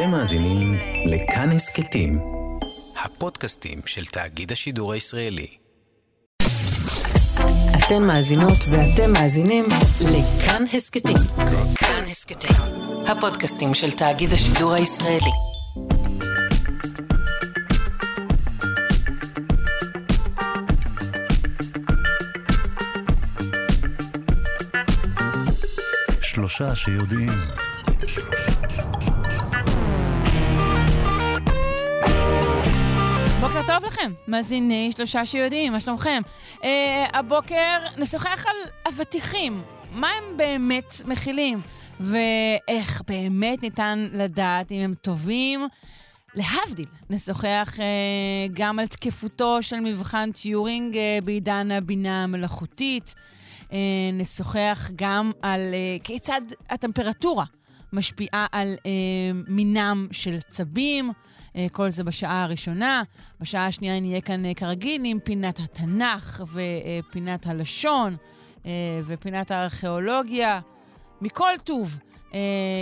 אתם מאזינים לכאן הסכתים, הפודקאסטים של תאגיד השידור הישראלי. אתן מאזינות ואתם מאזינים לכאן הסכתים. כאן הסכתים, הפודקאסטים של תאגיד השידור הישראלי. שלושה שיודעים. לכם, מאזיני שלושה שיודעים, מה שלומכם? Uh, הבוקר נשוחח על אבטיחים, מה הם באמת מכילים, ואיך באמת ניתן לדעת אם הם טובים. להבדיל, נשוחח uh, גם על תקפותו של מבחן טיורינג uh, בעידן הבינה המלאכותית. Uh, נשוחח גם על uh, כיצד הטמפרטורה משפיעה על uh, מינם של צבים. אה, כל זה בשעה הראשונה. בשעה השנייה נהיה כאן אה, כרגיל עם פינת התנ"ך ופינת הלשון אה, ופינת הארכיאולוגיה. מכל טוב.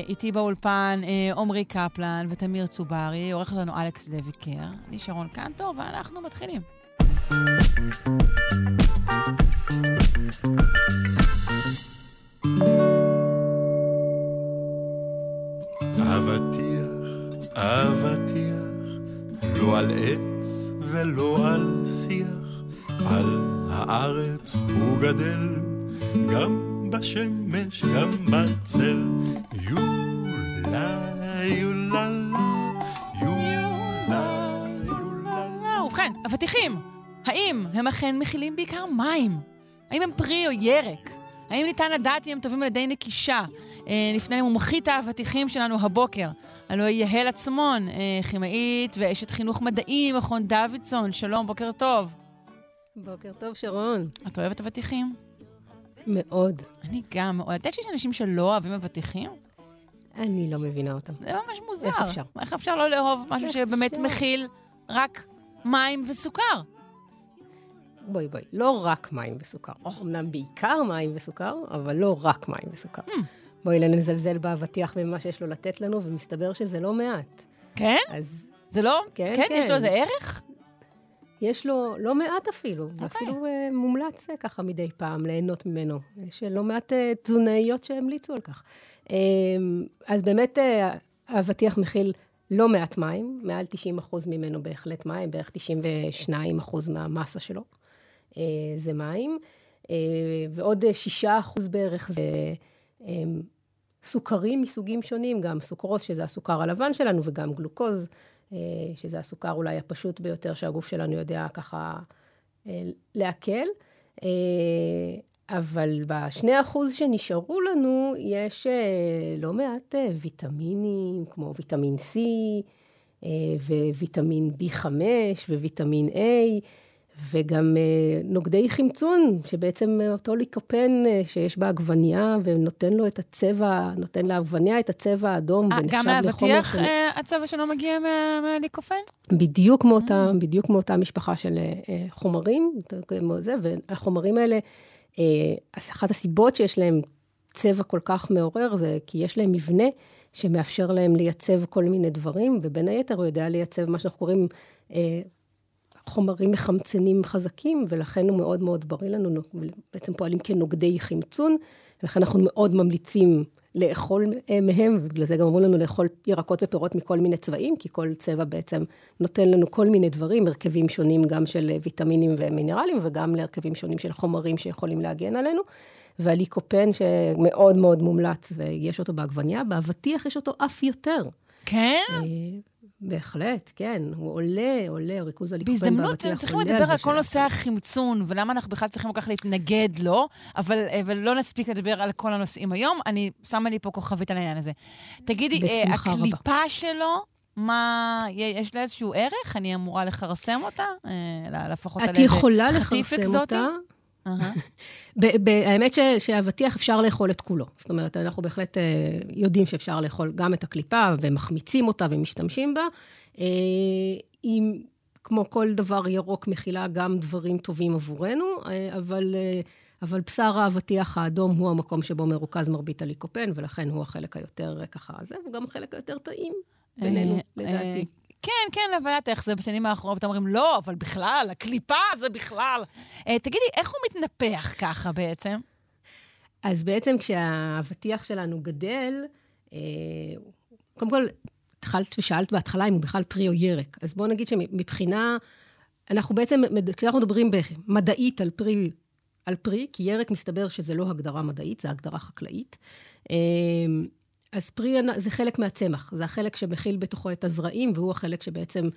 איתי באולפן עמרי קפלן ותמיר צוברי, עורך אותנו אלכס לויקר. אני שרון קנטור, ואנחנו מתחילים. אבטיח, אבטיח, לא על עץ ולא על שיח, על הארץ הוא גדל, גם בשמש, גם בצל. יולה, יוללה, יולה, יוללה. ובכן, אבטיחים, האם הם אכן מכילים בעיקר מים? האם הם פרי או ירק? האם ניתן לדעת אם הם טובים על ידי נקישה? אה, נפנה למומחית האבטיחים שלנו הבוקר. הלוא היא יהל עצמון, אה, כימאית ואשת חינוך מדעי ממכון דוידסון. שלום, בוקר טוב. בוקר טוב, שרון. את אוהבת אבטיחים? מאוד. אני גם מאוד. את יודעת שיש אנשים שלא אוהבים אבטיחים? אני לא מבינה אותם. זה ממש מוזר. איך אפשר? איך אפשר לא לאהוב משהו שבאמת אפשר? מכיל רק מים וסוכר? בואי, בואי, לא רק מים וסוכר. אמנם בעיקר מים וסוכר, אבל לא רק מים וסוכר. בואי נזלזל באבטיח ובמה שיש לו לתת לנו, ומסתבר שזה לא מעט. כן? אז זה לא? כן, כן, יש כן. לו איזה ערך? יש לו לא מעט אפילו, אוקיי. ואפילו אה, מומלץ אה, ככה מדי פעם ליהנות ממנו. יש לא מעט אה, תזונאיות שהמליצו על כך. אה, אז באמת אה, האבטיח מכיל לא מעט מים, מעל 90 אחוז ממנו בהחלט מים, בערך 92 אחוז מהמסה שלו. אה, זה מים, אה, ועוד אה, 6 אחוז בערך זה אה, סוכרים מסוגים שונים, גם סוכרוס, שזה הסוכר הלבן שלנו, וגם גלוקוז, אה, שזה הסוכר אולי הפשוט ביותר שהגוף שלנו יודע ככה אה, לעכל. אה, אבל בשני אחוז שנשארו לנו, יש לא מעט ויטמינים, כמו ויטמין C, וויטמין B5 וויטמין A, וגם אה, נוגדי חמצון, שבעצם אותו ליקופן אה, שיש בעגבנייה, ונותן לו את הצבע, נותן לעגבנייה את הצבע האדום, אה, ונחשב גם לחומר של- אה, הצבע שלו מגיע מה- מהליקופן? בדיוק Mm. מאותה, בדיוק מאותה משפחה של חומרים, והחומרים האלה, אחת הסיבות שיש להם צבע כל כך מעורר, זה כי יש להם מבנה שמאפשר להם לייצב כל מיני דברים, ובין היתר הוא יודע לייצב מה שאנחנו קוראים חומרים מחמצנים חזקים, ולכן הוא מאוד מאוד בריא לנו, בעצם פועלים כנוגדי חמצון, ולכן אנחנו מאוד ממליצים לאכול אה, מהם, ובגלל זה גם אמרו לנו לאכול ירקות ופירות מכל מיני צבעים, כי כל צבע בעצם נותן לנו כל מיני דברים, הרכבים שונים גם של אה, ויטמינים ומינרלים, וגם להרכבים שונים של חומרים שיכולים להגן עלינו. והליקופן שמאוד מאוד מומלץ, ויש אותו בעגבנייה, באבטיח יש אותו אף יותר. כן? אה, בהחלט, כן, הוא עולה, עולה, ריכוז הליקופן באבטיח בהזדמנות עולה. צריכים לדבר על כל נושא החמצון, ולמה אנחנו בכלל צריכים כל כך להתנגד לו, אבל, אבל לא נספיק לדבר על כל הנושאים היום. אני שמה לי פה כוכבית על העניין הזה. תגידי, אה, בשמחה רבה. הקליפה שלו, מה, יש לה איזשהו ערך? אני אמורה לכרסם אותה? אה, לפחות על את איזה יכולה חטיף לכרסם אקזוטי? אותה. אהה. ב- ב- האמת שאבטיח אפשר לאכול את כולו. זאת אומרת, אנחנו בהחלט אה, יודעים שאפשר לאכול גם את הקליפה, ומחמיצים אותה ומשתמשים בה. אה, אם, כמו כל דבר ירוק, מכילה גם דברים טובים עבורנו, אה, אבל, אה, אבל בשר האבטיח האדום הוא המקום שבו מרוכז מרבית הליקופן, ולכן הוא החלק היותר אה, ככה זה, וגם החלק היותר טעים. בינינו, אה, לדעתי. כן, כן, את איך זה בשנים האחרונות, אומרים, לא, אבל בכלל, הקליפה זה בכלל. אה, תגידי, איך הוא מתנפח ככה בעצם? אז בעצם כשהאבטיח שלנו גדל, אה, קודם כל, התחלת ושאלת בהתחלה אם הוא בכלל פרי או ירק. אז בואו נגיד שמבחינה, אנחנו בעצם, כשאנחנו מדברים מדעית על פרי, על פרי, כי ירק מסתבר שזה לא הגדרה מדעית, זה הגדרה חקלאית. אה, אז פרי זה חלק מהצמח, זה החלק שמכיל בתוכו את הזרעים, והוא החלק שבעצם,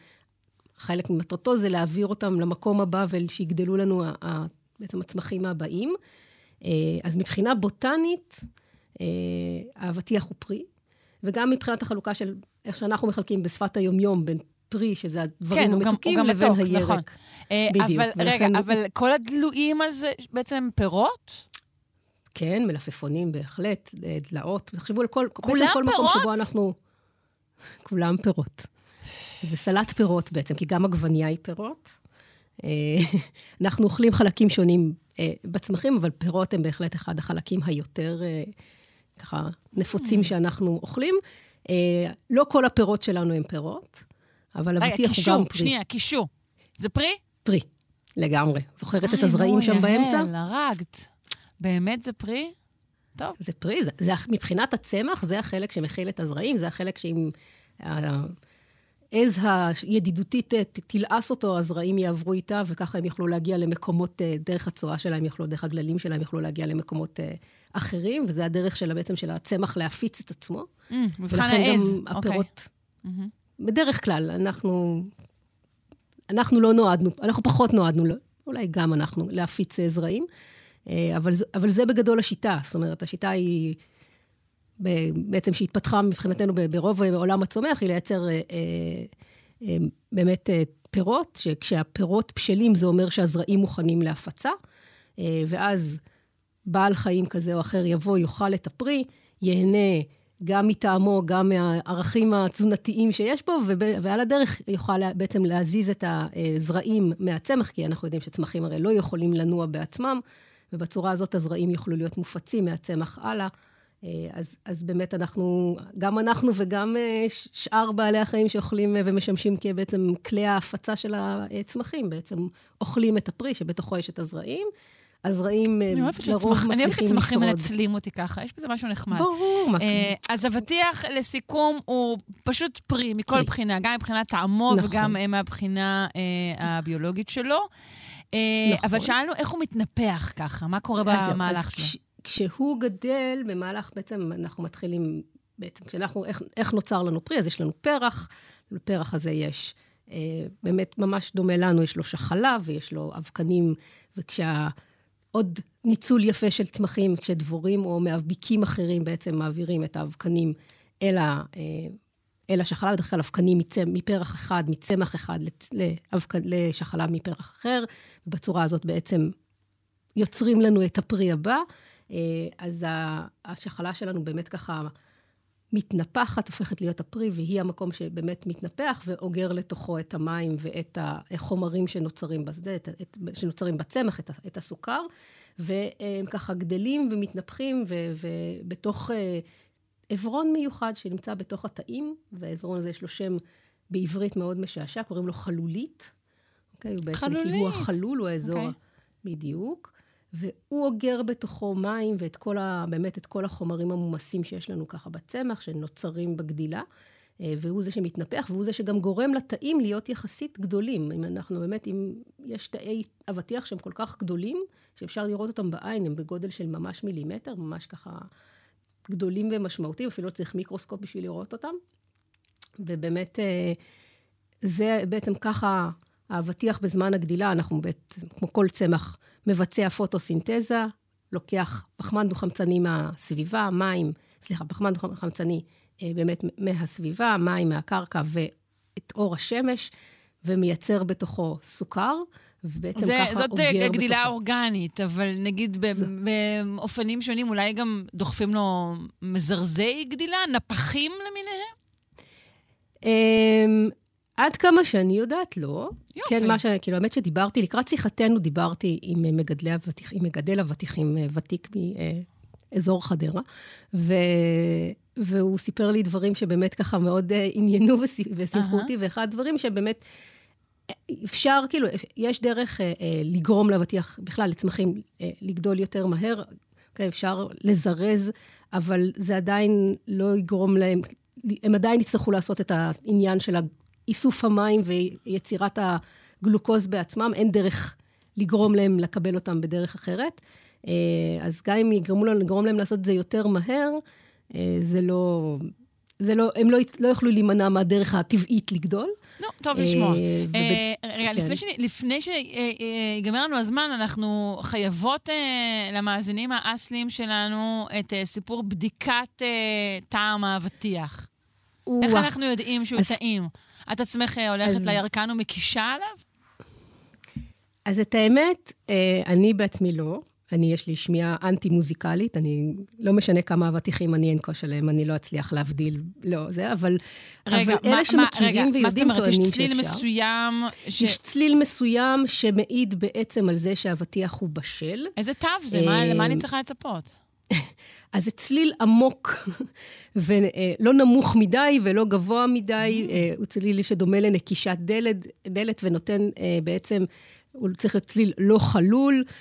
חלק ממטרתו זה להעביר אותם למקום הבא ושיגדלו לנו בעצם הצמחים הבאים. אה, אז מבחינה בוטנית, אה, האבטיח הוא פרי, וגם מבחינת החלוקה של איך שאנחנו מחלקים בשפת היומיום בין פרי, שזה הדברים כן, הוא גם- המתוקים, הוא גם לבין מתוק, הירק. נכון. אה, בדיוק, אבל רגע, אבל כל הדלויים אז זה בעצם פירות? כן, מלפפונים בהחלט, אה, דלעות. תחשבו על כל, כולם בעצם כל מקום? שבו אנחנו... כולם פירות. זה סלט פירות בעצם, כי גם עגבנייה היא פירות. אה, אנחנו אוכלים חלקים שונים אה, בצמחים, אבל פירות הם בהחלט אחד החלקים היותר ככה נפוצים שאנחנו אוכלים. לא כל הפירות שלנו הם פירות, אבל אבטיח הוא גם פרי. שנייה, קישו. זה פרי? פרי, לגמרי. זוכרת את הזרעים שם באמצע? הרגת. באמת זה פרי? טוב. זה פרי, זה, זה, מבחינת הצמח, זה החלק שמכיל את הזרעים, זה החלק שאם העז הידידותית ת- תלעס אותו, הזרעים יעברו איתה, וככה הם יוכלו להגיע למקומות, אה, דרך הצואה שלהם, יוכלו, דרך הגללים שלהם, יוכלו להגיע למקומות אה, אחרים, וזה הדרך של, בעצם של הצמח להפיץ את עצמו. Mm, מבחן ולכן העז. גם אוקיי. הפירות, בדרך כלל, אנחנו, אנחנו לא נועדנו, אנחנו פחות נועדנו, לא- אולי גם אנחנו, להפיץ אה, זרעים, אה, אבל, זה- אבל זה בגדול השיטה. זאת אומרת, השיטה היא, בעצם שהתפתחה מבחינתנו ברוב עולם הצומח, היא לייצר אה, אה, אה, באמת אה, פירות, שכשהפירות בשלים זה אומר שהזרעים מוכנים להפצה, אה, ואז בעל חיים כזה או אחר יבוא, יאכל את הפרי, ייהנה גם מטעמו, גם מהערכים התזונתיים שיש בו, ועל הדרך יוכל בעצם להזיז את הזרעים מהצמח, כי אנחנו יודעים שצמחים הרי לא יכולים לנוע בעצמם, ובצורה הזאת הזרעים יוכלו להיות מופצים מהצמח הלאה. אה, אז, אז באמת אנחנו, גם אנחנו וגם אה, שאר בעלי החיים שאוכלים אה, ומשמשים כבעצם כלי ההפצה של הצמחים, בעצם אוכלים את הפרי שבתוכו יש את הזרעים. הזרעים לרוב שצמח- אני אוהבת מצליחים שצמחים לשרוד. מנצלים אותי ככה, יש בזה משהו נחמד. ברור, מה אז אבטיח, לסיכום, הוא פשוט פרי מכל. בחינה, גם מבחינת טעמו נכון. וגם מהבחינה הביולוגית שלו. אה, נכון. אבל שאלנו איך הוא מתנפח ככה, מה קורה אז- אז במהלך שלו? כש- כשהוא גדל, במהלך, בעצם אנחנו מתחילים, בעצם כשאנחנו, איך, איך נוצר לנו פרי? אז יש לנו פרח, לפרח הזה יש, אה, באמת ממש דומה לנו, יש לו שחלה ויש לו אבקנים, וכשה... עוד ניצול יפה של צמחים, כשדבורים או מאבביקים אחרים בעצם מעבירים את האבקנים אל, ה, אה, אל השחלה, בדרך כלל אבקנים מצמ, מפרח אחד, מצמח אחד, לשחלה מפרח אחר, ובצורה הזאת בעצם יוצרים לנו את הפרי הבא. אה, אז השחלה שלנו באמת ככה מתנפחת, הופכת להיות הפרי, והיא המקום שבאמת מתנפח ואוגר לתוכו את המים ואת החומרים שנוצרים, בזה, את, את, שנוצרים בצמח, את, את הסוכר, והם ככה גדלים ומתנפחים, ובתוך אה, עברון מיוחד שנמצא בתוך התאים, והעברון הזה יש לו שם בעברית מאוד משעשע, קוראים לו חלולית. אוקיי? הוא בעצם כאילו חלולית. החלול, הוא האזור, אוקיי. בדיוק. והוא אוגר בתוכו מים ואת כל ה... באמת את כל החומרים המומסים שיש לנו ככה בצמח, שנוצרים בגדילה. אה, והוא זה שמתנפח, והוא זה שגם גורם לתאים להיות יחסית גדולים. אם אנחנו באמת, אם יש תאי אבטיח שהם כל כך גדולים, שאפשר לראות אותם בעין, הם בגודל של ממש מילימטר, ממש ככה גדולים ומשמעותיים, אפילו לא צריך מיקרוסקופ בשביל לראות אותם. ובאמת, אה, זה בעצם ככה, האבטיח בזמן הגדילה, אנחנו בעצם, כמו כל צמח, מבצע פוטוסינתזה, לוקח פחמן דו-חמצני מהסביבה, מים, סליחה, פחמן דו-חמצני אה, באמת מהסביבה, מים מהקרקע ואת אור השמש, ומייצר בתוכו סוכר, ובעצם זה, ככה זאת אוגר אה, גדילה בתוכו. אורגנית, אבל נגיד זה- באופנים שונים, אולי גם דוחפים לו מזרזי גדילה, נפחים למיניהם? אמ, עד כמה שאני יודעת, לא. יופי. כן, מה ש... כאילו, האמת שדיברתי, לקראת שיחתנו דיברתי עם אה, מגדלי אבטיחים, עם מגדל אבטיחים אה, ותיק מאזור חדרה, והוא סיפר לי דברים שבאמת ככה מאוד אה, עניינו ושימחו אותי, ואחד הדברים שבאמת אפשר, כאילו, יש דרך אה, אה, לגרום לאבטיח, בכלל לצמחים, אה, לגדול יותר מהר. אוקיי, אפשר לזרז, אבל זה עדיין לא יגרום להם, הם עדיין יצטרכו לעשות את העניין של איסוף המים ויצירת הגלוקוז בעצמם, אין דרך לגרום להם לקבל אותם בדרך אחרת. אה, אז גם אם יגרמו להם, לגרום להם לעשות את זה יותר מהר, אה, זה לא... זה לא, הם לא, לא יוכלו להימנע מהדרך הטבעית לגדול. נו, טוב לשמוע. אה, רגע, כן. לפני שיגמר לנו הזמן, אנחנו חייבות למאזינים האסלים שלנו את סיפור בדיקת טעם האבטיח. איך אנחנו יודעים שהוא טעים? את עצמך הולכת לירקן ומקישה עליו? אז את האמת, אני בעצמי לא. אני, יש לי שמיעה אנטי-מוזיקלית, אני, לא משנה כמה אבטיחים אני אנקוש עליהם, אני לא אצליח להבדיל, לא זה, אבל, רגע, אבל מה, אלה שמכירים רגע, ויודעים טוענים שאפשר. מה זאת אומרת, יש צליל מסוים ש... יש צליל מסוים שמעיד בעצם על זה שאבטיח הוא בשל. איזה תו זה? מה, למה אני צריכה לצפות? אז זה צליל עמוק, ולא נמוך מדי ולא גבוה מדי, mm. הוא צליל שדומה לנקישת דלת, דלת ונותן בעצם, הוא צריך להיות צליל לא חלול, אה,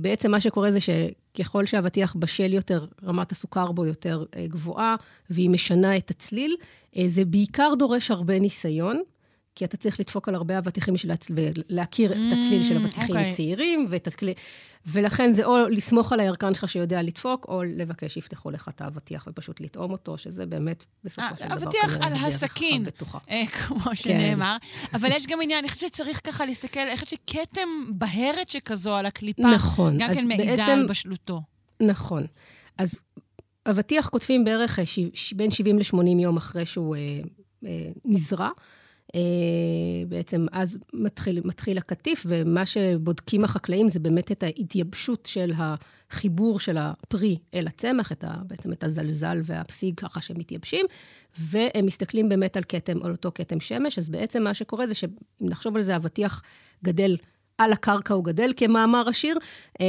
בעצם מה שקורה זה שככל שהאבטיח בשל יותר, רמת הסוכר בו יותר אה, גבוהה, והיא משנה את הצליל. אה, זה בעיקר דורש הרבה ניסיון. כי אתה צריך לדפוק על הרבה אבטיחים בשביל להכיר mm, את הצליל של אבטיחים okay. אוקיי. צעירים, ואת הכלי... ולכן זה או לסמוך על הירקן שלך שיודע לדפוק, או לבקש שיפתחו לך את האבטיח ופשוט לטעום אותו, שזה באמת בסופו של דבר... אבטיח על הסכין, כמו כן. שנאמר. אבל יש גם עניין, אני חושבת שצריך ככה להסתכל, אני חושבת שכתם בהרת שכזו על הקליפה, נכון, גם כן מעידה על בשלותו. נכון. אז אבטיח קוטפים בערך בין 70 ל-80 יום אחרי שהוא אה, אה, נזרע. אה, בעצם אז מתחיל, מתחיל הקטיף, ומה שבודקים החקלאים זה באמת את ההתייבשות של החיבור של הפרי אל הצמח, את ה, בעצם את הזלזל והפסיג ככה שהם מתייבשים, והם מסתכלים באמת על כתם, על אותו כתם שמש, אז בעצם מה שקורה זה שאם נחשוב על זה, אבטיח גדל על הקרקע, הוא גדל כמאמר השיר, אה,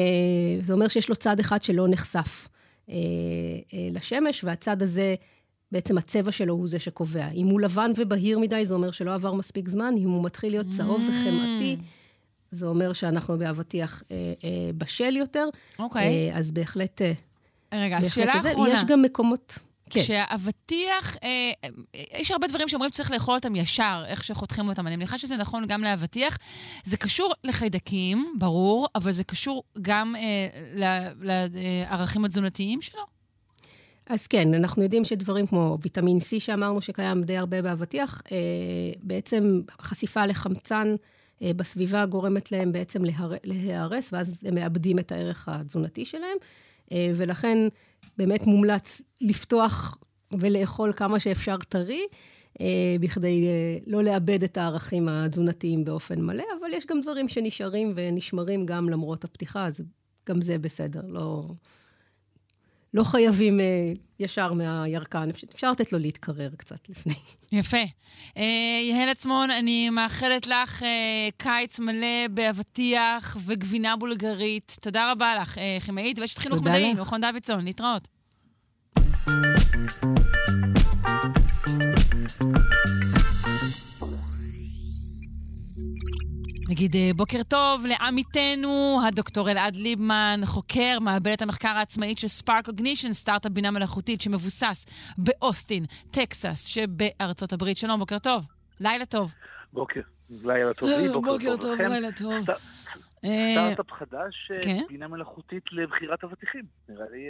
זה אומר שיש לו צד אחד שלא נחשף אה, לשמש, והצד הזה... בעצם הצבע שלו הוא זה שקובע. אם הוא לבן ובהיר מדי, זה אומר שלא עבר מספיק זמן. אם הוא מתחיל להיות צהוב mm. וחמאתי, זה אומר שאנחנו באבטיח אה, אה, בשל יותר. אוקיי. Okay. אה, אז בהחלט... אה, רגע, בהחלט שאלה אחרונה. יש גם מקומות... כן. כשהאבטיח, אה, יש הרבה דברים שאומרים שצריך לאכול אותם ישר, איך שחותכים אותם. אני מניחה שזה נכון גם לאבטיח. זה קשור לחיידקים, ברור, אבל זה קשור גם אה, לערכים התזונתיים שלו? אז כן, אנחנו יודעים שדברים כמו ויטמין C שאמרנו שקיים די הרבה באבטיח, אה, בעצם חשיפה לחמצן אה, בסביבה גורמת להם בעצם להיהרס, ואז הם מאבדים את הערך התזונתי שלהם, אה, ולכן באמת מומלץ לפתוח ולאכול כמה שאפשר טרי, בכדי לא לאבד את הערכים התזונתיים באופן מלא, אבל יש גם דברים שנשארים ונשמרים גם למרות הפתיחה, אז גם זה בסדר, לא... לא חייבים אה, ישר מהירקן, אפשר לתת לו להתקרר קצת לפני. יפה. אה, יהל עצמון, אני מאחלת לך אה, קיץ מלא באבטיח וגבינה בולגרית. תודה רבה לך, אה, כימאית ואשת חינוך מדעי, מכון דוידסון. להתראות. נגיד אה, בוקר טוב לעמיתנו, הדוקטור אלעד ליבמן, חוקר מעבדת המחקר העצמאית של ספארק קוגנישן, סטארט-אפ בינה מלאכותית שמבוסס באוסטין, טקסס שבארצות הברית. שלום, בוקר טוב. לילה טוב. בוקר, לילה טוב לי, בוקר, בוקר טוב, טוב לילה טוב. אה, סטארט-אפ חדש, אה, כן? בינה מלאכותית לבחירת אבטיחים. נראה לי...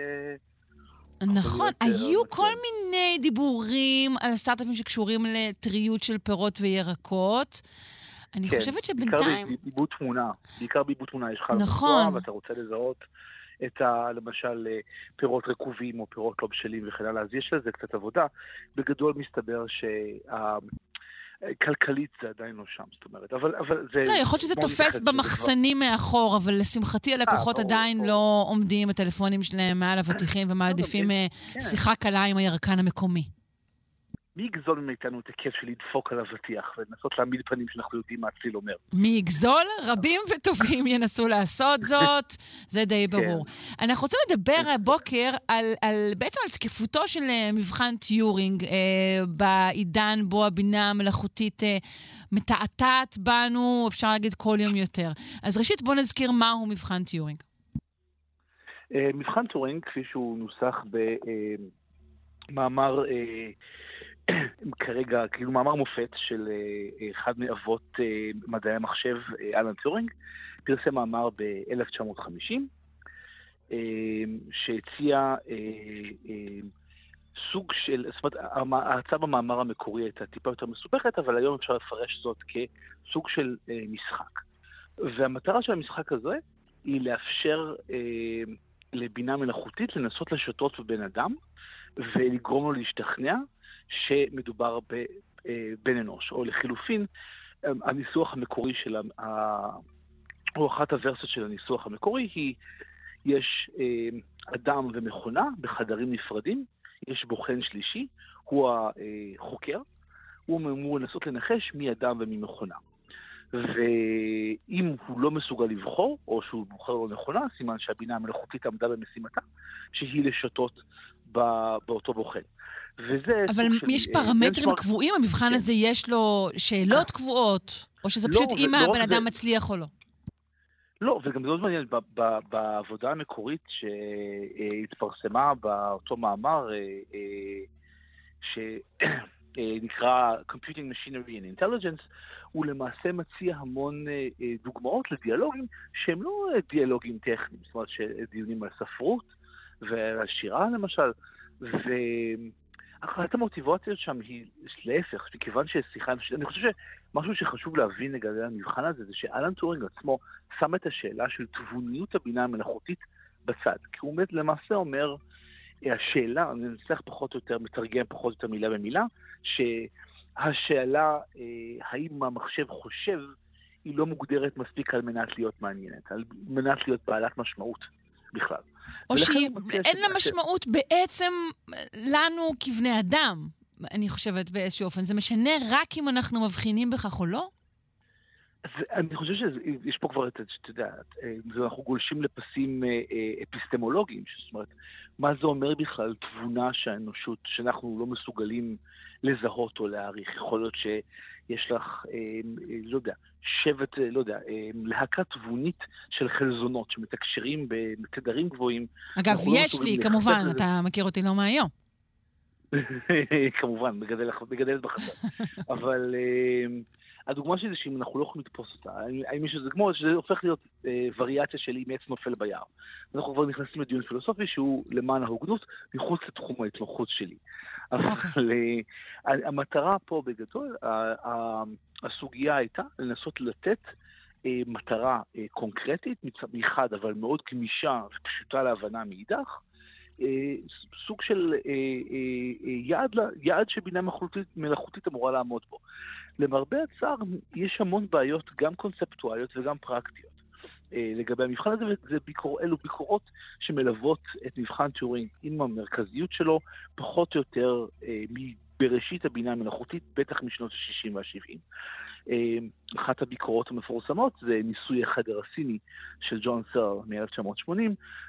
נכון, היו כל מיני דיבורים על סטארט-אפים שקשורים לטריות של פירות וירקות. אני כן, חושבת שבינתיים... בעיקר בעיבוד תמונה. בעיקר בעיבוד תמונה. יש לך נכון. ואתה רוצה לזהות את ה... למשל אה, פירות רקובים או פירות לא בשלים וכן הלאה, אז יש לזה קצת עבודה. בגדול מסתבר שה... כלכלית זה עדיין לא שם, זאת אומרת, אבל, אבל זה... לא, יכול להיות שזה תופס במחסנים מאחור, אבל לשמחתי הלקוחות אה, עדיין לא עומדים הטלפונים שלהם מעל אבטיחים ומעדיפים אה, כן. שיחה קלה עם הירקן המקומי. מי יגזול מאיתנו את הכיף של לדפוק על אבטיח ולנסות להעמיד פנים שאנחנו יודעים מה הצליל אומר? מי יגזול? רבים וטובים ינסו לעשות זאת, זה די כן. ברור. אנחנו רוצים לדבר הבוקר על, על בעצם על תקפותו של אה, מבחן טיורינג אה, בעידן בו הבינה המלאכותית אה, מתעתעת בנו, אפשר להגיד כל יום יותר. אז ראשית, בואו נזכיר מהו מבחן טיורינג. אה, מבחן טורינג, כפי שהוא נוסח במאמר, כרגע, כאילו מאמר מופת של אה, אחד מאבות אה, מדעי המחשב, אה, אלן טורינג, פרסם מאמר ב-1950, אה, שהציע סוג של, זאת אומרת, ההצעה במאמר המקורי הייתה טיפה יותר מסובכת, אבל היום אפשר לפרש זאת כסוג של משחק. והמטרה של המשחק הזה היא לאפשר לבינה מלאכותית לנסות לשטות בבן אדם ולגרום לו להשתכנע שמדובר בבן אנוש, או לחילופין, אה, הניסוח המקורי של ה... או אחת הוורסיות של הניסוח המקורי היא, יש אה, אדם ומכונה בחדרים נפרדים, יש בוחן שלישי, הוא החוקר, הוא אמור לנסות לנחש מי אדם ומי מכונה. ואם הוא לא מסוגל לבחור, או שהוא בוחר לא נכונה, סימן שהבינה המלאכותית עמדה במשימתה, שהיא לשתות באותו בוחן. וזה אבל. יש אה, פרמטרים benchmark. קבועים? המבחן כן. הזה יש לו שאלות קבועות? או שזה לא, פשוט אם לא הבן אדם זה. מצליח או לא? לא, וגם זה מאוד מעניין, ב- ב- בעבודה המקורית שהתפרסמה באותו מאמר, אה, אה, שנקרא Computing Machinery and Intelligence, הוא למעשה מציע המון אה, אה, דוגמאות לדיאלוגים שהם לא אה, דיאלוגים טכניים, זאת אומרת שדיונים על ספרות ועל שירה למשל, ואחת המוטיבציות שם היא להפך, מכיוון ששיחה, אני חושב שמשהו שחשוב להבין לגבי המבחן הזה זה שאלן טורינג עצמו שם את השאלה של תבוניות הבינה המלאכותית בצד. כי הוא באמת למעשה אומר, אה, השאלה, אני נצטרך פחות או יותר, מתרגם פחות או יותר מילה במילה, שהשאלה אה, האם המחשב חושב, היא לא מוגדרת מספיק על מנת להיות מעניינת, על מנת להיות בעלת משמעות בכלל. או שאין לה ש- משמעות בעצם לנו כבני אדם, אני חושבת באיזשהו אופן. זה משנה רק אם אנחנו מבחינים בכך או לא? אז אני חושב שיש פה כבר את, אתה יודע, אה, אנחנו גולשים לפסים אה, אה, אפיסטמולוגיים, זאת אומרת, מה זה אומר בכלל תבונה שהאנושות, שאנחנו לא מסוגלים לזהות או להעריך? יכול להיות שיש לך, אה, אה, לא יודע, שבט, אה, לא יודע, אה, להקה תבונית של חלזונות שמתקשרים בתדרים גבוהים. אגב, לא יש לי, כמובן, לזה. אתה מכיר אותי לא מהיום. כמובן, מגדל- מגדלת בחצר. אבל אה, הדוגמה שלי זה שאם אנחנו לא יכולים לתפוס אותה, האם- יש איזה גמור, שזה הופך להיות אה, וריאציה של אם עץ נופל ביער. אנחנו כבר נכנסים לדיון פילוסופי שהוא למען ההוגנות מחוץ לתחום ההתמחות שלי. אבל אה, המטרה פה בגדול, הסוגיה הייתה לנסות לתת אה, מטרה אה, קונקרטית מצד אחד, אבל מאוד גמישה ופשוטה להבנה מאידך, סוג של אה, אה, אה, יעד, יעד שבינה מלאכותית, מלאכותית אמורה לעמוד בו. למרבה הצער, יש המון בעיות, גם קונספטואליות וגם פרקטיות. אה, לגבי המבחן הזה, וזה ביקור, אלו ביקורות שמלוות את מבחן טיורינג עם המרכזיות שלו, פחות או יותר אה, בראשית הבינה המלאכותית, בטח משנות ה-60 וה-70. אה, אחת הביקורות המפורסמות זה ניסוי החדר הסיני של ג'ון סר מ-1980,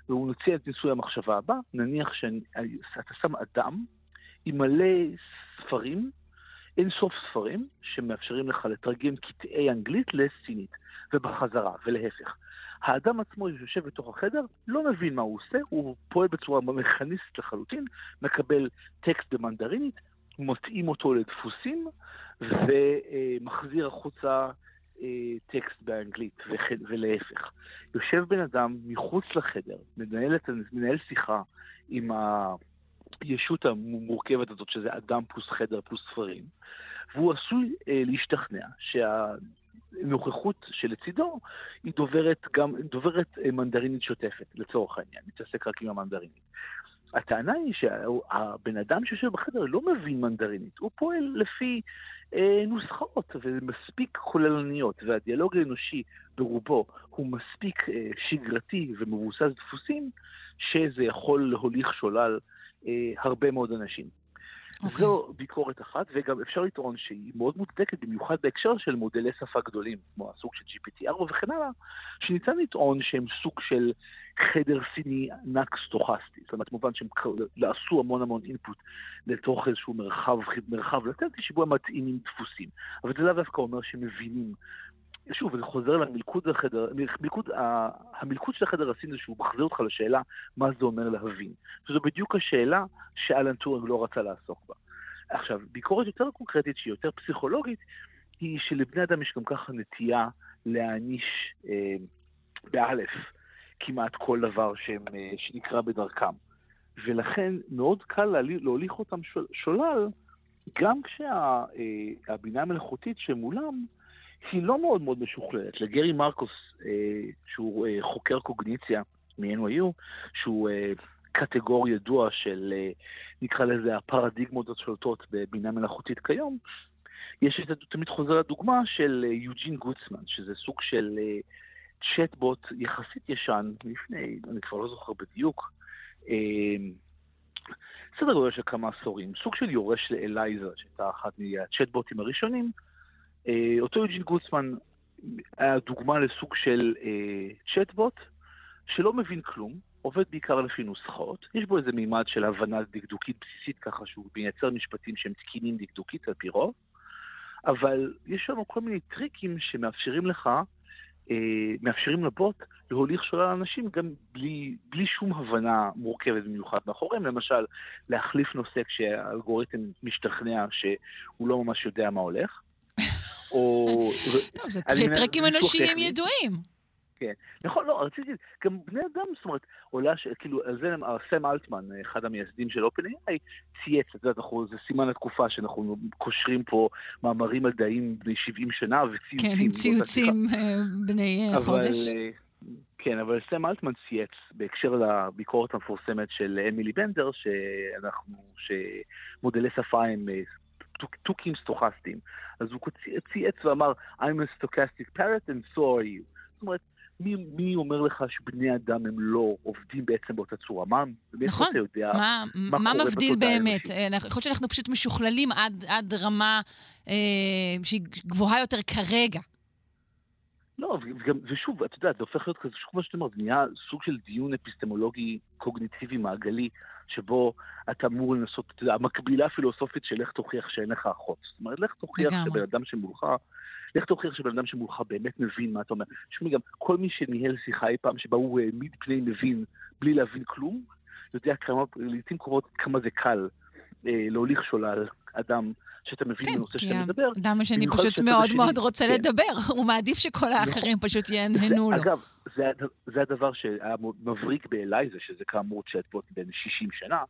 והוא מציע את ניסוי המחשבה הבא, נניח שאתה שם אדם עם מלא ספרים, אין סוף ספרים, שמאפשרים לך לתרגם קטעי אנגלית לסינית, ובחזרה, ולהפך. האדם עצמו יושב בתוך החדר, לא מבין מה הוא עושה, הוא פועל בצורה מכניסטית לחלוטין, מקבל טקסט במנדרינית, מתאים אותו לדפוסים, ומחזיר החוצה אה, טקסט באנגלית, ולהפך. יושב בן אדם מחוץ לחדר, מנהל, מנהל שיחה עם הישות המורכבת הזאת, שזה אדם פלוס חדר פלוס ספרים, והוא עשוי אה, להשתכנע שהנוכחות שלצידו היא דוברת גם, דוברת אה, מנדרינית שוטפת, לצורך העניין, מתעסק רק עם המנדרינית. הטענה היא שהבן אדם שיושב בחדר לא מבין מנדרינית, הוא פועל לפי נוסחאות ומספיק כוללניות, והדיאלוג האנושי ברובו הוא מספיק אה, שגרתי ומבוסס דפוסים, שזה יכול להוליך שולל אה, הרבה מאוד אנשים. Okay. זו ביקורת אחת, וגם אפשר לטעון שהיא מאוד מוצדקת, במיוחד בהקשר של מודלי שפה גדולים, כמו הסוג של GPT-4 וכן הלאה, שניתן לטעון שהם סוג של חדר סיני ענק סטוכסטי. זאת אומרת, במובן שהם עשו המון המון אינפוט לתוך איזשהו מרחב, מרחב לטנטי שבו הם מתאימים דפוסים. אבל זה לאו דווקא אומר שהם מבינים שוב, זה חוזר למלכוד החדר, מלכוד, המלכוד של החדר הסיני שהוא מחזיר אותך לשאלה מה זה אומר להבין. וזו בדיוק השאלה שאלן טורינג לא רצה לעסוק בה. עכשיו, ביקורת יותר קונקרטית, שהיא יותר פסיכולוגית, היא שלבני אדם יש גם ככה נטייה להאניש אה, באלף כמעט כל דבר שהם, אה, שנקרה בדרכם. ולכן מאוד קל להוליך אותם שולל, גם כשהבינה אה, המלאכותית שמולם היא לא מאוד מאוד משוכללת. לגרי מרקוס, אה, שהוא אה, חוקר קוגניציה מ-NYU, שהוא אה, קטגור ידוע של, אה, נקרא לזה, הפרדיגמות השולטות בבינה מלאכותית כיום, יש את, תמיד חוזר לדוגמה של אה, יוג'ין גוטסמן, שזה סוג של אה, צ'טבוט יחסית ישן, לפני, אני כבר לא זוכר בדיוק, אה, סדר גודל של כמה עשורים, סוג של יורש לאלייזה, שהייתה אחת מהצ'טבוטים הראשונים, אותו יוג'ין גוטסמן היה דוגמה לסוג של אה, צ'טבוט שלא מבין כלום, עובד בעיקר לפי נוסחאות, יש בו איזה מימד של הבנה דקדוקית בסיסית ככה שהוא מייצר משפטים שהם תקינים דקדוקית על פי רוב, אבל יש לנו כל מיני טריקים שמאפשרים לך, אה, מאפשרים לבוט להוליך שולל אנשים גם בלי, בלי שום הבנה מורכבת במיוחד מאחוריהם, למשל להחליף נושא כשהאלגוריתם משתכנע שהוא לא ממש יודע מה הולך. או... טוב, זה טריקים אנושיים ידועים. כן. נכון, לא, רציתי, גם בני אדם, זאת אומרת, עולה, ש... כאילו, על זה סם אלטמן, אחד המייסדים של OpenAI, צייץ, את יודעת, זה סימן התקופה שאנחנו קושרים פה מאמרים מדעיים בני 70 שנה וציוצים. כן, עם ציוצים אה, בני אה, חודש. אה, כן, אבל סם אלטמן צייץ בהקשר לביקורת המפורסמת של אמילי בנדר, שאנחנו, שמודלי שפה הם תוכים סטוכסטיים. אז הוא צייץ ואמר, I'm a stochastic parrot and so are you. זאת אומרת, מי, מי אומר לך שבני אדם הם לא עובדים בעצם באותה צורה? מה, נכון, אתה יודע, מה, מה, מה מבדיל באמת? אה, יכול להיות שאנחנו פשוט משוכללים עד, עד רמה אה, שהיא גבוהה יותר כרגע. לא, וגם, ושוב, את יודעת, זה הופך להיות כזה, שוב מה שאתה אומר, זה נהיה סוג של דיון אפיסטמולוגי קוגניטיבי מעגלי, שבו אתה אמור לנסות, אתה יודע, המקבילה הפילוסופית של לך תוכיח שאין לך אחות. זאת אומרת, לך תוכיח שבן אדם שמולך, לך תוכיח שבן אדם שמולך באמת מבין מה אתה אומר. תשמעי, גם כל מי שניהל שיחה אי פעם שבה הוא העמיד פני מבין בלי להבין כלום, יודע כמה, לעיתים קרובות כמה זה קל להוליך שולל אדם שאתה מבין כן, בנושא שאתה מדבר. כן, אדם השני פשוט מאוד מאוד רוצה כן. לדבר, הוא מעדיף שכל נכון. האחרים פשוט יהנהנו לו. אגב, זה, זה הדבר שהיה מבריק באלייזה, שזה כאמור צ'טבוט בין 60 שנה,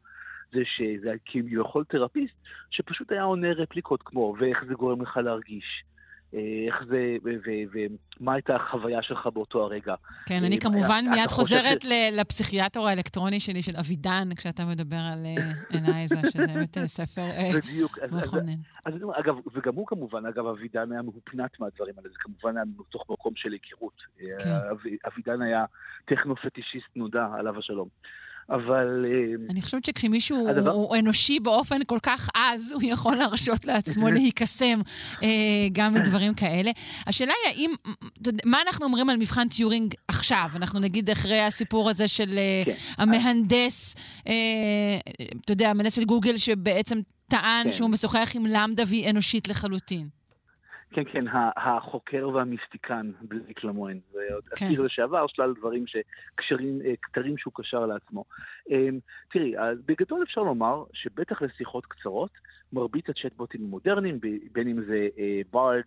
זה שזה כביכול תרפיסט, שפשוט היה עונה רפליקות כמו, ואיך זה גורם לך להרגיש, איך זה, ומה הייתה החוויה שלך באותו הרגע. כן, אני כמובן מיד חוזרת לפסיכיאטר האלקטרוני שלי, של אבידן, כשאתה מדבר על אה, אלייזה, שזה באמת אה, ספר אה, מכונן. אגב, וגם הוא כמובן, אגב, אבידן היה מהופנט מהדברים האלה, זה כמובן היה מתוך מקום של היכרות. כן. אבידן היה טכנו-פטישיסט נודע, עליו השלום. אבל... אה, אני חושבת שכשמישהו הדבר... הוא אנושי באופן כל כך עז, הוא יכול להרשות לעצמו להיקסם אה, גם מדברים כאלה. השאלה היא האם, מה אנחנו אומרים על מבחן טיורינג עכשיו? אנחנו נגיד אחרי הסיפור הזה של אה, כן. המהנדס, אתה יודע, המהנדס של גוגל שבעצם טען כן. שהוא משוחח עם למדה והיא אנושית לחלוטין. כן, כן, החוקר והמיסטיקן בלייק למוין. זה עוד כן. אסיר לשעבר, שלל דברים שקשרים, אה, כתרים שהוא קשר לעצמו. אמ, תראי, בגדול אפשר לומר שבטח לשיחות קצרות, מרבית הצ'טבוטים המודרניים, בין אם זה אה,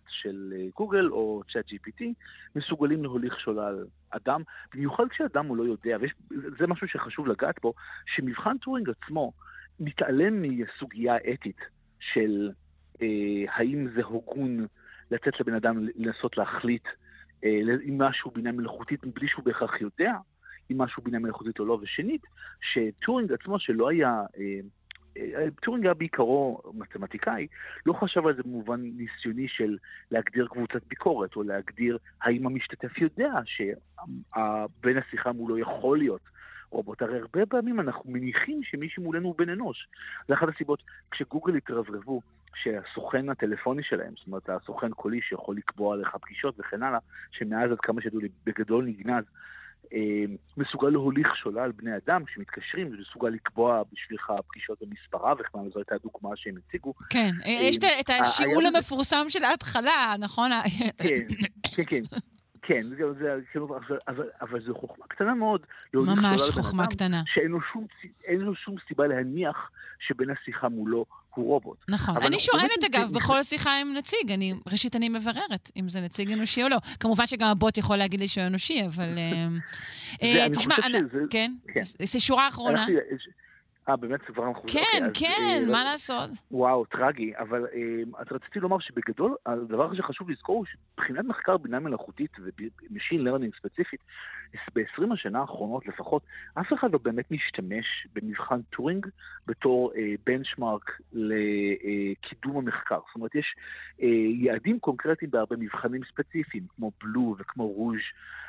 של אה, גוגל או צ'אט GPT, מסוגלים להוליך שולל אדם, במיוחד כשאדם הוא לא יודע, וזה משהו שחשוב לגעת בו, שמבחן טורינג עצמו מתעלם מסוגיה אתית של אה, האם זה הוגון לתת לבן אדם לנסות להחליט אה, אם משהו בינה מלאכותית מבלי שהוא בהכרח יודע אם משהו בינה מלאכותית או לא. ושנית, שטורינג עצמו, שלא היה... אה, אה, טורינג היה בעיקרו מתמטיקאי, לא חשב על זה במובן ניסיוני של להגדיר קבוצת ביקורת, או להגדיר האם המשתתף יודע שבן השיחה מולו יכול להיות רובוט. הרי הרבה פעמים אנחנו מניחים שמישהו מולנו הוא בן אנוש. זה אחת הסיבות, כשגוגל התרברבו שהסוכן הטלפוני שלהם, זאת אומרת הסוכן קולי שיכול לקבוע לך פגישות וכן הלאה, שמאז עד כמה שידעו לי בגדול נגנז, אה, מסוגל להוליך שולל בני אדם שמתקשרים, זה מסוגל לקבוע בשבילך פגישות במספרה הלאה, זו הייתה הדוגמה שהם הציגו. כן, יש את- את השיעול המפורסם של ההתחלה, נכון? כן, כן, כן. כן, זה, זה, אבל, אבל, אבל זו חוכמה קטנה מאוד. להוליך ממש חוכמה קטנה. שאין לו, שום, לו שום סיבה להניח שבן השיחה מולו הוא רובוט. נכון. אני שואלת, אגב, נמצאים- בכל שיחה עם נציג, אני, ראשית אני מבררת אם זה נציג אנושי או לא. כמובן שגם הבוט יכול להגיד לי שהוא אנושי, אבל... אה, אני תשמע, אני- שזה- כן? כן. זה שורה אחרונה. אה, באמת כבר אנחנו... כן, אוקיי, אז, כן, אה, מה לעשות? וואו, טרגי, אבל אה, אז רציתי לומר שבגדול, הדבר שחשוב לזכור הוא שמבחינת מחקר בינה מלאכותית ו-Machine Learning ספציפית, ב-20 השנה האחרונות לפחות, אף אחד לא באמת משתמש במבחן טורינג בתור אה, benchmark לקידום המחקר. זאת אומרת, יש אה, יעדים קונקרטיים בהרבה מבחנים ספציפיים, כמו BLEU וכמו ROUGE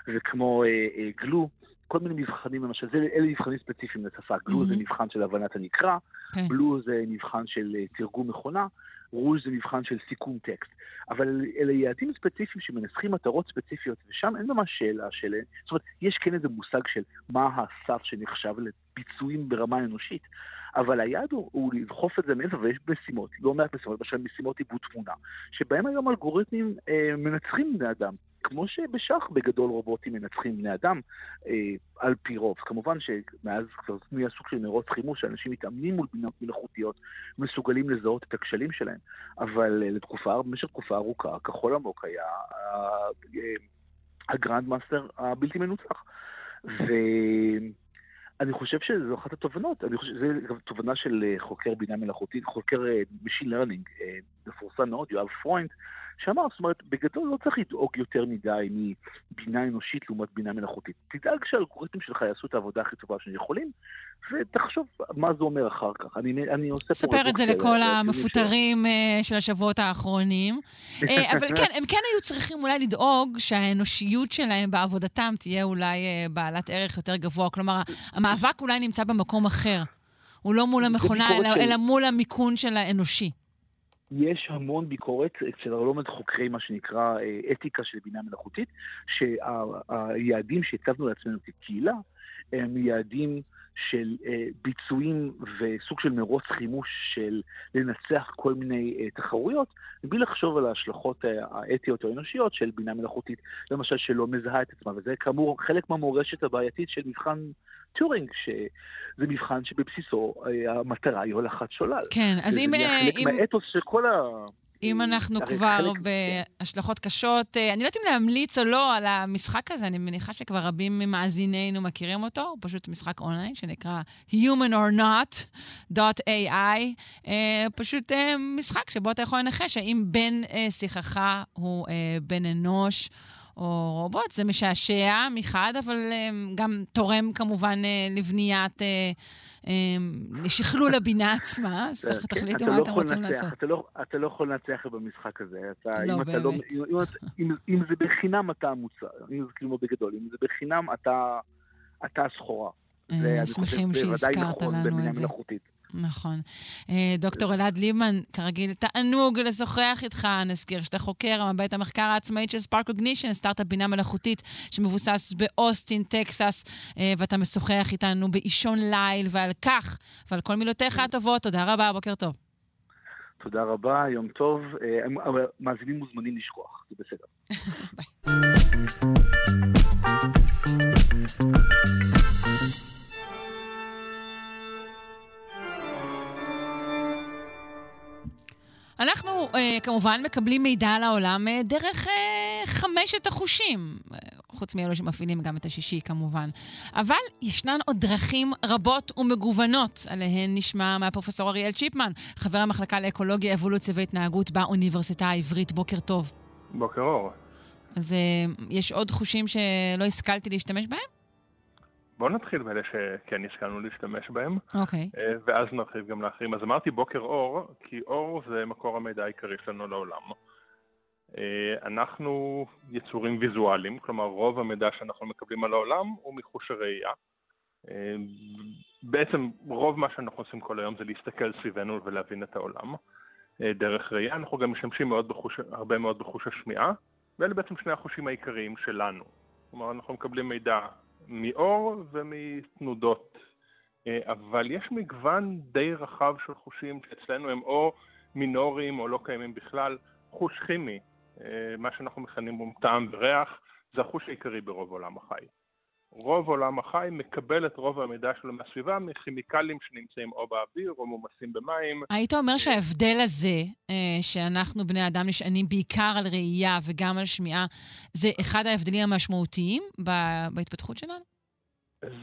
וכמו אה, אה, GLUE. כל מיני מבחנים, למשל, זה, אלה מבחנים ספציפיים לשפה. GLUE זה מהמם. מבחן של הבנת הנקרא, כן. BLEU זה מבחן של אה, תרגום מכונה, ROUGE זה מבחן של סיכום טקסט. אבל אלה יעדים ספציפיים שמנסחים מטרות ספציפיות, ושם אין ממש שאלה של... זאת אומרת, יש כן איזה מושג של מה הסף שנחשב לביצועים ברמה אנושית, אבל היעד הוא, הוא לדחוף את זה מעבר, ויש משימות, לא מעט משימות, למשל משימות עיבוד תמונה, שבהם היום אלגוריתמים אה, מנצחים בני אדם. כמו שבשח בגדול רובוטים מנצחים בני אדם אה, על פי רוב. כמובן שמאז כבר נהיה סוג של מרוץ חימוש, שאנשים מתאמנים מול בינות מלאכותיות, מסוגלים לזהות את הכשלים שלהם. אבל אה, לתקופה, במשך תקופה ארוכה, כחול עמוק היה אה, אה, הגרנד מאסטר הבלתי מנוצח. ואני חושב שזו אחת התובנות, אני חושב, זו גם תובנה של אה, חוקר בינה מלאכותית, חוקר אה, Machine Learning, אה, מפורסם מאוד, יואב פרוינד, שאמר, זאת אומרת, בגדול לא צריך לדאוג יותר מדי מבינה אנושית לעומת בינה מלאכותית. תדאג שהאלגוריתמים שלך יעשו את העבודה הכי טובה שהם יכולים, ותחשוב מה זה אומר אחר כך. אני, אני עושה פה ספר את זה לכל המפוטרים אה, של השבועות האחרונים. אה, אבל כן, הם כן היו צריכים אולי לדאוג שהאנושיות שלהם בעבודתם תהיה אולי אה, בעלת ערך יותר גבוה. כלומר, המאבק אולי נמצא במקום אחר. הוא לא מול המכונה, אלא, אלא מול המיקון של האנושי. יש המון ביקורת אצל לא מעט חוקרי מה שנקרא אה, אתיקה של בינה מלאכותית, שהיעדים שהצבנו לעצמנו כקהילה הם יעדים של אה, ביצועים וסוג של מרוץ חימוש של לנצח כל מיני אה, תחרויות, מבלי לחשוב על ההשלכות אה, האתיות או האנושיות של בינה מלאכותית, למשל שלא מזהה את עצמה, וזה כאמור חלק מהמורשת הבעייתית של מבחן טורינג, שזה מבחן שבבסיסו אה, המטרה היא הולכת שולל. כן, אז אם... זה אה, חלק אם... מהאתוס של כל ה... אם אנחנו כבר חלק- בהשלכות קשות, אה, אני לא יודעת אם להמליץ או לא על המשחק הזה, אני מניחה שכבר רבים ממאזינינו מכירים אותו, הוא פשוט משחק אונליין שנקרא Human or Not.ai, פשוט משחק שבו אתה יכול לנחש האם בן שיחך הוא בן אנוש. או רובוט, זה משעשע מחד, אבל אה, גם תורם כמובן אה, לבניית, אה, אה, לשכלול הבינה עצמה, אז כן, תחליטו אתה מה לא אתם רוצים לעשות. אתה לא, אתה לא יכול לנצח במשחק הזה. לא, לא, באמת. אם, זה בחינם אתה המוצר, אם זה כאילו בגדול, אם זה בחינם אתה, הסחורה. אה, שמחים שהזכרת נכון לנו את זה. נכון. אה, דוקטור אלעד ליבמן, כרגיל, תענוג לשוחח איתך. נזכיר שאתה חוקר מבית המחקר העצמאית של ספארק קוגנישן, סטארט-אפ בינה מלאכותית שמבוסס באוסטין, טקסס, אה, ואתה משוחח איתנו באישון ליל, ועל כך ועל כל מילותיך הטובות. תודה רבה, בוקר טוב. תודה רבה, יום טוב. אה, מאזינים מוזמנים לשכוח, זה בסדר. אנחנו אה, כמובן מקבלים מידע על העולם אה, דרך אה, חמשת החושים, אה, חוץ מאלו שמפעילים גם את השישי כמובן. אבל ישנן עוד דרכים רבות ומגוונות, עליהן נשמע מהפרופסור אריאל צ'יפמן, חבר המחלקה לאקולוגיה, אבולוציה והתנהגות באוניברסיטה העברית. בוקר טוב. בוקר אור. אז אה, יש עוד חושים שלא השכלתי להשתמש בהם? בואו נתחיל באלה שכן השכלנו להשתמש בהם, אוקיי. אה, ואז נרחיב גם לאחרים. אז אמרתי בוקר אור, כי אור זה מקור המידע העיקרי שלנו לעולם. אה, אנחנו יצורים ויזואליים, כלומר רוב המידע שאנחנו מקבלים על העולם הוא מחוש הראייה. אה, בעצם רוב מה שאנחנו עושים כל היום זה להסתכל סביבנו ולהבין את העולם. דרך ראייה, אנחנו גם משתמשים מאוד בחוש, הרבה מאוד בחוש השמיעה, ואלה בעצם שני החושים העיקריים שלנו. כלומר, אנחנו מקבלים מידע מאור ומתנודות, אה, אבל יש מגוון די רחב של חושים שאצלנו הם או מינוריים או לא קיימים בכלל. חוש כימי, מה שאנחנו מכנים בו טעם וריח, זה החוש העיקרי ברוב עולם החי. רוב עולם החי מקבל את רוב המידע שלו מהסביבה מכימיקלים שנמצאים או באוויר או מומסים במים. היית אומר שההבדל הזה, אה, שאנחנו בני אדם נשענים בעיקר על ראייה וגם על שמיעה, זה אחד ההבדלים המשמעותיים בהתפתחות שלנו?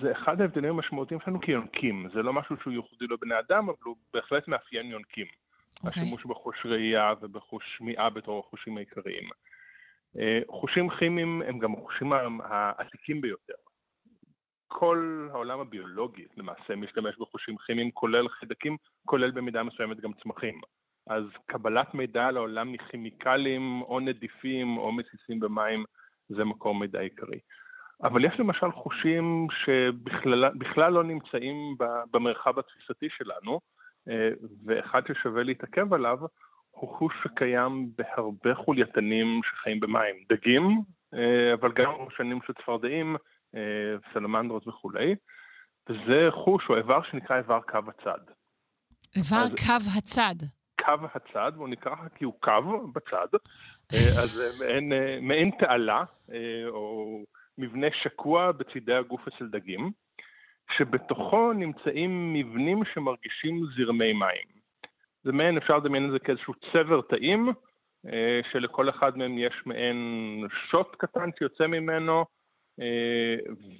זה אחד ההבדלים המשמעותיים שלנו כיונקים. זה לא משהו שהוא ייחודי לבני אדם, אבל הוא בהחלט מאפיין יונקים. Okay. אוקיי. השימוש בחוש ראייה ובחוש שמיעה בתור החושים העיקריים. אה, חושים כימיים הם גם החושים העתיקים ביותר. כל העולם הביולוגי למעשה משתמש בחושים כימיים, כולל חיידקים, כולל במידה מסוימת גם צמחים. אז קבלת מידע על העולם מכימיקלים או נדיפים או מסיסים במים זה מקור מידע עיקרי. אבל יש למשל חושים שבכלל לא נמצאים במרחב התפיסתי שלנו, אה, ואחד ששווה להתעכב עליו הוא חוש שקיים בהרבה חולייתנים שחיים במים. דגים, אה, אבל גם ראשנים של צפרדעים, סלמנדרות וכולי, וזה חוש או איבר שנקרא איבר קו הצד. איבר קו הצד. קו הצד, והוא נקרא כי הוא קו בצד, אה, אז מעין, אה, מעין תעלה, או מבנה שקוע בצידי הגוף אצל דגים, שבתוכו נמצאים מבנים שמרגישים זרמי מים. זה מעין, אפשר לדמיין את זה כאיזשהו צבר תאים, שלכל אחד מהם יש מעין שוט קטן שיוצא ממנו, אה,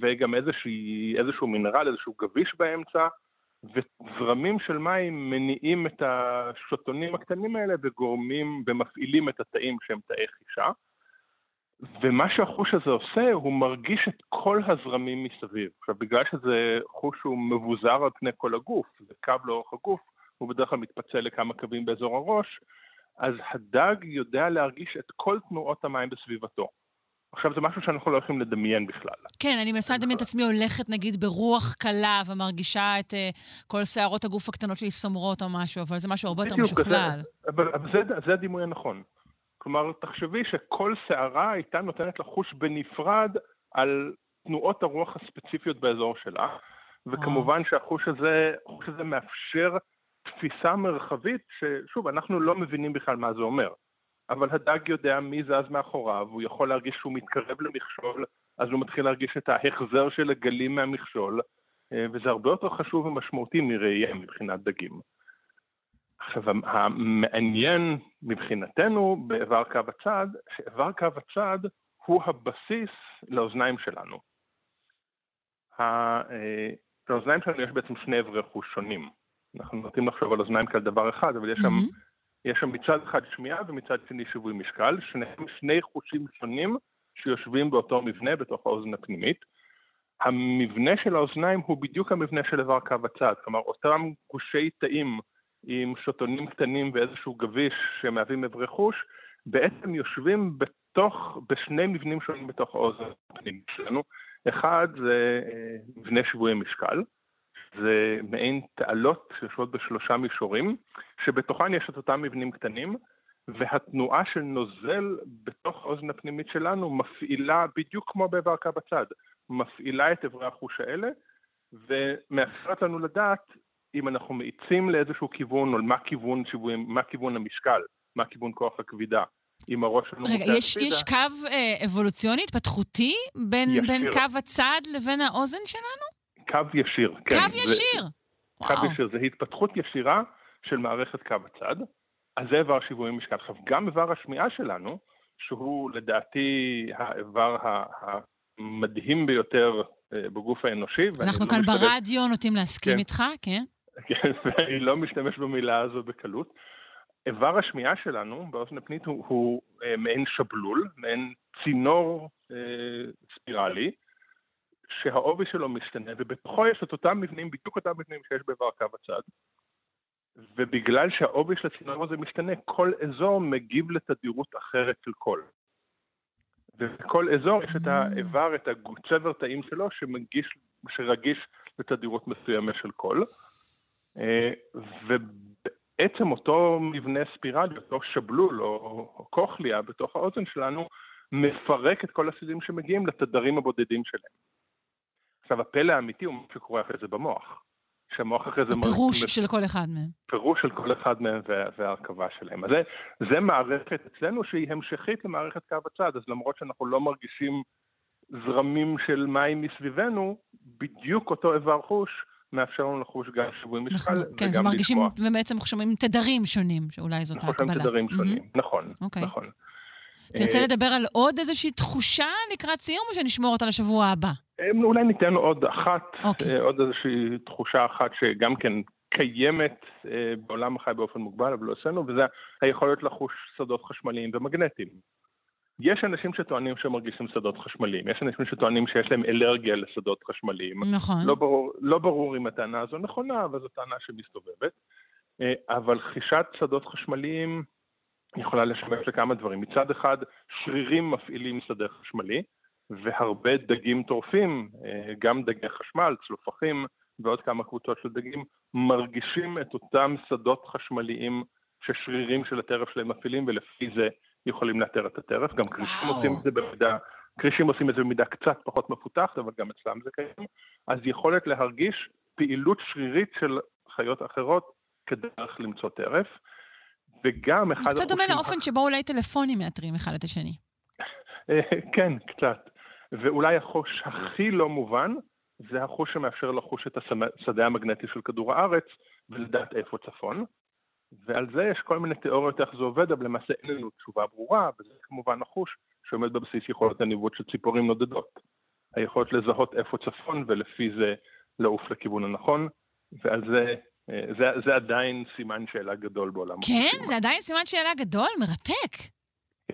וגם איזושהי, איזשהו מינרל, איזשהו גביש באמצע, וזרמים של מים מניעים את השוטונים הקטנים האלה וגורמים ומפעילים את התאים שהם תאי חישה. ומה שהחוש הזה עושה, הוא מרגיש את כל הזרמים מסביב. עכשיו, בגלל שזה חוש שהוא מבוזר על פני כל הגוף, זה קו לאורך הגוף, הוא בדרך כלל מתפצל לכמה קווים באזור הראש, אז הדג יודע להרגיש את כל תנועות המים בסביבתו. עכשיו זה משהו שאנחנו לא יכולים לדמיין בכלל. כן, אני מנסה לדמיין את עצמי הולכת נגיד ברוח קלה ומרגישה את uh, כל שערות הגוף הקטנות שלי סומרות או משהו, אבל זה משהו הרבה יותר משוכלל. אבל, אבל זה, זה הדימוי הנכון. כלומר, תחשבי שכל שערה הייתה נותנת לחוש בנפרד על תנועות הרוח הספציפיות באזור שלה, וכמובן שהחוש הזה, הזה מאפשר תפיסה מרחבית, ששוב, אנחנו לא מבינים בכלל מה זה אומר. אבל הדג יודע מי זז מאחוריו, הוא יכול להרגיש שהוא מתקרב למכשול, אז הוא מתחיל להרגיש את ההחזר של הגלים מהמכשול, אה, וזה הרבה יותר חשוב ומשמעותי מראייה מבחינת דגים. עכשיו, המעניין מבחינתנו באיבר קו הצד, שאיבר קו הצד הוא הבסיס לאוזניים שלנו. אה, לאוזניים שלנו יש בעצם שני אברי חוש שונים. אנחנו נוטים לחשוב על אוזניים כעל דבר אחד, אבל יש שם mm-hmm. יש שם מצד אחד שמיעה ומצד שני שיווי משקל, שניהם שני חושים שונים שיושבים באותו מבנה בתוך האוזן הפנימית. המבנה של האוזניים הוא בדיוק המבנה של איבר קו הצד, כלומר אותם גושי תאים עם שוטונים קטנים ואיזשהו גביש שמהווים אברי חוש, בעצם יושבים בתוך, בשני מבנים שונים בתוך האוזן הפנימית שלנו. אחד זה אה, מבנה שבוי משקל, זה מעין תעלות שיושבות בשלושה מישורים, שבתוכן יש את אותם מבנים קטנים, והתנועה של נוזל בתוך האוזן הפנימית שלנו מפעילה, בדיוק כמו באיבר קו בצד, מפעילה את אברי החוש האלה, ומאפשרת לנו לדעת אם אנחנו מאיצים לאיזשהו כיוון, או מה כיוון, מה כיוון המשקל, מה כיוון כוח הכבידה. אם הראש שלנו רגע, יש, יש קו אה, אבולוציוני, התפתחותי, בין, בין קו הצד לבין האוזן שלנו? קו ישיר, כן. קו ישיר? זה, קו ישיר, זה התפתחות ישירה של מערכת קו הצד. אז זה איבר שיווי משקל. עכשיו, גם איבר השמיעה שלנו, שהוא לדעתי האיבר המדהים ביותר אה, בגוף האנושי. אנחנו לא כאן לא ברדיו נוטים להסכים כן. איתך, כן? כן, ואני לא משתמש במילה הזו בקלות. איבר השמיעה שלנו באוזן הפנית הוא, הוא אה, מעין שבלול, מעין צינור אה, ספירלי, שהעובי שלו משתנה, ובתוכו יש את אותם מבנים, בדיוק אותם מבנים שיש באיבר קו הצד. ובגלל שהעובי של הצינור הזה משתנה, כל אזור מגיב לתדירות אחרת של קול. ובכל אזור יש את האיבר, את הצבר תאים שלו, שמגיש, שרגיש בתדירות מסוימת של קול. ובעצם אותו מבנה ספירלי, אותו שבלול או, קוכליה בתוך האוזן שלנו, מפרק את כל הסידים שמגיעים לתדרים הבודדים שלהם. עכשיו, הפלא האמיתי הוא מה שקורה אחרי זה במוח. שהמוח אחרי זה... פירוש של כל אחד מהם. פירוש של כל אחד מהם וההרכבה שלהם. אז זה, זה מערכת אצלנו שהיא המשכית למערכת קו הצד, אז למרות שאנחנו לא מרגישים זרמים של מים מסביבנו, בדיוק אותו איבר חוש מאפשר לנו לחוש גם שיווי משקל נכון, כן, וגם ומרגישים, לתקוע. ובעצם אנחנו שומעים תדרים שונים, שאולי זאת ההקבלה. אנחנו שומעים תדרים שונים, mm-hmm. נכון, okay. אוקיי. נכון. תרצה אה, לדבר על עוד איזושהי תחושה לקראת סיום, או שנשמור אותה לשבוע הבא? אולי ניתן עוד אחת, okay. אוקיי. אה, עוד איזושהי תחושה אחת שגם כן קיימת אה, בעולם החי באופן מוגבל, אבל לא אצלנו, וזה היכולת לחוש שדות חשמליים ומגנטיים. יש אנשים שטוענים שהם מרגישים שדות חשמליים, יש אנשים שטוענים שיש להם אלרגיה לשדות חשמליים. נכון. לא ברור, לא ברור אם הטענה הזו נכונה, אבל זו טענה שמסתובבת. אבל חישת שדות חשמליים יכולה לשמש לכמה דברים. מצד אחד, שרירים מפעילים שדה חשמלי, והרבה דגים טורפים, אה, גם דגי חשמל, צלופחים ועוד כמה קבוצות של דגים, מרגישים את אותם שדות חשמליים ששרירים של הטרף שלהם מפעילים, ולפי זה יכולים לאתר את הטרף. גם כרישים עושים את זה במידה, כרישים עושים את זה במידה קצת פחות מפותחת, אבל גם אצלם זה קיים. אז יכולת להרגיש פעילות שרירית של חיות אחרות כדרך למצוא טרף. וגם אחד... קצת דומה לאופן שבו אולי טלפונים מאתרים אחד את השני. אה, כן, קצת. ואולי החוש הכי לא מובן, זה החוש שמאפשר לחוש את השדה המגנטי של כדור הארץ ולדעת איפה צפון. ועל זה יש כל מיני תיאוריות איך זה עובד, אבל למעשה אין לנו תשובה ברורה, וזה כמובן החוש שעומד בבסיס יכולת הניווט של ציפורים נודדות. היכולת לזהות איפה צפון ולפי זה לעוף לכיוון הנכון, ועל זה זה, זה עדיין סימן שאלה גדול בעולם. כן? זה עדיין סימן שאלה גדול? מרתק.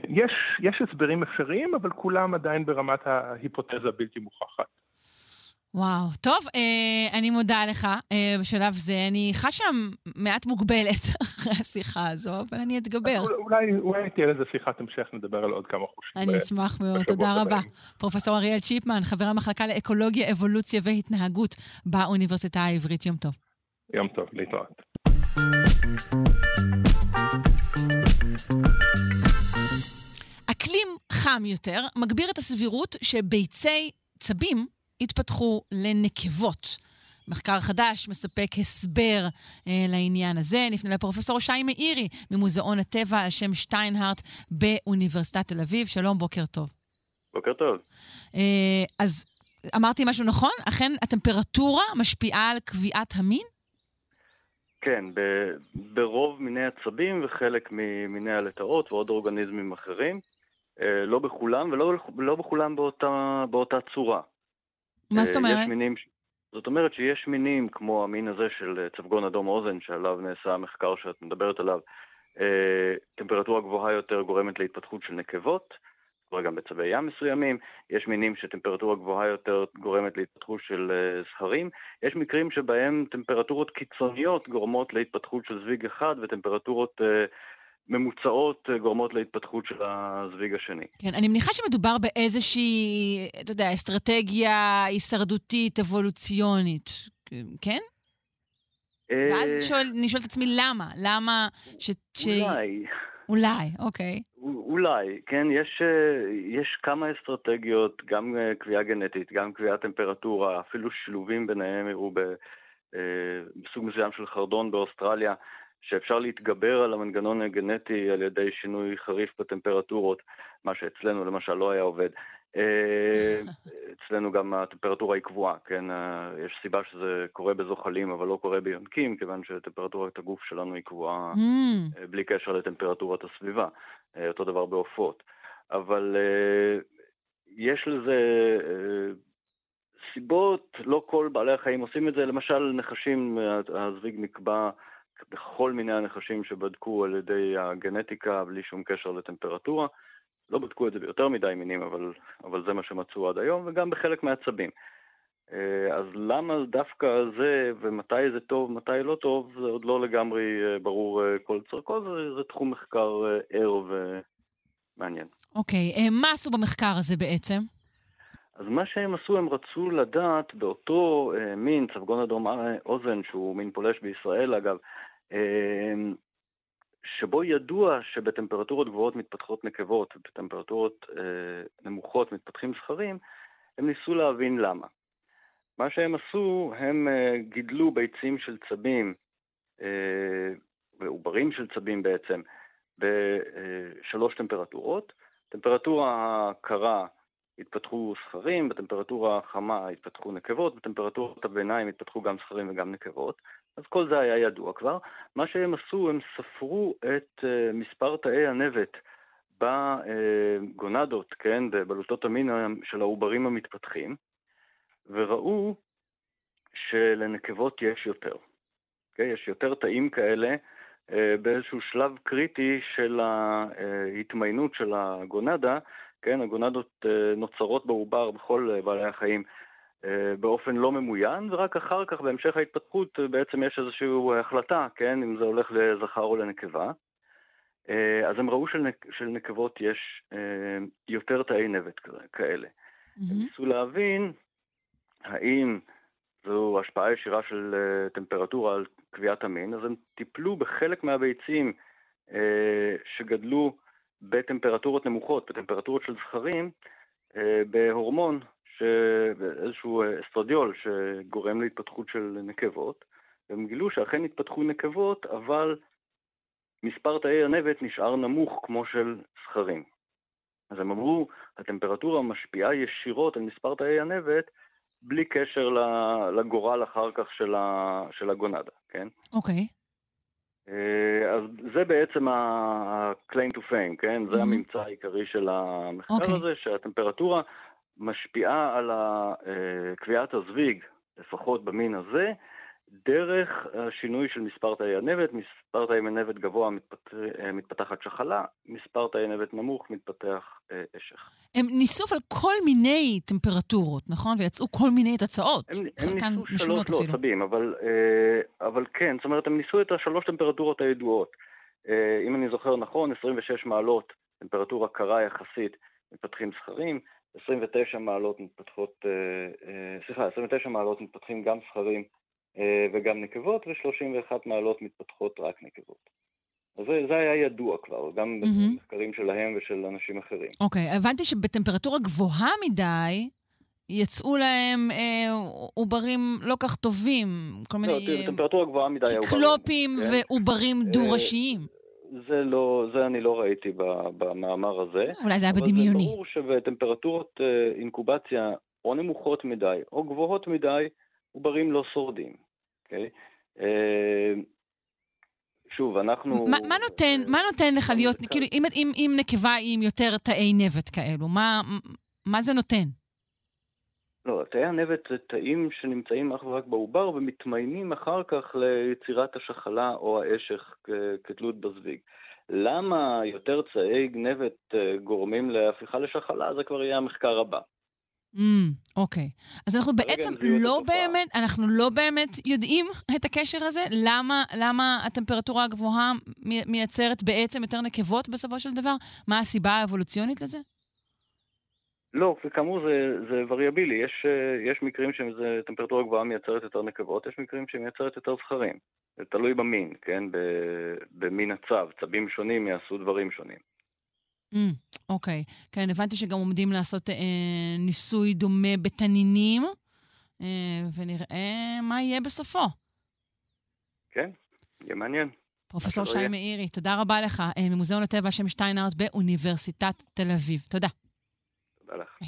יש, יש הסברים אפשריים, אבל כולם עדיין ברמת ההיפותזה הבלתי מוכחת. וואו, טוב, אה, אני מודה לך אה, בשלב זה. אני חשה מעט מוגבלת אחרי השיחה הזו, אבל אני אתגבר. אולי, אולי תהיה לזה שיחת המשך, נדבר על עוד כמה חושים. אני אשמח מאוד, תודה רבה. פרופ' אריאל צ'יפמן, חבר המחלקה לאקולוגיה, אבולוציה והתנהגות באוניברסיטה העברית. יום טוב. יום טוב, להתראות. אקלים חם יותר מגביר את הסבירות שביצי צבים יתפתחו לנקבות. מחקר חדש מספק הסבר אה, לעניין הזה. נפנה לפרופסור שי מאירי ממוזיאון הטבע על שם שטיינהארט באוניברסיטת תל אביב. שלום, בוקר טוב. בוקר טוב. אה, אז אמרתי משהו נכון? אכן הטמפרטורה משפיעה על קביעת המין? כן, ברוב מיני עצבים וחלק ממיני הלטאות ועוד אורגניזמים אחרים. אה, לא בכולם ולא לא בכולם באותה, באותה צורה. מה זאת אה, אומרת? מינים, זאת אומרת שיש מינים כמו המין הזה של אה, צפגון אדום אוזן, שעליו נעשה המחקר שאת מדברת עליו, טמפרטורה גבוהה יותר גורמת להתפתחות של נקבות, קורה גם בצבי ים מסוימים, יש מינים שטמפרטורה גבוהה יותר גורמת להתפתחות של אה, זכרים, יש מקרים שבהם טמפרטורות קיצוניות גורמות להתפתחות של זוויג אחד וטמפרטורות אה, ממוצעות אה, גורמות להתפתחות של הזוויג השני. כן, אני מניחה שמדובר באיזושהי, אתה יודע, אסטרטגיה הישרדותית, אבולוציונית, כן? ואז שואל, אני שואלת את עצמי למה? למה ש... אולי. אולי, אוקיי. אולי, כן, יש, אה, יש כמה אסטרטגיות, גם אה, קביעה גנטית, גם קביעת טמפרטורה, אפילו שילובים ביניהם הראו אה, בסוג מסוים של חרדון באוסטרליה, שאפשר להתגבר על המנגנון הגנטי על ידי שינוי חריף בטמפרטורות, מה שאצלנו למשל לא היה עובד. אה, אצלנו גם הטמפרטורה היא קבועה, כן? אה, יש סיבה שזה קורה בזוחלים אבל לא קורה ביונקים, כיוון שטמפרטורת הגוף שלנו היא קבועה mm. אה, בלי קשר לטמפרטורת הסביבה. אותו דבר בעופות. אבל יש לזה סיבות, לא כל בעלי החיים עושים את זה. למשל, נחשים, הזוויג נקבע בכל מיני הנחשים שבדקו על ידי הגנטיקה בלי שום קשר לטמפרטורה. לא בדקו את זה ביותר מדי מינים, אבל, אבל זה מה שמצאו עד היום, וגם בחלק מהעצבים. אה, אז למה דווקא זה, ומתי זה טוב, מתי לא טוב, זה עוד לא לגמרי אה, ברור אה, כל צורכו, זה, זה תחום מחקר ער ומעניין. אוקיי, okay. מה עשו במחקר הזה בעצם? אז מה שהם עשו, הם רצו לדעת באותו מין, צווגון אדום אוזן, שהוא מין פולש בישראל אגב, שבו ידוע שבטמפרטורות גבוהות מתפתחות נקבות ובטמפרטורות אה, נמוכות מתפתחים זכרים, הם ניסו להבין למה. מה שהם עשו, הם אה, גידלו ביצים של צבים, אה, ועוברים של צבים בעצם, בשלוש טמפרטורות. טמפרטורה הקרה התפתחו זכרים, בטמפרטורה החמה התפתחו נקבות, בטמפרטורת הביניים התפתחו גם זכרים וגם נקבות. אז כל זה היה ידוע כבר. מה שהם עשו, הם ספרו את uh, מספר תאי הנבט בגונדות, כן, בבלוטות המין של העוברים המתפתחים, וראו שלנקבות יש יותר. Okay, אוקיי? יש יותר תאים כאלה uh, באיזשהו שלב קריטי של ההתמיינות של הגונדה, כן, הגונדות uh, נוצרות בעובר בכל בעלי החיים אה, באופן לא ממוין, ורק אחר כך, בהמשך ההתפתחות, אה, בעצם יש איזושהי החלטה, כן, אם זה הולך לזכר או לנקבה. אה, אז הם ראו של, של נקבות יש יותר תאי נבט כאלה. Mm-hmm. הם ניסו להבין האם זו השפעה ישירה של טמפרטורה על קביעת המין, אז הם טיפלו בחלק מהביצים שגדלו בטמפרטורות נמוכות, בטמפרטורות של זכרים, בהורמון איזשהו אה, אסטרדיול שגורם להתפתחות של נקבות, והם גילו שאכן התפתחו נקבות, אבל מספר תאי הנבט נשאר נמוך כמו של זכרים. אז הם אמרו, הטמפרטורה משפיעה ישירות על מספר תאי הנבט, בלי קשר לגורל אחר כך של, ה, של הגונדה, כן? אוקיי. Okay. אה, אז זה בעצם ה-claim to fame, כן? Mm-hmm. זה הממצא העיקרי של המחקר okay. אוקיי. הזה, שהטמפרטורה משפיעה על קביעת הזוויג, לפחות במין הזה, דרך השינוי של מספר תאי הנבט, מספר תאי הנבט גבוה מתפת... מתפתחת שחלה, מספר תאי נבט נמוך מתפתח אה, אשך. הם ניסו על כל מיני טמפרטורות, נכון? ויצאו כל מיני תוצאות. הם, הם ניסו שלוש, לא, סבים, אבל, אה, אבל כן, זאת אומרת, הם ניסו את השלוש טמפרטורות הידועות. אה, אם אני זוכר נכון, 26 מעלות, טמפרטורה קרה יחסית, מתפתחים זכרים, 29 מעלות מתפתחות, אה, אה, סליחה, 29 מעלות מתפתחים גם זכרים אה, וגם נקבות, ו-31 מעלות מתפתחות רק נקבות. אז זה, זה היה ידוע כבר, גם mm-hmm. במחקרים שלהם ושל אנשים אחרים. אוקיי, okay, הבנתי שבטמפרטורה גבוהה מדי, יצאו להם אה, עוברים לא כך טובים, כל מיני... לא, תראי, בטמפרטורה גבוהה מדי. קיקלופים כן? ועוברים דו-ראשיים. זה לא, זה אני לא ראיתי במאמר הזה. אולי זה היה בדמיוני. אבל זה ברור שבטמפרטורות אה, אינקובציה או נמוכות מדי או גבוהות מדי, עוברים לא שורדים, אוקיי? אה, שוב, אנחנו... מה, מה, נותן, מה נותן לך להיות, כאילו, אם, אם, אם נקבה עם יותר תאי נבט כאלו, מה, מה זה נותן? לא, תאי הנבט זה תאים שנמצאים אך ורק בעובר ומתמיינים אחר כך ליצירת השחלה או האשך כתלות בזוויג. למה יותר תאי נבט אה, גורמים להפיכה לשחלה, זה כבר יהיה המחקר הבא. אוקיי. Mm, okay. אז אנחנו בעצם לא באמת, אנחנו לא באמת יודעים את הקשר הזה? למה, למה הטמפרטורה הגבוהה מייצרת בעצם יותר נקבות בסופו של דבר? מה הסיבה האבולוציונית לזה? לא, וכאמור זה, זה וריאבילי, יש, אה, יש מקרים שטמפרטורה גבוהה מייצרת יותר נקבות, יש מקרים שמייצרת יותר זכרים. זה תלוי במין, כן? במין הצב, צבים שונים יעשו דברים שונים. אוקיי. Mm, okay. כן, הבנתי שגם עומדים לעשות אה, ניסוי דומה בתנינים, אה, ונראה מה יהיה בסופו. כן, יהיה מעניין. פרופסור שי מאירי, תודה רבה לך, אה, ממוזיאון הטבע שם שטיינארט באוניברסיטת תל אביב. תודה. תודה לך.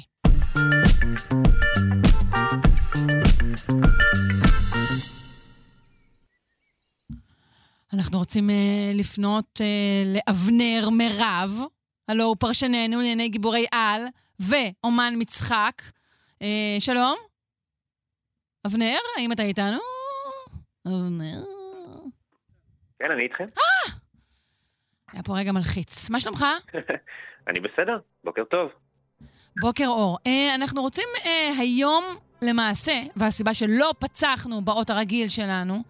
אנחנו רוצים uh, לפנות uh, לאבנר מירב, הלו הוא פרשננו לענייני גיבורי על ואומן מצחק. Uh, שלום? אבנר, האם אתה איתנו? אבנר? כן, אני איתכם. אה! היה פה רגע מלחיץ. מה שלומך? אני בסדר, בוקר טוב. בוקר אור. אה, אנחנו רוצים אה, היום, למעשה, והסיבה שלא פצחנו באות הרגיל שלנו,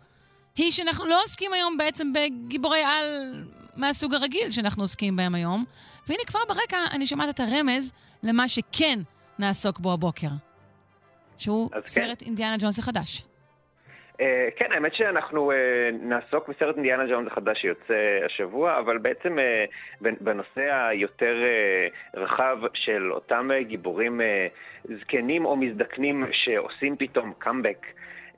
היא שאנחנו לא עוסקים היום בעצם בגיבורי על מהסוג הרגיל שאנחנו עוסקים בהם היום. והנה כבר ברקע אני שומעת את הרמז למה שכן נעסוק בו הבוקר, שהוא כן. סרט אינדיאנה ג'ונס החדש. אה, כן, האמת שאנחנו אה, נעסוק בסרט אינדיאנה ג'ונס החדש שיוצא השבוע, אבל בעצם אה, בנ- בנושא היותר רחב של אותם גיבורים זקנים או מזדקנים שעושים פתאום קאמבק.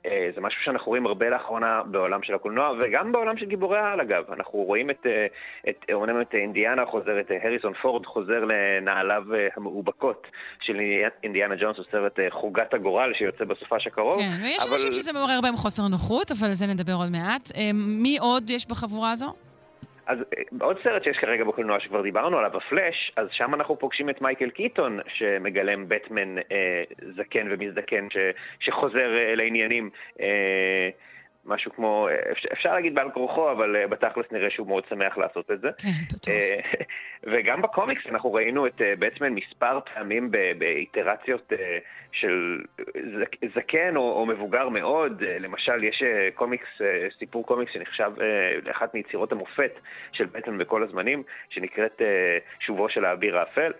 אה, זה משהו שאנחנו רואים הרבה לאחרונה בעולם של הקולנוע, וגם בעולם של גיבורי העל אגב. אנחנו רואים את, אה, את, אומנם את אינדיאנה חוזר, את אה, הריסון פורד חוזר לנעליו אה, המאובקות של אינדיאנה ג'ונס, הוא סרט אה, חוגת הגורל שיוצא בסופש הקרוב. כן, ויש אבל- אנשים שזה מעורר בהם חוסר נוחות, אבל על זה נדבר עוד מעט. אה, מי עוד יש בחבורה הזו? אז אה, עוד סרט שיש כרגע בקולנוע שכבר דיברנו עליו, הפלאש, אז שם אנחנו פוגשים את מייקל קיטון שמגלם בטמן אה, זקן ומזדקן ש, שחוזר אה, לעניינים. אה, משהו כמו, אה, אפשר, להגיד בעל כורחו, אבל אה, בתכלס נראה שהוא מאוד שמח לעשות את זה. כן, בטוח. אה, וגם בקומיקס אנחנו ראינו את אה, בטמן מספר פעמים באיטרציות אה, של זק- זקן או, או מבוגר מאוד. אה, למשל, יש אה, קומיקס, אה, סיפור קומיקס שנחשב אה, לאחת מיצירות המופת של בטמן בכל הזמנים, שנקראת אה, שובו של האביר האפל.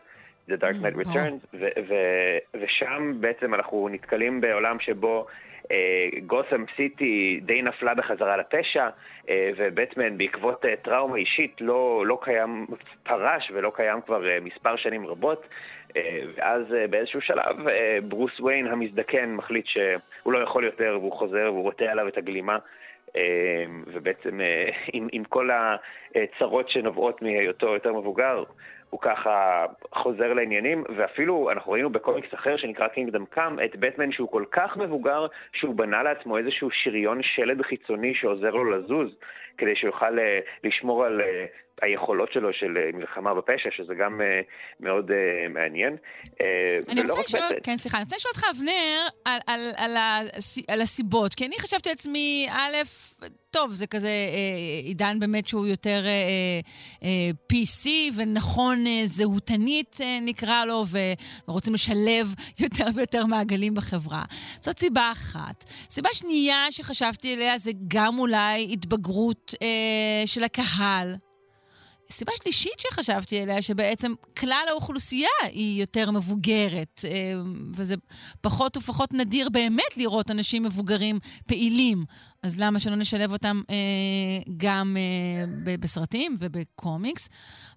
The Dark Knight Mm, Returns, ו- ו- ושם בעצם אנחנו נתקלים בעולם שבו גוסם סיטי די נפלה בחזרה לפשע, אה, ובטמן בעקבות אה, טראומה אישית לא, לא קיים, פרש ולא קיים כבר אה, מספר שנים רבות. אה, ואז אה, באיזשהו שלב אה, ברוס ויין המזדקן מחליט שהוא לא יכול יותר והוא חוזר והוא רוטה עליו את הגלימה. אה, ובעצם אה, עם, עם כל הצרות שנובעות מהיותו יותר מבוגר, הוא ככה חוזר לעניינים, ואפילו אנחנו ראינו בקומיקס אחר שנקרא Kingdom Come את בטמן שהוא כל כך מבוגר שהוא בנה לעצמו איזשהו שריון שלד חיצוני שעוזר לו לזוז, כדי שיוכל אה, לשמור על אה, היכולות שלו של אה, מלחמה בפשע, שזה גם מאוד מעניין. אני רוצה לשאול. כן, סליחה, אני רוצה לשאול אותך, אבנר, על, על, על, על הסיבות. כי אני חשבתי לעצמי, א', טוב, זה כזה עידן באמת שהוא יותר PC ונכון זהותנית, נקרא לו, ורוצים לשלב יותר ויותר מעגלים בחברה. זאת סיבה אחת. סיבה שנייה שחשבתי עליה זה גם אולי התבגרות אה, של הקהל. סיבה שלישית שחשבתי עליה, שבעצם כלל האוכלוסייה היא יותר מבוגרת, אה, וזה פחות ופחות נדיר באמת לראות אנשים מבוגרים פעילים. אז למה שלא נשלב אותם אה, גם אה, בסרטים ובקומיקס?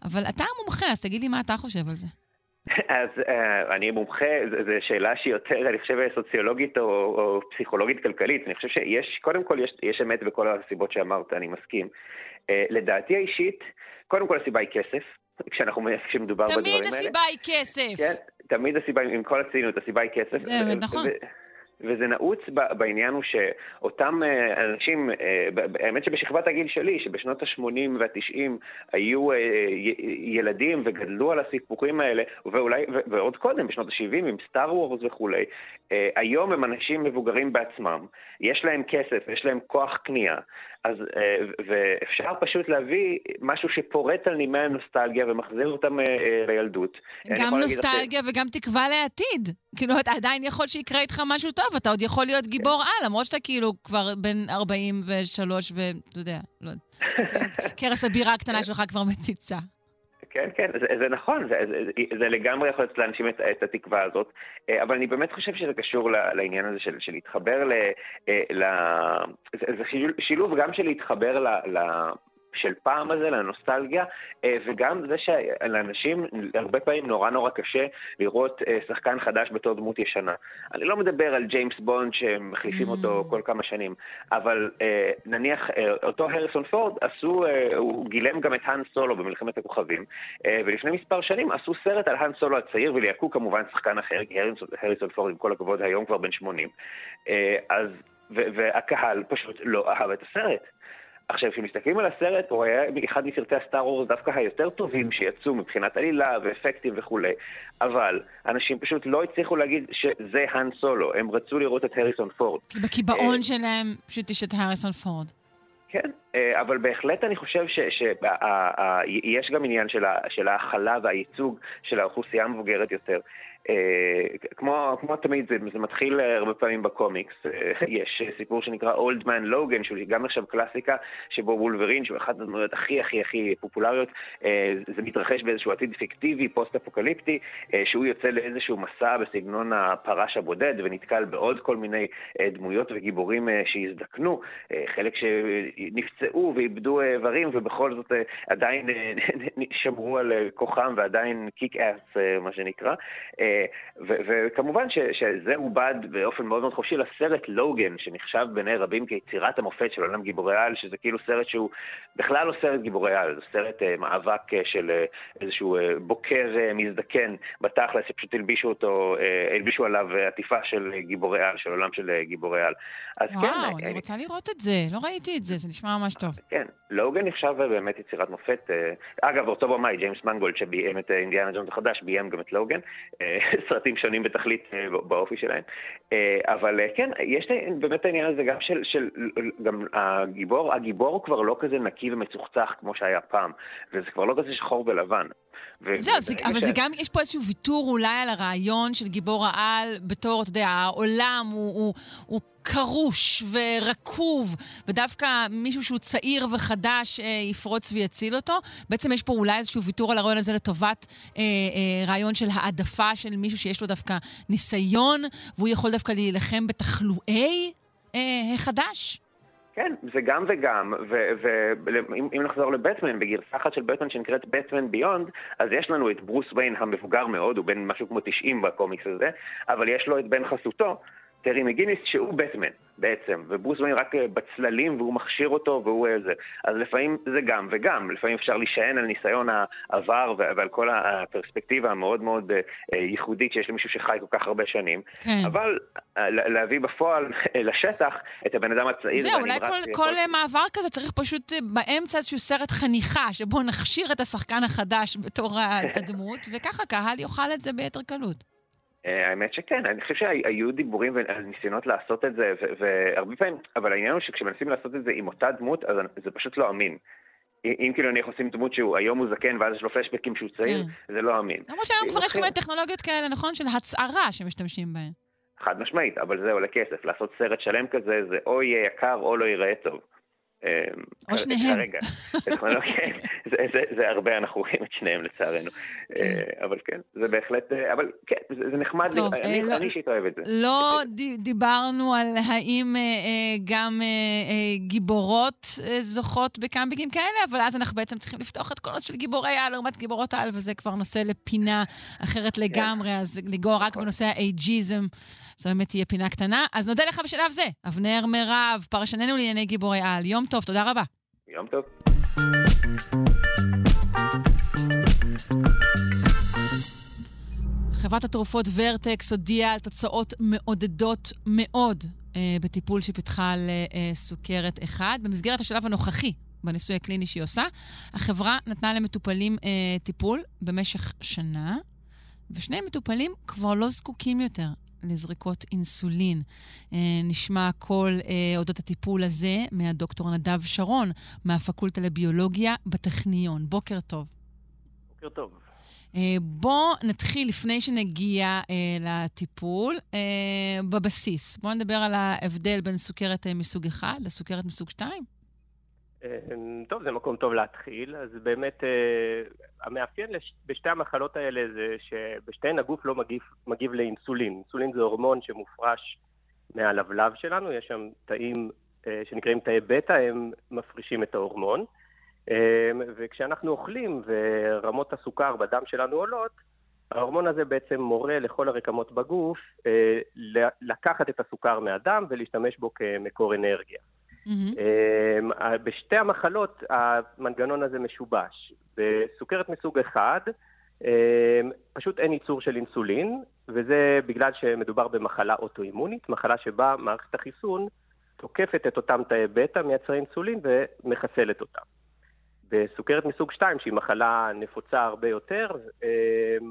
אבל אתה המומחה, אז תגיד לי מה אתה חושב על זה. אז uh, אני מומחה, זו שאלה שהיא יותר, אני חושב, סוציולוגית או, או פסיכולוגית כלכלית. אני חושב שיש, קודם כל יש, יש אמת בכל הסיבות שאמרת, אני מסכים. Uh, לדעתי האישית, קודם כל הסיבה היא כסף, כשאנחנו, כשמדובר בדברים האלה. תמיד הסיבה היא כסף. כן, תמיד הסיבה, עם כל הציניות, הסיבה היא כסף. זה באמת נכון. ו- וזה נעוץ בעניין הוא שאותם אה, אנשים, אה, האמת שבשכבת הגיל שלי, שבשנות ה-80 וה-90 היו אה, ילדים וגדלו על הסיפורים האלה, ואולי, ועוד קודם, בשנות ה-70 עם סטאר וורס וכולי, היום הם אנשים מבוגרים בעצמם, יש להם כסף, יש להם כוח קנייה, אז, אה, ואפשר פשוט להביא משהו שפורט על נימי הנוסטלגיה ומחזיר אותם אה, אה, לילדות. גם להגיד לך נוסטלגיה וגם תקווה לעתיד. כאילו, אתה עדיין יכול שיקרה איתך משהו טוב, אתה עוד יכול להיות גיבור על, למרות שאתה כאילו כבר בן 43 ואתה יודע, לא יודע, קרס הבירה הקטנה שלך כבר מציצה. כן, כן, זה, זה נכון, זה, זה, זה לגמרי יכול לתת לאנשים את, את התקווה הזאת, אה, אבל אני באמת חושב שזה קשור לעניין הזה של, של להתחבר ל... אה, ל זה, זה שילוב גם של להתחבר ל... ל של פעם הזה, לנוסטלגיה, אה, וגם זה שלאנשים הרבה פעמים נורא נורא קשה לראות אה, שחקן חדש בתור דמות ישנה. אני לא מדבר על ג'יימס בונד שמחליפים אותו כל כמה שנים, אבל אה, נניח אותו הריסון פורד עשו, הוא גילם גם את האן סולו במלחמת הכוכבים, ולפני מספר שנים עשו סרט על האן סולו הצעיר, וליהקו כמובן שחקן אחר, כי הריסון פורד עם כל הכבוד היום כבר בן 80. אה, אז, והקהל פשוט לא אהב את הסרט. עכשיו, כשמסתכלים על הסרט, הוא היה אחד מסרטי הסטאר וורס דווקא היותר טובים שיצאו מבחינת עלילה ואפקטים וכולי, אבל אנשים פשוט לא הצליחו להגיד שזה האן סולו, הם רצו לראות את הריסון פורד. כי בקיבעון שלהם פשוט יש את הריסון פורד. כן, אה, אבל בהחלט אני חושב שיש גם עניין של ההכלה והייצוג של האוכלוסייה המבוגרת יותר. כמו, כמו תמיד, זה, זה מתחיל הרבה פעמים בקומיקס. יש סיפור שנקרא Old Man Logan, שהוא גם נחשב קלאסיקה, שבו וולברין, שהוא אחד הדמויות הכי הכי הכי פופולריות, זה מתרחש באיזשהו עתיד פיקטיבי, פוסט-אפוקליפטי, שהוא יוצא לאיזשהו מסע בסגנון הפרש הבודד, ונתקל בעוד כל מיני דמויות וגיבורים שהזדקנו, חלק שנפצעו ואיבדו איברים, ובכל זאת עדיין שמרו על כוחם ועדיין kick ass, מה שנקרא. וכמובן שזה עובד באופן מאוד מאוד חופשי לסרט לוגן, שנחשב בעיני רבים כיצירת המופת של עולם גיבורי על, שזה כאילו סרט שהוא בכלל לא סרט גיבורי על, זה סרט מאבק של איזשהו בוקר מזדקן בתכלס, שפשוט הלבישו אותו, הלבישו עליו עטיפה של גיבורי על, של עולם של גיבורי על. אז וואו, כן, אני רוצה לראות את זה, לא ראיתי את זה, זה נשמע ממש טוב. כן, לוגן נחשב באמת יצירת מופת. אגב, אותו במאי, ג'יימס מנגולד, שביים את אינדיאנה ג'ונס החדש, ביים גם את לוגן. סרטים שונים בתכלית באופי שלהם. אבל כן, יש באמת העניין הזה גם של, של גם הגיבור, הגיבור כבר לא כזה נקי ומצוחצח כמו שהיה פעם, וזה כבר לא כזה שחור ולבן. זהו, זה, אבל ש... זה גם, יש פה איזשהו ויתור אולי על הרעיון של גיבור העל בתור, אתה יודע, העולם הוא, הוא, הוא קרוש ורקוב, ודווקא מישהו שהוא צעיר וחדש אה, יפרוץ ויציל אותו. בעצם יש פה אולי איזשהו ויתור על הרעיון הזה לטובת אה, אה, רעיון של העדפה של מישהו שיש לו דווקא ניסיון, והוא יכול דווקא להילחם בתחלואי אה, החדש. כן, זה גם וגם, ואם נחזור לבטמן, בגרסה אחת של בטמן שנקראת בטמן ביונד, אז יש לנו את ברוס ויין המבוגר מאוד, הוא בן משהו כמו 90 בקומיקס הזה, אבל יש לו את בן חסותו, טרי מגיניס, שהוא בטמן. בעצם, וברוס וויין רק אה, בצללים והוא מכשיר אותו והוא איזה. אה, אז לפעמים זה גם וגם, לפעמים אפשר להישען על ניסיון העבר ועל כל הפרספקטיבה המאוד מאוד אה, ייחודית שיש למישהו שחי כל כך הרבה שנים, כן. אבל להביא בפועל לשטח את הבן אדם הצעיר זהו, אולי כל, כל כל מעבר כזה צריך פשוט באמצע איזשהו סרט חניכה, שבו נכשיר את השחקן החדש בתור הדמות, וככה קהל יאכל את זה ביתר קלות. אה, האמת שכן, אני חושב שהיו דיבורים וניסיונות לעשות את זה, והרבה פעמים, אבל העניין הוא שכשמנסים לעשות את זה עם אותה דמות, אז זה פשוט לא אמין. אם כאילו נניח עושים דמות שהוא היום הוא זקן ואז יש לו פלשבקים שהוא צעיר, כן. זה לא אמין. למרות שהיום כבר יש כל מיני טכנולוגיות כאלה, נכון? של הצהרה שמשתמשים בהן. חד משמעית, אבל זה עולה כסף. לעשות סרט שלם כזה, זה או יהיה יקר או לא ייראה טוב. או אה, שניהם. רגע, כן, זה הרבה, אנחנו רואים את שניהם לצערנו. כן. אה, אבל כן, זה בהחלט, אה, אבל כן, זה נחמד, לא- אני אישית אוהב את זה. לא דיברנו על האם גם גיבורות זוכות בקמפינגים כאלה, אבל אז אנחנו בעצם צריכים לפתוח את כל הנושא של גיבורי על לעומת גיבורות על, וזה כבר נושא לפינה אחרת כן. לגמרי, אז לגור רק נכון. בנושא האייג'יזם. זו באמת תהיה פינה קטנה. אז נודה לך בשלב זה, אבנר מירב, פרשננו לענייני גיבורי על. יום טוב, תודה רבה. יום טוב. חברת התרופות ורטקס הודיעה על תוצאות מעודדות מאוד אה, בטיפול שפיתחה לסוכרת אה, 1. במסגרת השלב הנוכחי בניסוי הקליני שהיא עושה, החברה נתנה למטופלים אה, טיפול במשך שנה, ושני מטופלים כבר לא זקוקים יותר לזריקות אינסולין. אה, נשמע הכל אה, אודות הטיפול הזה מהדוקטור נדב שרון, מהפקולטה לביולוגיה בטכניון. בוקר טוב. בוקר טוב. אה, בואו נתחיל, לפני שנגיע לטיפול, בבסיס. בואו נדבר על ההבדל בין סוכרת מסוג 1 לסוכרת מסוג 2. אמ, טוב, זה מקום טוב להתחיל. אז באמת, אה, המאפיין בשתי המחלות האלה זה שבשתיהן הגוף לא מגיב, מגיב לאינסולין. אינסולין זה הורמון שמופרש מהלבלב שלנו, יש שם תאים אה, שנקראים תאי בטא, הם מפרישים את ההורמון. אמ, וכשאנחנו אוכלים ורמות הסוכר בדם שלנו עולות, ההורמון הזה בעצם מורה לכל הרקמות בגוף אה, לקחת את הסוכר מהדם ולהשתמש בו כמקור אנרגיה. Mm-hmm. בשתי המחלות המנגנון הזה משובש. בסוכרת מסוג אחד, אמ, פשוט אין ייצור של אינסולין, וזה בגלל שמדובר במחלה אוטואימונית, מחלה שבה מערכת החיסון תוקפת את אותם תאי בטא, מייצרי אינסולין ומחסלת אותם. בסוכרת מסוג 2, שהיא מחלה נפוצה הרבה יותר, אמ,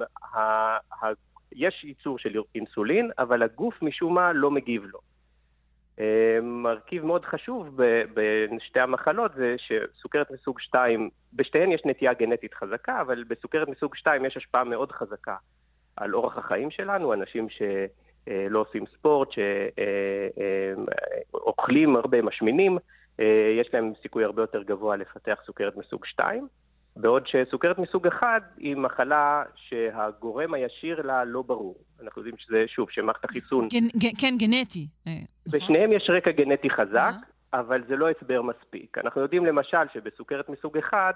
יש ייצור של אינסולין, אבל הגוף משום מה לא מגיב לו. אה, מרכיב מאוד חשוב בין שתי המחלות זה שסוכרת מסוג 2, בשתיהן יש נטייה גנטית חזקה, אבל בסוכרת מסוג 2 יש השפעה מאוד חזקה על אורח החיים שלנו, אנשים שלא עושים ספורט, שאוכלים הרבה, משמינים, יש להם סיכוי הרבה יותר גבוה לפתח סוכרת מסוג 2. בעוד שסוכרת מסוג אחד היא מחלה שהגורם הישיר לה לא ברור. אנחנו יודעים שזה, שוב, שמערכת החיסון... גנ, כן, גנטי. בשניהם יש רקע גנטי חזק, אבל זה לא הסבר מספיק. אנחנו יודעים למשל שבסוכרת מסוג אחד,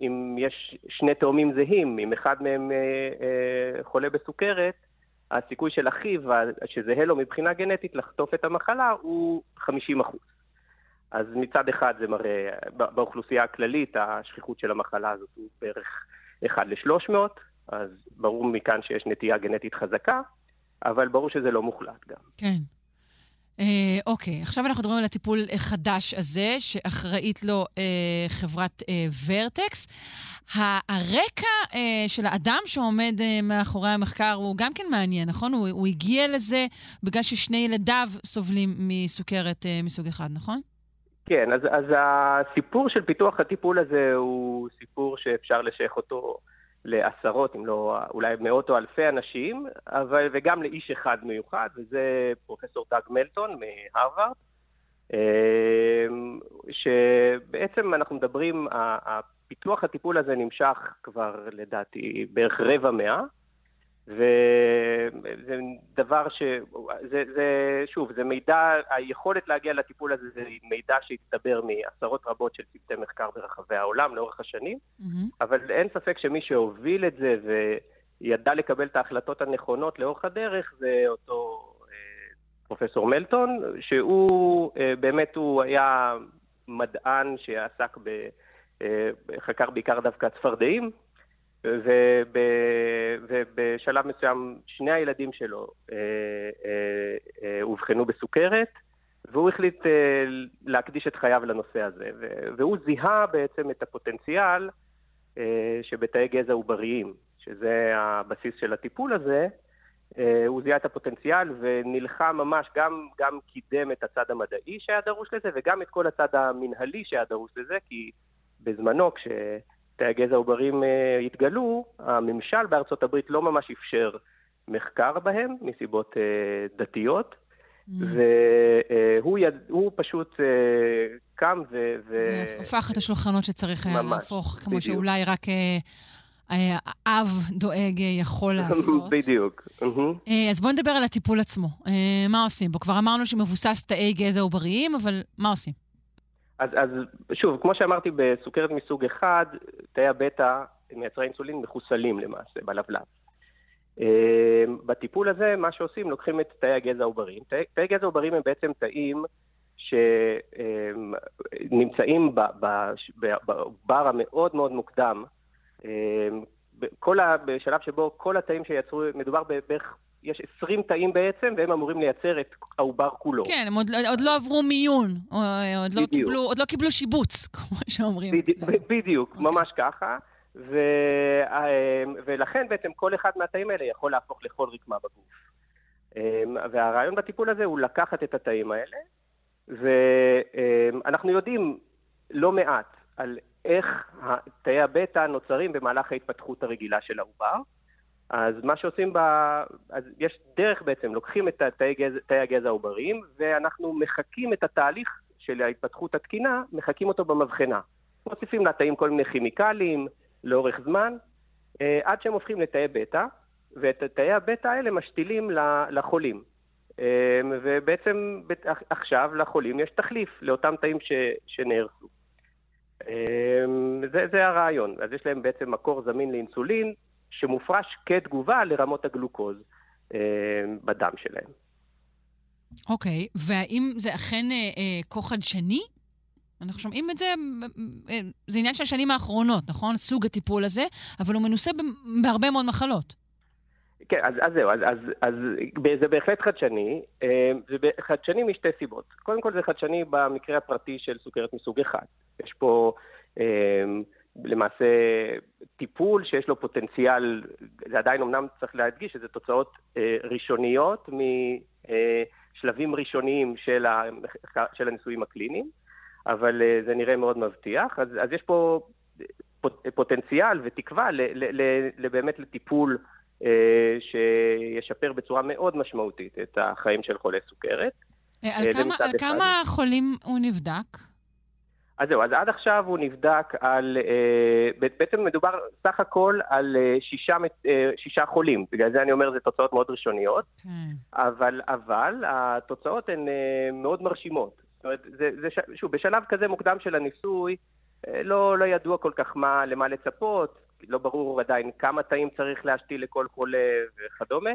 אם יש שני תאומים זהים, אם אחד מהם חולה בסוכרת, הסיכוי של אחיו, שזהה לו מבחינה גנטית, לחטוף את המחלה הוא 50 אחוז. אז מצד אחד זה מראה, באוכלוסייה הכללית השכיחות של המחלה הזאת הוא בערך 1 ל-300, אז ברור מכאן שיש נטייה גנטית חזקה, אבל ברור שזה לא מוחלט גם. כן. אה, אוקיי, עכשיו אנחנו מדברים על הטיפול חדש הזה, שאחראית לו אה, חברת אה, ורטקס. הרקע אה, של האדם שעומד אה, מאחורי המחקר הוא גם כן מעניין, נכון? הוא, הוא הגיע לזה בגלל ששני ילדיו סובלים מסוכרת אה, מסוג אחד, נכון? כן, אז, אז הסיפור של פיתוח הטיפול הזה הוא סיפור שאפשר לשייך אותו לעשרות, אם לא אולי מאות או אלפי אנשים, אבל, וגם לאיש אחד מיוחד, וזה פרופסור דאג מלטון מהרווארד, אמ, שבעצם אנחנו מדברים, פיתוח הטיפול הזה נמשך כבר לדעתי בערך רבע מאה, וזה דבר ש... זה, זה, שוב, זה מידע, היכולת להגיע לטיפול הזה זה מידע שהצטבר מעשרות רבות של צוותי מחקר ברחבי העולם לאורך השנים, mm-hmm. אבל אין ספק שמי שהוביל את זה וידע לקבל את ההחלטות הנכונות לאורך הדרך זה אותו אה, פרופסור מלטון, שהוא אה, באמת, הוא היה מדען שעסק ב... אה, חקר בעיקר דווקא צפרדעים, ובשלב מסוים שני הילדים שלו אה, אה, אה, אובחנו בסוכרת, והוא החליט להקדיש את חייו לנושא הזה. והוא זיהה בעצם את הפוטנציאל שבתאי גזע עובריים, שזה הבסיס של הטיפול הזה. הוא זיהה את הפוטנציאל ונלחם ממש, גם, גם קידם את הצד המדעי שהיה דרוש לזה וגם את כל הצד המנהלי שהיה דרוש לזה, כי בזמנו, כש... תאי הגזע העוברים uh, התגלו, הממשל בארצות הברית לא ממש אפשר מחקר בהם, מסיבות uh, דתיות, mm. והוא יד... פשוט uh, קם ו... ו... הפך את השולחנות שצריך היה להפוך, כמו בדיוק. שאולי רק... אב דואג יכול לעשות. בדיוק. אז בואו נדבר על הטיפול עצמו. מה עושים בו? כבר אמרנו שמבוסס תאי גזע עובריים, אבל מה עושים? אז, אז שוב, כמו שאמרתי, בסוכרת מסוג אחד, תאי הבטא, מייצרי אינסולין, מחוסלים למעשה בלבלב. אמ, בטיפול הזה, מה שעושים, לוקחים את תאי הגזע העובריים. תאי, תאי גזע העובריים הם בעצם תאים שנמצאים בעובר המאוד מאוד מוקדם, אמ, כל ה, בשלב שבו כל התאים שיצרו, מדובר בערך יש 20 תאים בעצם, והם אמורים לייצר את העובר כולו. כן, הם עוד, עוד לא עברו מיון, או, עוד, לא קיבלו, עוד לא קיבלו שיבוץ, כמו שאומרים. בדיוק, בדיוק okay. ממש ככה. ו... אמ, ולכן בעצם כל אחד מהתאים האלה יכול להפוך לכל רקמה בגוף. אמ, והרעיון בטיפול הזה הוא לקחת את התאים האלה, ואנחנו יודעים לא מעט על איך תאי הבטא נוצרים במהלך ההתפתחות הרגילה של העובר. אז מה שעושים ב... אז יש דרך בעצם, לוקחים את תאי, גז... תאי הגזע העובריים, ואנחנו מחקים את התהליך של ההתפתחות התקינה, מחקים אותו במבחנה. מוסיפים לתאים כל מיני כימיקלים לאורך זמן, אה, עד שהם הופכים לתאי בטא, ואת תאי הבטא האלה משתילים לחולים. אה, ובעצם עכשיו לחולים יש תחליף לאותם תאים ש... שנהרסו. אה, זה, זה הרעיון. אז יש להם בעצם מקור זמין לאינסולין, שמופרש כתגובה לרמות הגלוקוז אה, בדם שלהם. אוקיי, okay, והאם זה אכן אה, אה, כה חדשני? אנחנו שומעים את זה, אה, זה עניין של השנים האחרונות, נכון? סוג הטיפול הזה, אבל הוא מנוסה בהרבה מאוד מחלות. כן, אז, אז זהו, אז, אז, אז זה בהחלט חדשני. אה, זה חדשני משתי סיבות. קודם כל זה חדשני במקרה הפרטי של סוכרת מסוג אחד. יש פה... אה, למעשה טיפול שיש לו פוטנציאל, זה עדיין אמנם צריך להדגיש שזה תוצאות אה, ראשוניות משלבים ראשוניים של, ה, של הניסויים הקליניים, אבל אה, זה נראה מאוד מבטיח. אז, אז יש פה פוט, פוטנציאל ותקווה ל, ל, ל, ל, באמת לטיפול שישפר בצורה מאוד משמעותית את החיים של חולי סוכרת. על כמה, על כמה חולים הוא נבדק? אז זהו, אז עד עכשיו הוא נבדק על, אה, בעצם מדובר סך הכל על אה, שישה, אה, שישה חולים, בגלל זה אני אומר זה תוצאות מאוד ראשוניות, כן. אבל, אבל התוצאות הן מאוד מרשימות. זאת אומרת, זה, זה, שוב, בשלב כזה מוקדם של הניסוי, לא, לא ידוע כל כך מה, למה לצפות, לא ברור עדיין כמה תאים צריך להשתיל לכל חולה וכדומה.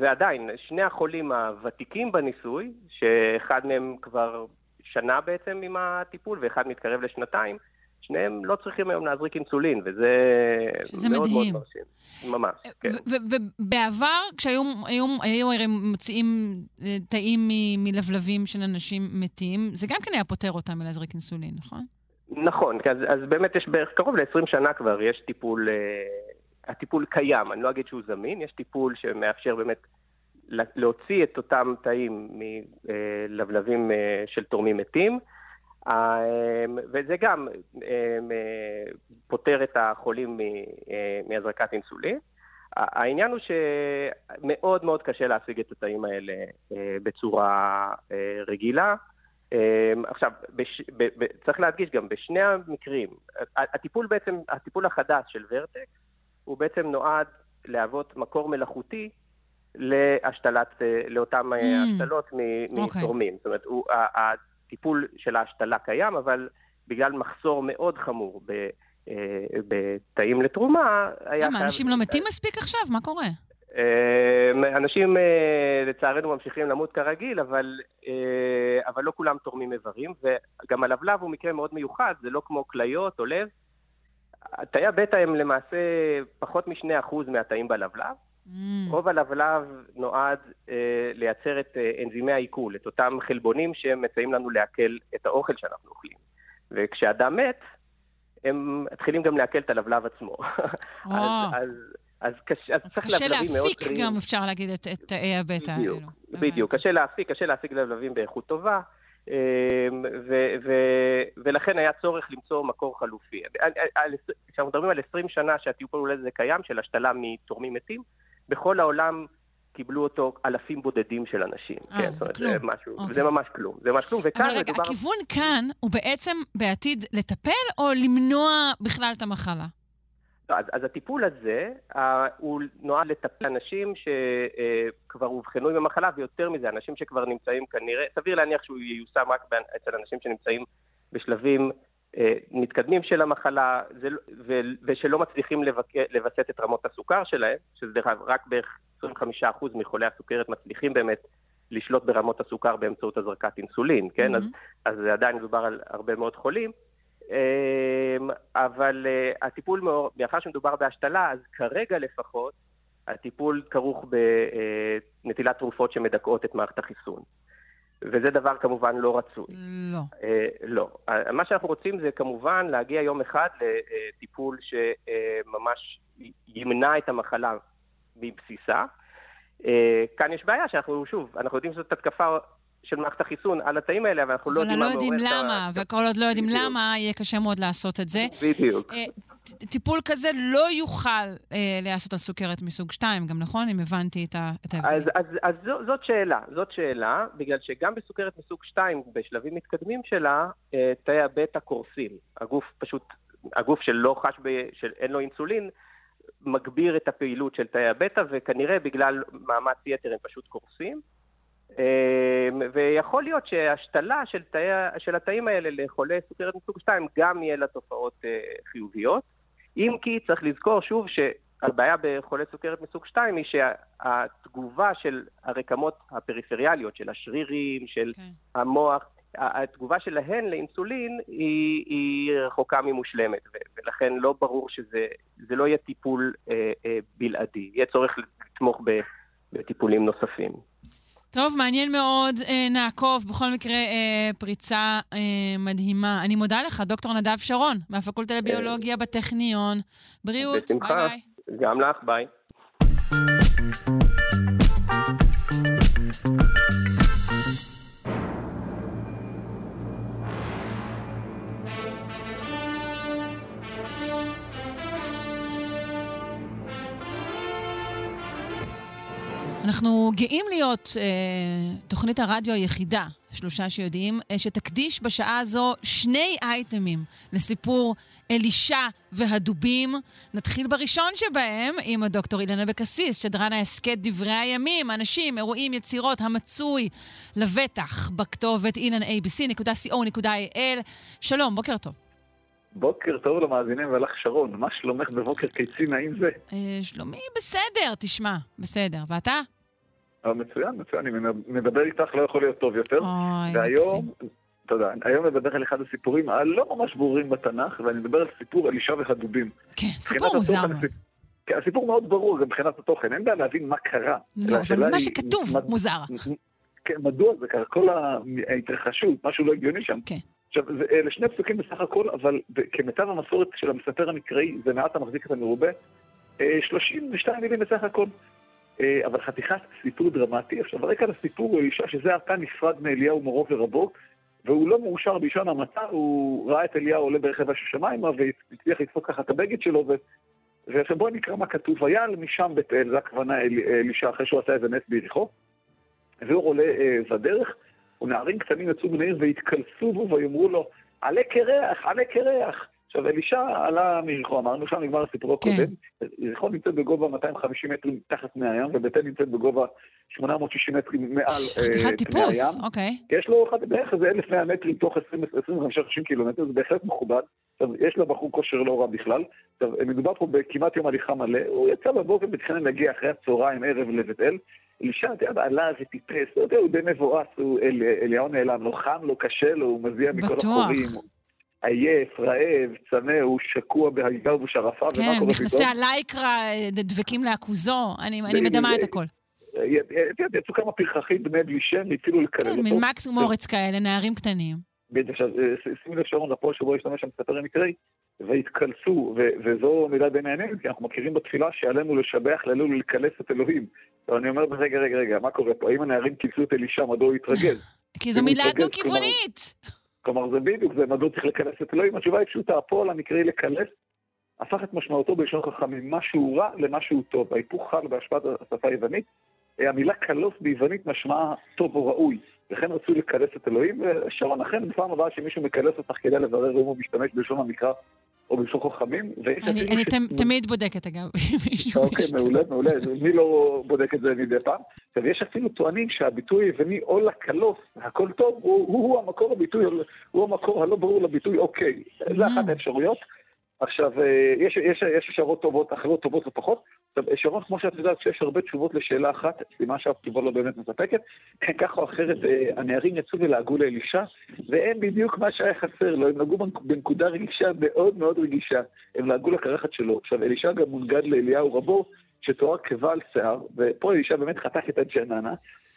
ועדיין, שני החולים הוותיקים בניסוי, שאחד מהם כבר שנה בעצם עם הטיפול ואחד מתקרב לשנתיים, שניהם לא צריכים היום להזריק אינסולין, וזה מאוד מדהים. מאוד מרשים. ממש, כן. ובעבר, כשהיו היו, הרי מוציאים אה, תאים מלבלבים של אנשים מתים, זה גם כן היה פותר אותם מלהזריק אינסולין, נכון? נכון, אז, אז באמת יש בערך קרוב ל-20 שנה כבר, יש טיפול, uh, הטיפול קיים, אני לא אגיד שהוא זמין, יש טיפול שמאפשר באמת להוציא את אותם תאים מלבלבים אה, של תורמים מתים, אה, וזה גם אה, פותר את החולים מהזרקת אינסולין. העניין הוא שמאוד מאוד קשה להשיג את התאים האלה בצורה רגילה. עכשיו, בש, ב, ב, צריך להדגיש גם, בשני המקרים, הטיפול בעצם, הטיפול החדש של ורטקס, הוא בעצם נועד להוות מקור מלאכותי להשתלת, אה, לאותן אה, mm. השתלות אוקיי. מתורמים. Okay. זאת אומרת, הוא, הטיפול של ההשתלה קיים, אבל בגלל מחסור מאוד חמור ב, אה, בתאים לתרומה, היה למה, אנשים לא מתים מספיק עכשיו? מה קורה? אנשים לצערנו ממשיכים למות כרגיל, אבל, אבל לא כולם תורמים איברים, וגם הלבלב הוא מקרה מאוד מיוחד, זה לא כמו כליות או לב. תאי הבטא הם למעשה פחות מ-2% מהתאים בלבלב. רוב הלבלב נועד אה, לייצר את אה, אנזימי העיכול, את אותם חלבונים שמסייעים לנו לעכל את האוכל שאנחנו אוכלים. וכשאדם מת, הם מתחילים גם לעכל את הלבלב עצמו. אז, אז, אז, קש, אז, אז צריך קשה להפיק טריים. גם, אפשר להגיד, את, את תאי הבטא האלו. בדיוק. קשה להפיק, קשה להשיג לבלבים באיכות טובה. אמ, ו- ו- ולכן היה צורך למצוא מקור חלופי. כשאנחנו מדברים על 20 שנה שהטיפול הזה קיים, של השתלה מתורמים מתים, בכל העולם קיבלו אותו אלפים בודדים של אנשים. אה, כן, זה אומרת, כלום. זה, משהו. אוקיי. זה ממש כלום. זה ממש כלום, וכאן אבל רגע, מדובר... הכיוון כאן הוא בעצם בעתיד לטפל או למנוע בכלל את המחלה? לא, אז, אז הטיפול הזה, אה, הוא נועד לטפל אנשים שכבר אה, אובחנו עם המחלה, ויותר מזה, אנשים שכבר נמצאים כנראה, סביר להניח שהוא ייושם רק אצל אנשים שנמצאים בשלבים מתקדמים של המחלה, לא, ושלא מצליחים לווסת את רמות הסוכר שלהם, שזה רק בערך 25% מחולי הסוכרת מצליחים באמת לשלוט ברמות הסוכר באמצעות הזרקת אינסולין, כן? Mm-hmm. אז, אז עדיין מדובר על הרבה מאוד חולים. אמ, אבל אה, הטיפול, מאחר שמדובר בהשתלה, אז כרגע לפחות, הטיפול כרוך בנטילת תרופות שמדכאות את מערכת החיסון. וזה דבר כמובן לא רצוי. לא. אה, לא. מה שאנחנו רוצים זה כמובן להגיע יום אחד לטיפול שממש ימנע את המחלה מבסיסה. אה, כאן יש בעיה שאנחנו, שוב, אנחנו יודעים שזאת התקפה של מערכת החיסון על התאים האלה, אבל אנחנו לא יודעים מה מעורר... אבל לא יודעים למה, וכל עוד לא יודעים למה, יהיה קשה מאוד לעשות את זה. בדיוק. אה, טיפול כזה לא יוכל אה, להיעשות על סוכרת מסוג 2, גם נכון? אם הבנתי את ההבדל. אז, אז, אז זו, זאת שאלה, זאת שאלה, בגלל שגם בסוכרת מסוג 2, בשלבים מתקדמים שלה, אה, תאי הבטא קורסים. הגוף פשוט, הגוף שלא חש, ב, שאין לו אינסולין, מגביר את הפעילות של תאי הבטא, וכנראה בגלל מאמץ יתר הם פשוט קורסים. אמ, ויכול להיות שהשתלה של, תאי, של התאים האלה לחולי סוכרת מסוג 2 גם יהיה לה תופעות אה, חיוביות. אם כי צריך לזכור שוב שהבעיה בחולי סוכרת מסוג 2 היא שהתגובה של הרקמות הפריפריאליות, של השרירים, של okay. כן. המוח, התגובה שלהן לאינסולין היא, היא רחוקה ממושלמת, ולכן לא ברור שזה לא יהיה טיפול אה, אה, בלעדי, יהיה צורך לתמוך בטיפולים נוספים. טוב, מעניין מאוד, אה, נעקוב. בכל מקרה, אה, פריצה אה, מדהימה. אני מודה לך, דוקטור נדב שרון, מהפקולטה לביולוגיה בטכניון. בריאות, ביי ביי. גם לך, ביי. אנחנו גאים להיות אה, תוכנית הרדיו היחידה, שלושה שיודעים, אה, שתקדיש בשעה הזו שני אייטמים לסיפור אלישע והדובים. נתחיל בראשון שבהם עם הדוקטור אילנה אבקסיס, שדרן ההסכת דברי הימים, אנשים, אירועים, יצירות, המצוי לבטח בכתובת ilanabc.co.il. שלום, בוקר טוב. בוקר טוב למאזינים ולך שרון, מה שלומך בבוקר קיצי נעים זה? אה, שלומי בסדר, תשמע, בסדר. ואתה? אה, מצוין, מצוין, אני מדבר איתך, לא יכול להיות טוב יותר. אוי, והיום, מקסים. תודה, היום נדבר על אחד הסיפורים הלא ממש ברורים בתנ"ך, ואני מדבר על סיפור אלישע והדובים. כן, סיפור מוזר. הסיפ- כן, הסיפור מאוד ברור, גם מבחינת התוכן, אין בעיה להבין מה קרה. לא, אבל מה שכתוב מד- מוזר. כן, מדוע זה קרה? כל ההתרחשות, משהו לא הגיוני שם. כן. עכשיו, זה- אלה שני פסוקים בסך הכל, אבל כמיטב המסורת של המספר המקראי, זה מעט המחזיק את המרובה, אה, 32 מילים בסך הכל. אה, אבל חתיכת סיפור דרמטי. עכשיו, הרקע לסיפור הוא אישה שזה עתה נפרד מאליהו מורו ורבו, והוא לא מאושר בלשון המעטה, הוא ראה את אליהו עולה ברכב השמיימה והצליח לדפוק ככה את הבגד שלו, ו... ועכשיו בואו נקרא מה כתוב. ויעל משם בית אל, זה הכוונה אל- אלישע אחרי שהוא עשה איזה נס ביריחו, והוא עולה אה, בדרך, ונערים קטנים יצאו מן העיר והתקלסו בו ויאמרו לו, עלה קרח, עלה קרח. עכשיו, אלישע עלה מיריחו, אמרנו, שם נגמר הסיפור כן. הקודם. יריחו נמצאת בגובה 250 מטרים מתחת פני הים, ובית אל נמצאת בגובה 860 מטרים מעל אה, חתיכת פני טיפוס, הים. אוקיי. יש לו אחד- בערך איזה 1,100 מטרים תוך 25-30 קילומטר, זה בהחלט מכובד. עכשיו, יש לבחור כושר לא רע בכלל. עכשיו, מדובר פה בכמעט יום הליכה מלא. הוא יצא בבוקר ותכנן להגיע אחרי הצהריים, ערב לבית אל. אלישע, אתה יודע, עלה וטיפס, לא יודע, הוא די מבואס, הוא אל, אליהו נעלם לו, חם לו, קשה לו, הוא מזיע מכל בטוח. החורים. עייף, רעב, צמא, הוא שקוע בהיגר ובשרפה, ומה כן, קורה מכנסי פתאום? הלייקרה אה, דבקים לעכוזו, אני אני מדמה את ו- הכל. י- יצאו כמה פרחחים בני בלי שם, התחילו לקלל כן, אותו. מין מקס ומורץ כאלה, נערים קטנים. בדיוק, עכשיו, אה, שימי לב שרון לפועל שבו השתמש המספר המקראי, והתקלסו, וזו מילה בין העניינים, כי אנחנו מכירים בתפילה שעלינו לשבח, לעלינו לקלס את אלוהים. אני אומר, רגע, רגע, רגע, מה קורה פה? האם הנערים כיסו את אלישע, מדוע הוא התרגז? כי זו מילה דו-כיוונית. כלומר, זה בדיוק, זה מדוע צריך לקלס את אלוהים. התשובה היא פשוטה, הפועל המקראי לקלס, הפך את משמעותו בלשון חכמים, משהו רע למשהו טוב. ההיפוך חל בהשפעת השפה היוונית. המילה קלוס ביוונית משמעה טוב או ראוי. לכן רצו לקלס את אלוהים, ושרון אכן בפעם הבאה שמישהו מקלס אותך כדי לברר אם הוא משתמש בלשון המקרא או בלשון חכמים, ויש אני אני ש- תמ- תמיד בודקת, אגב, אוקיי. מעולה, מעולה. מי לא בודק את זה מדי פעם? עכשיו, יש אפילו טוענים שהביטוי היווני או לקלוס, הכל טוב, הוא, הוא, הוא המקור הביטוי, הוא המקור הלא ברור לביטוי אוקיי. זה Mm. אחת האפשרויות. עכשיו, אה, יש, יש, יש אפשרות טובות, אחרות טובות ופחות. עכשיו, שרון, כמו שאת יודעת, כשיש הרבה תשובות לשאלה אחת, סימן שהתשובה לא באמת מספקת, ככה או אחרת, אה, הנערים יצאו ולעגו לאלישע, והם בדיוק מה שהיה חסר לו, הם נגעו בנק- בנקודה רגישה מאוד מאוד רגישה. הם לעגו לקרחת שלו. עכשיו, אלישע גם מונגד לאליהו רבו, שתואר כבעל שיער, ופה אלישע באמת חתך את הג'ננה,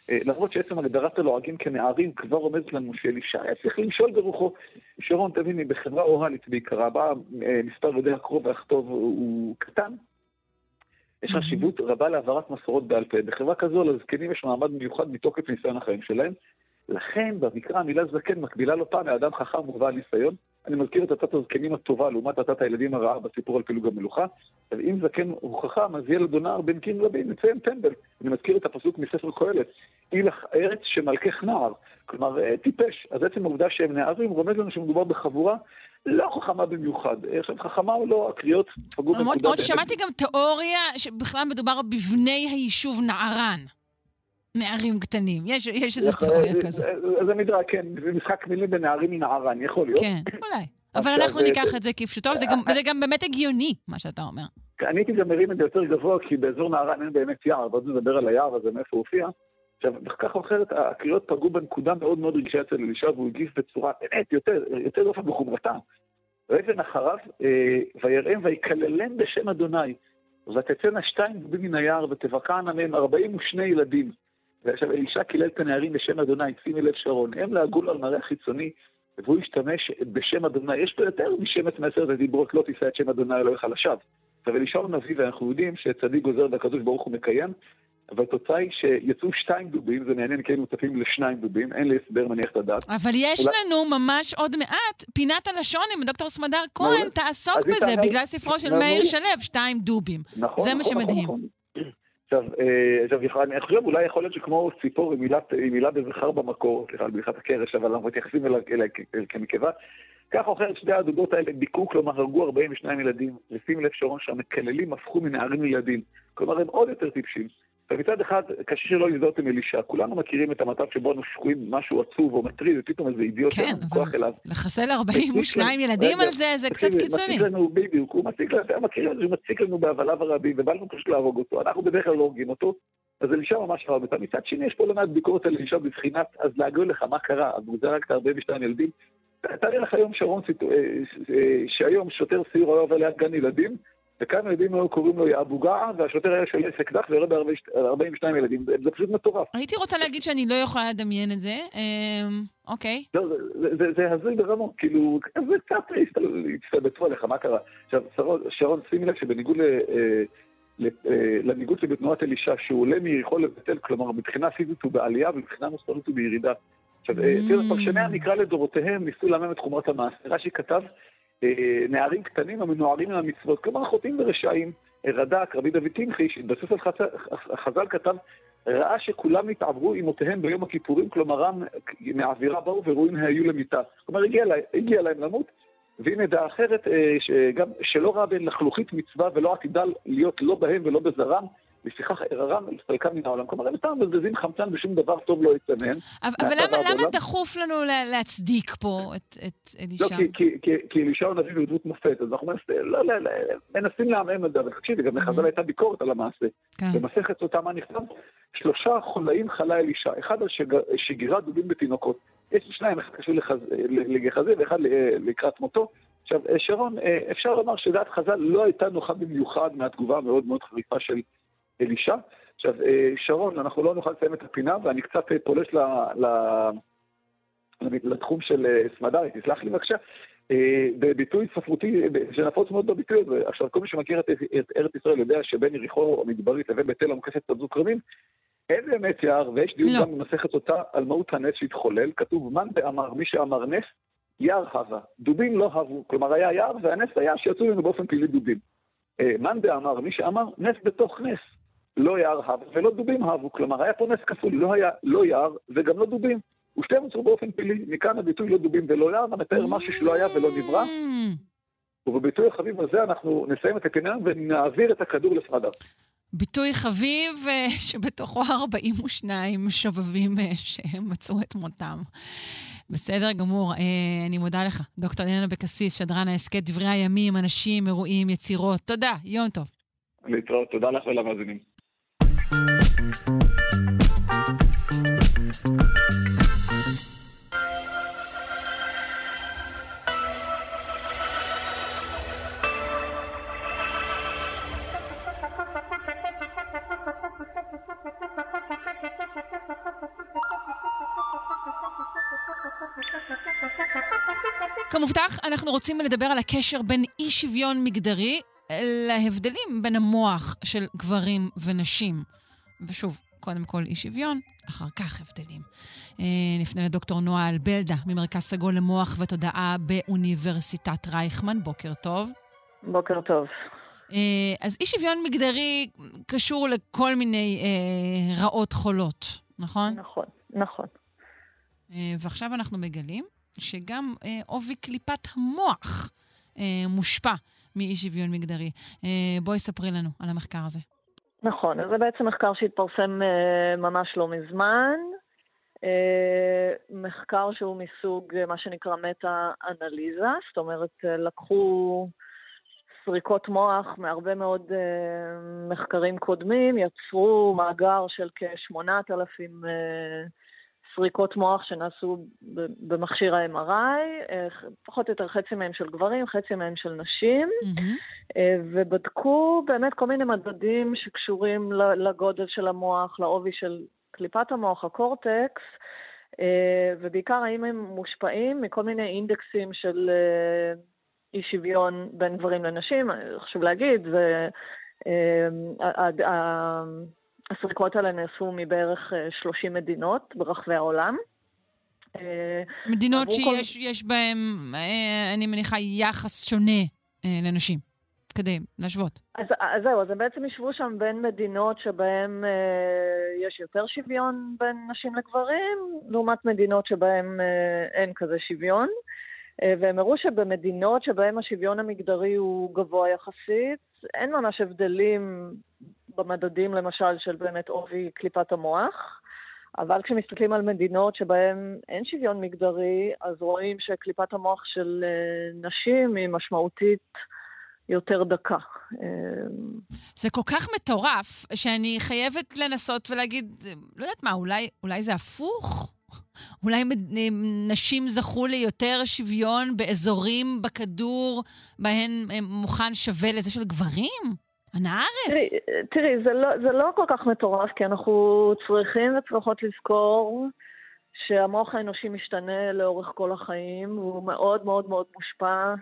למרות שעצם הגדרת הלועגים כנערים כבר עומדת לנו שאלישע היה צריך למשול ברוחו. שרון, תביני, בחברה אוהלית בעיקרה, בה אה, מספר ידי הקרוב והכתוב הוא קטן, יש חשיבות רבה להעברת מסורות בעל פה. בחברה כזו לזקנים יש מעמד מיוחד מתוקף ניסיון החיים שלהם. לכן, במקרא המילה זקן מקבילה לא פעם לאדם חכם ובעל ניסיון. אני מזכיר את עתת הזקנים הטובה לעומת עתת הילדים הרעה בסיפור על פילוג המלוכה. אבל אם זקן הוא חכם, אז ילד או נער בן קים רבים מציין טמבל. אני מזכיר את הפסוק מספר קהלת, אי לך ארץ שמלכך נער. כלומר, אה, טיפש. אז עצם העובדה שהם נערים רומז לנו שמדובר בחבורה לא חכמה במיוחד. אה, עכשיו, חכמה או לא, הקריאות פגעו בנקודה... למרות ששמעתי גם תיאוריה שבכלל מדובר בבני היישוב נערן. נערים קטנים. יש יש איזו תיאוריה זה- כזו. זה- זה מדרג, כן, זה משחק מילים בין נערים מנערן, יכול להיות. כן, אולי. אבל אנחנו אה, ניקח את זה כפשוטו, וזה גם- וזה גם באמת הגיוני, מה שאתה אומר. אני הייתי גם מרים את זה יותר גבוה, כי באזור נהרן אין באמת יער, ועוד נדבר על היער הזה, מאיפה הוא הופיע. עכשיו, כך או אחרת, הקריאות פגעו בנקודה מאוד מאוד רגישה אצל אלישע, והוא הגיב בצורה באמת יותר, יותר יפה בחומרתה. ואבן אחריו, אה, ויראם ויקללם בשם אדוני, ותצאנה שתיים מן היער, ותבקענה מהם ארבעים ושני ילדים. ועכשיו אלישע קילל את הנערים בשם אדוני, שימי לב שרון, הם לעגו לו על מראה חיצוני, והוא השתמש בשם אדוני. יש פה יותר משם את מעשרת הדיברות, לא תישא את שם אדוני אלוהיך לשווא. עכשיו אלישע הוא נביא, ואנחנו יודעים שצדיק גוזר והקדוש ברוך הוא מקיים, אבל התוצאה היא שיצאו שתיים דובים, זה מעניין כי היינו מצפים לשניים דובים, אין לי הסבר מניח את הדעת. אבל יש אולי- לנו ממש עוד מעט פינת הלשון עם דוקטור סמדר כהן. תעסוק בזה, בגלל ספרו של. מאיר שלו, שתיים דובים. נכון, זה מה נכון, שמדהים. עכשיו, עכשיו, אני חושב, אולי יכול להיות שכמו ציפור עם מילה בזכר במקור, סליחה, על בדיחת הקרש, אבל אנחנו מתייחסים אליה כנקבה, כך או אחרת שתי הדודות האלה ביכו, כלומר הרגו 42 ילדים, ושים לב שרון שהמקללים הפכו מנערים לילדים, כלומר הם עוד יותר טיפשים. ומצד אחד, קשה שלא להזדהות עם אלישע. כולנו מכירים את המצב שבו אנו שקועים משהו עצוב או מטריד, ופתאום איזה אידיוט כן, אבל לחסל 42 ילדים על זה, זה קצת קיצוני. מציג לנו, בדיוק, הוא מציג לנו, מכיר את זה, הוא מציג לנו בהבלה ורבים, ובא לנו פשוט להרוג אותו. אנחנו בדרך כלל לא הורגים אותו, אז אלישע ממש הרג אותה. מצד שני, יש פה לא מעט ביקורת על אלישע בבחינת, אז להגיד לך מה קרה, אז הוא זרק את 42 ילדים. תאר לך היום שרון, אה, אה, שהיום שוטר סיור היה עובר ליד גן ילדים, וכאן ילדים היו קוראים לו אבו געה, והשוטר היה שולף אקדח ויורד ב-42 ילדים. זה פשוט מטורף. הייתי רוצה להגיד שאני לא יכולה לדמיין את זה. אמ, אוקיי. לא, זה הזוי ברמות, כאילו, זה קצת הסתלבטו עליך, מה קרה? עכשיו, שרון, שימי לב שבניגוד אה, לניגוד שבתנועת אלישע, שהוא עולה מיריחו לבית אל, כלומר, מבחינה פיזית הוא בעלייה ומבחינה מוסרית הוא בירידה. עכשיו, תראה, mm. פרשני המקרא לדורותיהם ניסו לעמם את חומרת המעשה. רש"י כתב אה, נערים קטנים המנוערים עם המצוות, כלומר חוטאים ורשעים. רד"ק, רבי דוד תמחי, שהתבסס על חז"ל, כתב, ראה שכולם התעברו אמותיהם ביום הכיפורים, כלומר מהאווירה באו וראויים היו למיתה. כלומר, הגיע, לה, הגיע להם למות, והנה דעה אחרת, אה, שגם שלא ראה בין לחלוכית מצווה ולא עתידה להיות לא בהם ולא בזרם, לפיכך עררם הסתלקה מן העולם. כלומר, הם סתם מבזבזים חמצן ושום דבר טוב לא מהם. אבל למה דחוף לנו להצדיק פה את אלישע? לא, כי אלישע הוא נביא בדמות מופת, אז אנחנו לא, לא, מנסים לעמעם את זה, תקשיבי, גם לחז"ל הייתה ביקורת על המעשה. כן. במסכת סוטה מה נכתב? שלושה חולאים חלה אלישע, אחד על שגירת דובים בתינוקות. יש שניים, אחד קשור לגחזי ואחד לקראת מותו. עכשיו, שרון, אה, אפשר לומר שדעת חז"ל לא הייתה נוחה במיוחד מהתגובה המאוד מאוד חריפה של אלישע. עכשיו, אה, שרון, אנחנו לא נוכל לסיים את הפינה, ואני קצת אה, פולש ל, ל, לתחום של אה, סמדר, תסלח לי בבקשה. בביטוי ספרותי שנפוץ מאוד בביטוי הזה. עכשיו, כל מי שמכיר את, את ארץ ישראל יודע שבין יריחו המדברית לבין בית אל המוקפת תזוק רמים, אין באמת יער, ויש דיון לא. גם במסכת אותה על מהות הנס שהתחולל. כתוב, מאן דאמר, מי שאמר נס, יער הווה. דובים לא הבו. כלומר, היה יער, והנס היה שיצאו ממנו באופן פלילי דובים. מאן דאמר, מי שאמר, נס בתוך נס. לא יער הב ולא דובים הבו, כלומר היה פה נס כפול, לא היה לא יער וגם לא דובים. ושתיהם נוצרו באופן פלילי, מכאן הביטוי לא דובים ולא יער, המתאר משהו שלא היה ולא נברא. ובביטוי החביב הזה אנחנו נסיים את הקניין ונעביר את הכדור לסמדר. ביטוי חביב אה, שבתוכו 42 שובבים אה, שהם מצאו את מותם. בסדר גמור, אה, אני מודה לך. דוקטור אלינה אבקסיס, שדרן ההסכת דברי הימים, אנשים, אירועים, יצירות. תודה, יום טוב. להתראות, תודה לך ולמאזינים. כמובטח, אנחנו רוצים לדבר על הקשר בין אי שוויון מגדרי להבדלים בין המוח של גברים ונשים. ושוב, קודם כל אי שוויון, אחר כך הבדלים. אה, נפנה לדוקטור נועה אלבלדה, ממרכז סגול למוח ותודעה באוניברסיטת רייכמן. בוקר טוב. בוקר טוב. אה, אז אי שוויון מגדרי קשור לכל מיני אה, רעות חולות, נכון? נכון, נכון. אה, ועכשיו אנחנו מגלים שגם אה, עובי קליפת המוח אה, מושפע מאי שוויון מגדרי. אה, בואי ספרי לנו על המחקר הזה. נכון, זה בעצם מחקר שהתפרסם אה, ממש לא מזמן. אה, מחקר שהוא מסוג מה שנקרא מטה-אנליזה, זאת אומרת, לקחו סריקות מוח מהרבה מאוד מחקרים קודמים, יצרו מאגר של כ-8,000 סריקות מוח שנעשו במכשיר ה-MRI, אה, פחות או יותר חצי מהם של גברים, חצי מהם של נשים, mm-hmm. ובדקו באמת כל מיני מדדים שקשורים לגודל של המוח, לעובי של קליפת המוח, הקורטקס, אה, ובעיקר האם הם מושפעים מכל מיני אינדקסים של אי שוויון בין גברים לנשים, חשוב להגיד, ו... הסריקות האלה נעשו מבערך 30 אה, מדינות ברחבי העולם. אה, מדינות שיש כל... בהן, אה, אני מניחה, יחס שונה לנשים. כדי להשוות. אז, אז זהו, אז הם בעצם ישבו שם בין מדינות שבהן אה, יש יותר שוויון בין נשים לגברים, לעומת מדינות שבהן אה, אין כזה שוויון. אה, והם הראו שבמדינות שבהן השוויון המגדרי הוא גבוה יחסית, אין ממש הבדלים במדדים, למשל, של באמת עובי קליפת המוח. אבל כשמסתכלים על מדינות שבהן אין שוויון מגדרי, אז רואים שקליפת המוח של אה, נשים היא משמעותית יותר דקה. אה, זה כל כך מטורף, שאני חייבת לנסות ולהגיד, לא יודעת מה, אולי, אולי זה הפוך? אולי נשים זכו ליותר שוויון באזורים בכדור בהן מוכן שווה לזה של גברים? אנא ערף. תראי, זה, לא, זה לא כל כך מטורף, כי אנחנו צריכים וצריכות לזכור שהמוח האנושי משתנה לאורך כל החיים, והוא מאוד מאוד מאוד מושפע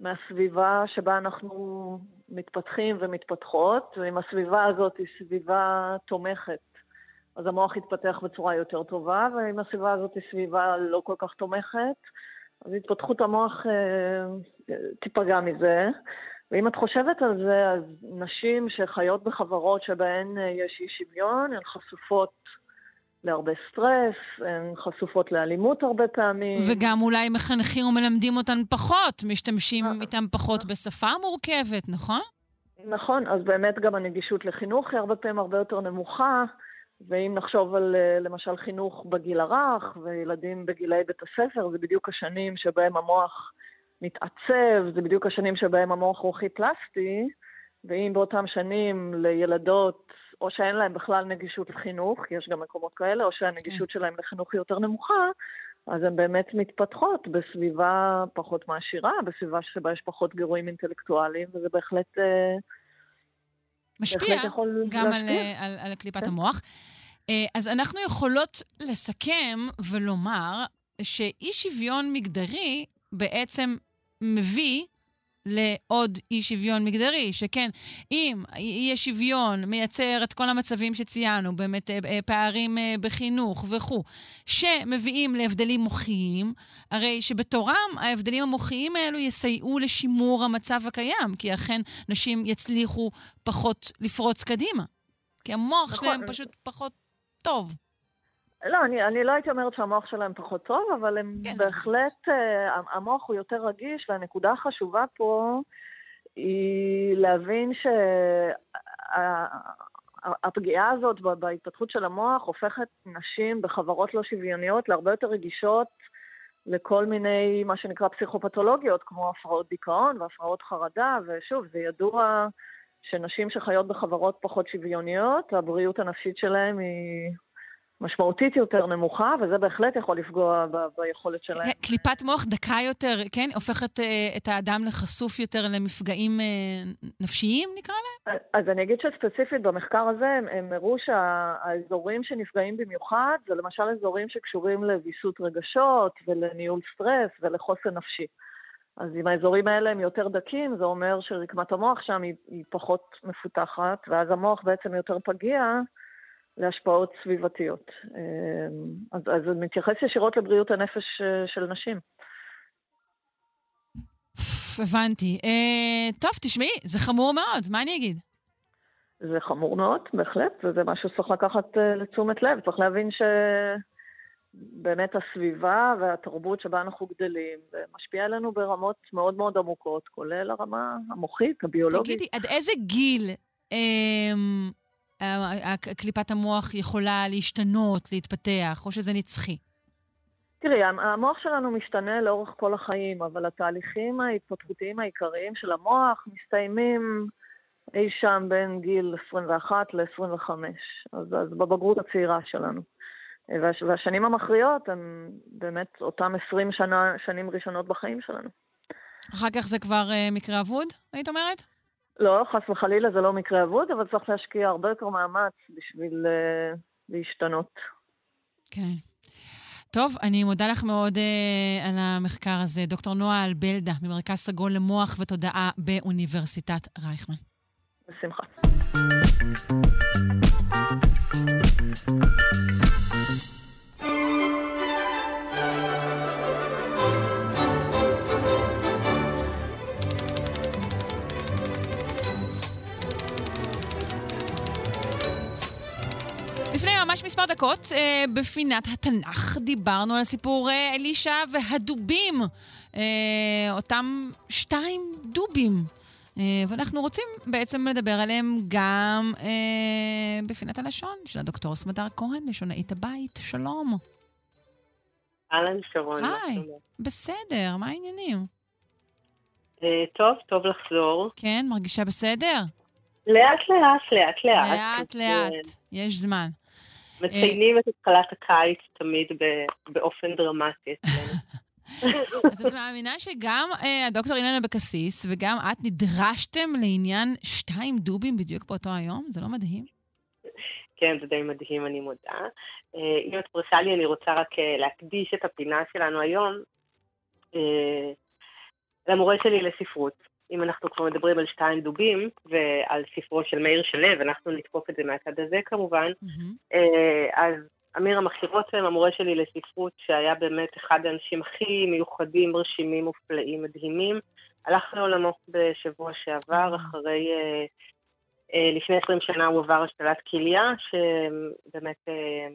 מהסביבה שבה אנחנו מתפתחים ומתפתחות, ואם הסביבה הזאת היא סביבה תומכת, אז המוח יתפתח בצורה יותר טובה, ואם הסביבה הזאת היא סביבה לא כל כך תומכת, אז התפתחות המוח אה, תיפגע מזה. ואם את חושבת על זה, אז נשים שחיות בחברות שבהן אה, יש אי שוויון, הן חשופות להרבה סטרס, הן חשופות לאלימות הרבה פעמים. וגם אולי מחנכים ומלמדים אותן פחות, משתמשים אה, איתן פחות אה. בשפה מורכבת, נכון? נכון, אז באמת גם הנגישות לחינוך היא הרבה פעמים הרבה יותר נמוכה, ואם נחשוב על למשל חינוך בגיל הרך וילדים בגילי בית הספר, זה בדיוק השנים שבהם המוח מתעצב, זה בדיוק השנים שבהם המוח רוחי פלסטי, ואם באותם שנים לילדות, או שאין להן בכלל נגישות לחינוך, יש גם מקומות כאלה, או שהנגישות כן. שלהן לחינוך היא יותר נמוכה, אז הן באמת מתפתחות בסביבה פחות מעשירה, בסביבה שבה יש פחות גירויים אינטלקטואליים, וזה בהחלט... אה, משפיע גם על, אה, על, על קליפת כן. המוח. אה, אז אנחנו יכולות לסכם ולומר שאי שוויון מגדרי בעצם מביא לעוד אי שוויון מגדרי, שכן, אם אי שוויון מייצר את כל המצבים שציינו, באמת אה, אה, פערים אה, בחינוך וכו', שמביאים להבדלים מוחיים, הרי שבתורם ההבדלים המוחיים האלו יסייעו לשימור המצב הקיים, כי אכן נשים יצליחו פחות לפרוץ קדימה. כי המוח נכון. שלהם פשוט פחות טוב. לא, אני, אני לא הייתי אומרת שהמוח שלהם פחות טוב, אבל הם כן, בהחלט, uh, המוח הוא יותר רגיש, והנקודה החשובה פה היא להבין שהפגיעה שה, הזאת בהתפתחות של המוח הופכת נשים בחברות לא שוויוניות להרבה יותר רגישות לכל מיני, מה שנקרא פסיכופתולוגיות, כמו הפרעות דיכאון והפרעות חרדה, ושוב, זה ידוע שנשים שחיות בחברות פחות שוויוניות, הבריאות הנפשית שלהן היא משמעותית יותר נמוכה, וזה בהחלט יכול לפגוע ב- ביכולת שלהם. קליפת מוח דקה יותר, כן? הופכת uh, את האדם לחשוף יותר למפגעים uh, נפשיים, נקרא להם? אז אני אגיד שספציפית במחקר הזה, הם, הם הראו שהאזורים שנפגעים במיוחד, זה למשל אזורים שקשורים לוויסות רגשות ולניהול סטרס ולחוסן נפשי. אז אם האזורים האלה הם יותר דקים, זה אומר שרקמת המוח שם היא, היא פחות מפותחת, ואז המוח בעצם יותר פגיע. להשפעות סביבתיות. אמ, אז, אז זה מתייחס ישירות לבריאות הנפש אה, של נשים. הבנתי. אה, טוב, תשמעי, זה חמור מאוד, מה אני אגיד? זה חמור מאוד, בהחלט, וזה משהו שצריך לקחת אה, לתשומת לב. צריך להבין שבאמת הסביבה והתרבות שבה אנחנו גדלים, זה משפיע עלינו ברמות מאוד מאוד עמוקות, כולל הרמה המוחית, הביולוגית. תגידי, עד איזה גיל אה, קליפת המוח יכולה להשתנות, להתפתח, או שזה נצחי? תראי, המוח שלנו משתנה לאורך כל החיים, אבל התהליכים ההתפתחותיים העיקריים של המוח מסתיימים אי שם בין גיל 21 ל-25, אז, אז בבגרות הצעירה שלנו. והש, והשנים המכריעות הן באמת אותן 20 שנה, שנים ראשונות בחיים שלנו. אחר כך זה כבר uh, מקרה אבוד, היית אומרת? לא, חס וחלילה זה לא מקרה אבוד, אבל צריך להשקיע הרבה יותר מאמץ בשביל uh, להשתנות. כן. טוב, אני מודה לך מאוד uh, על המחקר הזה. דוקטור נועה אלבלדה, ממרכז סגול למוח ותודעה באוניברסיטת רייכמן. בשמחה. ממש מספר דקות, אה, בפינת התנ"ך דיברנו על סיפור אה, אלישע והדובים. אה, אותם שתיים דובים. אה, ואנחנו רוצים בעצם לדבר עליהם גם אה, בפינת הלשון של הדוקטור סמדר כהן, לשונאית הבית. שלום. אהלן, שרון. היי, בסדר, מה העניינים? אה, טוב, טוב לחזור. כן, מרגישה בסדר? לאט לאט, לאט לאט. לאט לאט, יש זמן. מציינים את התחלת הקיץ תמיד באופן דרמטי אצלנו. אז את מאמינה שגם אה, הדוקטור אילנה אבקסיס וגם את נדרשתם לעניין שתיים דובים בדיוק באותו היום? זה לא מדהים? כן, זה די מדהים, אני מודה. אה, אם את פרסה לי, אני רוצה רק אה, להקדיש את הפינה שלנו היום אה, למורה שלי לספרות. אם אנחנו כבר מדברים על שתיים דובים ועל ספרו של מאיר שלו, אנחנו נתקוף את זה מהצד הזה כמובן, mm-hmm. אז אמיר המחשבות המורה שלי לספרות, שהיה באמת אחד האנשים הכי מיוחדים, מרשימים, מופלאים, מדהימים, הלך לעולמו בשבוע שעבר. אחרי, אה, אה, לפני 20 שנה הוא עבר השתלת כליה, שבאמת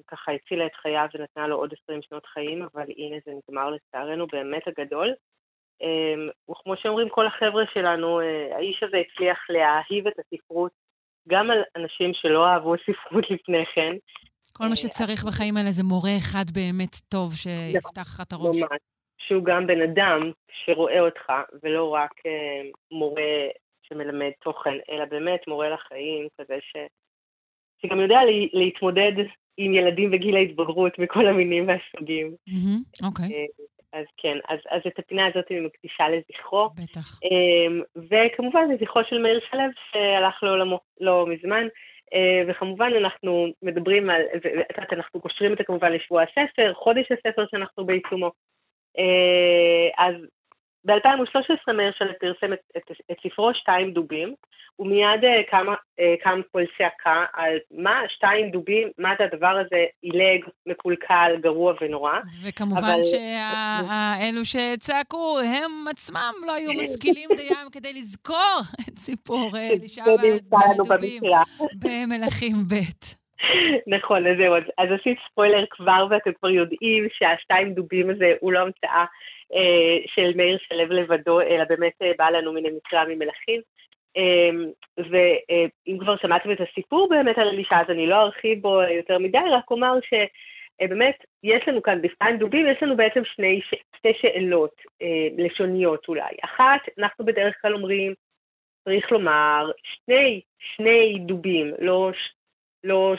ככה הצילה את חייו ונתנה לו עוד 20 שנות חיים, אבל הנה זה נגמר לצערנו באמת הגדול. וכמו שאומרים כל החבר'ה שלנו, האיש הזה הצליח להאהיב את הספרות גם על אנשים שלא אהבו ספרות לפני כן. כל מה שצריך בחיים האלה זה מורה אחד באמת טוב שיפתח לך את הראש. ממש. שהוא גם בן אדם שרואה אותך, ולא רק מורה שמלמד תוכן, אלא באמת מורה לחיים, כזה ש... שגם יודע להתמודד עם ילדים בגיל ההתבגרות מכל המינים והסוגים. אוקיי. Mm-hmm, okay. אז כן, אז, אז את הפינה הזאת אני מקדישה לזכרו. בטח. וכמובן לזכרו של מאיר שלו, שהלך לעולמו לא מזמן. וכמובן אנחנו מדברים על, ואת יודעת, אנחנו קושרים את זה כמובן לשבוע הספר, חודש הספר שאנחנו בעיצומו. אז ב-2013 מאיר שלו פרסם את, את, את ספרו שתיים דובים, ומיד קם, קם קול צעקה על מה שתיים דובים, מה זה הדבר הזה עילג, מקולקל, גרוע ונורא. וכמובן אבל... שאלו שצעקו, הם עצמם לא היו משכילים דיים כדי לזכור את סיפור אלישע והדובים במלכים ב'. נכון, אז זהו, אז עשית ספוילר כבר ואתם כבר יודעים שהשתיים דובים הזה הוא לא המצאה אה, של מאיר שלו לבדו, אלא באמת אה, בא לנו מן המקרא ממלכים. אמ, ואם כבר שמעתם את הסיפור באמת על אלישע, אז אני לא ארחיב בו יותר מדי, רק אומר שבאמת יש לנו כאן בפעם דובים, יש לנו בעצם שני, שתי שאלות אה, לשוניות אולי. אחת, אנחנו בדרך כלל אומרים, צריך לומר, שני, שני דובים, לא, לא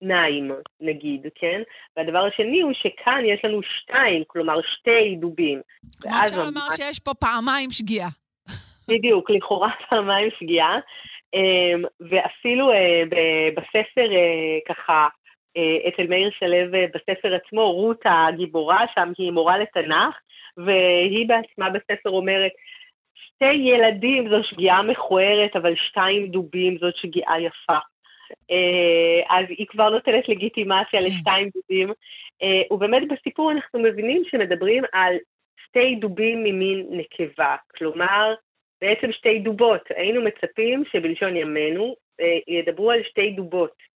שניים נגיד, כן? והדבר השני הוא שכאן יש לנו שתיים, כלומר שתי דובים. כמו אפשר לומר שיש פה פעמיים שגיאה. בדיוק, לכאורה פעמיים שגיאה, אמ, ואפילו אה, בספר אה, ככה, אה, אצל מאיר שלו בספר עצמו, רות הגיבורה, שם היא מורה לתנ"ך, והיא בעצמה בספר אומרת, שתי ילדים זו שגיאה מכוערת, אבל שתיים דובים זאת שגיאה יפה. אז היא כבר נותנת לגיטימציה כן. לשתיים דובים. ובאמת בסיפור אנחנו מבינים שמדברים על שתי דובים ממין נקבה, כלומר, בעצם שתי דובות. היינו מצפים שבלשון ימינו אה, ידברו על שתי דובות.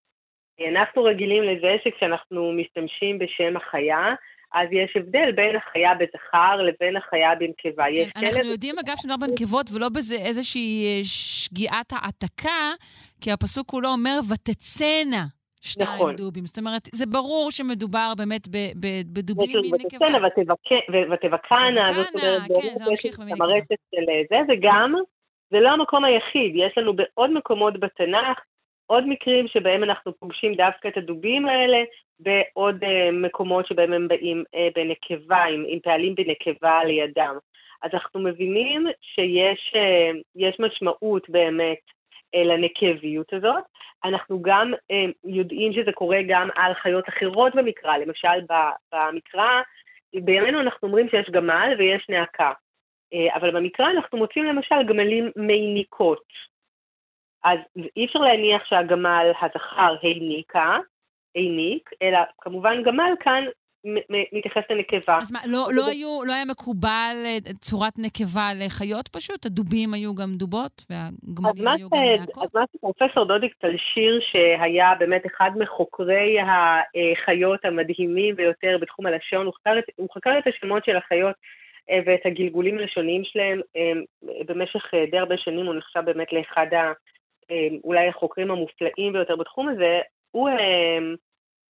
אנחנו רגילים לזה שכשאנחנו משתמשים בשם החיה, אז יש הבדל בין החיה בזכר לבין החיה בנקבה. כן, אנחנו כלב... יודעים, אגב, שמדובר בנקבות ולא בזה איזושהי אה, שגיאת העתקה, כי הפסוק כולו אומר, ותצאנה. שתיים נכון. דובים. זאת אומרת, זה ברור שמדובר באמת בדובים מנקבה. ותבקענה, זאת אומרת, כן, זה ממשיך. המרשת של זה, וגם, זה לא המקום היחיד, יש לנו בעוד מקומות בתנ"ך, עוד מקרים שבהם אנחנו פוגשים דווקא את הדובים האלה, בעוד uh, מקומות שבהם הם באים uh, בנקבה, עם, עם פעלים בנקבה לידם. אז אנחנו מבינים שיש uh, משמעות באמת לנקביות הזאת. אנחנו גם אה, יודעים שזה קורה גם על חיות אחרות במקרא, למשל במקרא, בימינו אנחנו אומרים שיש גמל ויש נאקה, אבל במקרא אנחנו מוצאים למשל גמלים מיניקות. אז אי אפשר להניח שהגמל הזכר העניקה, העניק, אלא כמובן גמל כאן מתייחס לנקבה. אז מה, לא, לא, היו, לא היה מקובל אה, צורת נקבה לחיות פשוט? הדובים היו גם דובות והגמלים היו גם להקות? אז מה שפרופסור דודיק טלשיר, שהיה באמת אחד מחוקרי החיות המדהימים ביותר בתחום הלשון, הוא חקר, הוא חקר את השמות של החיות אה, ואת הגלגולים הלשוניים שלהם במשך די הרבה שנים, הוא נחשב באמת לאחד ה... אולי החוקרים המופלאים ביותר בתחום הזה, הוא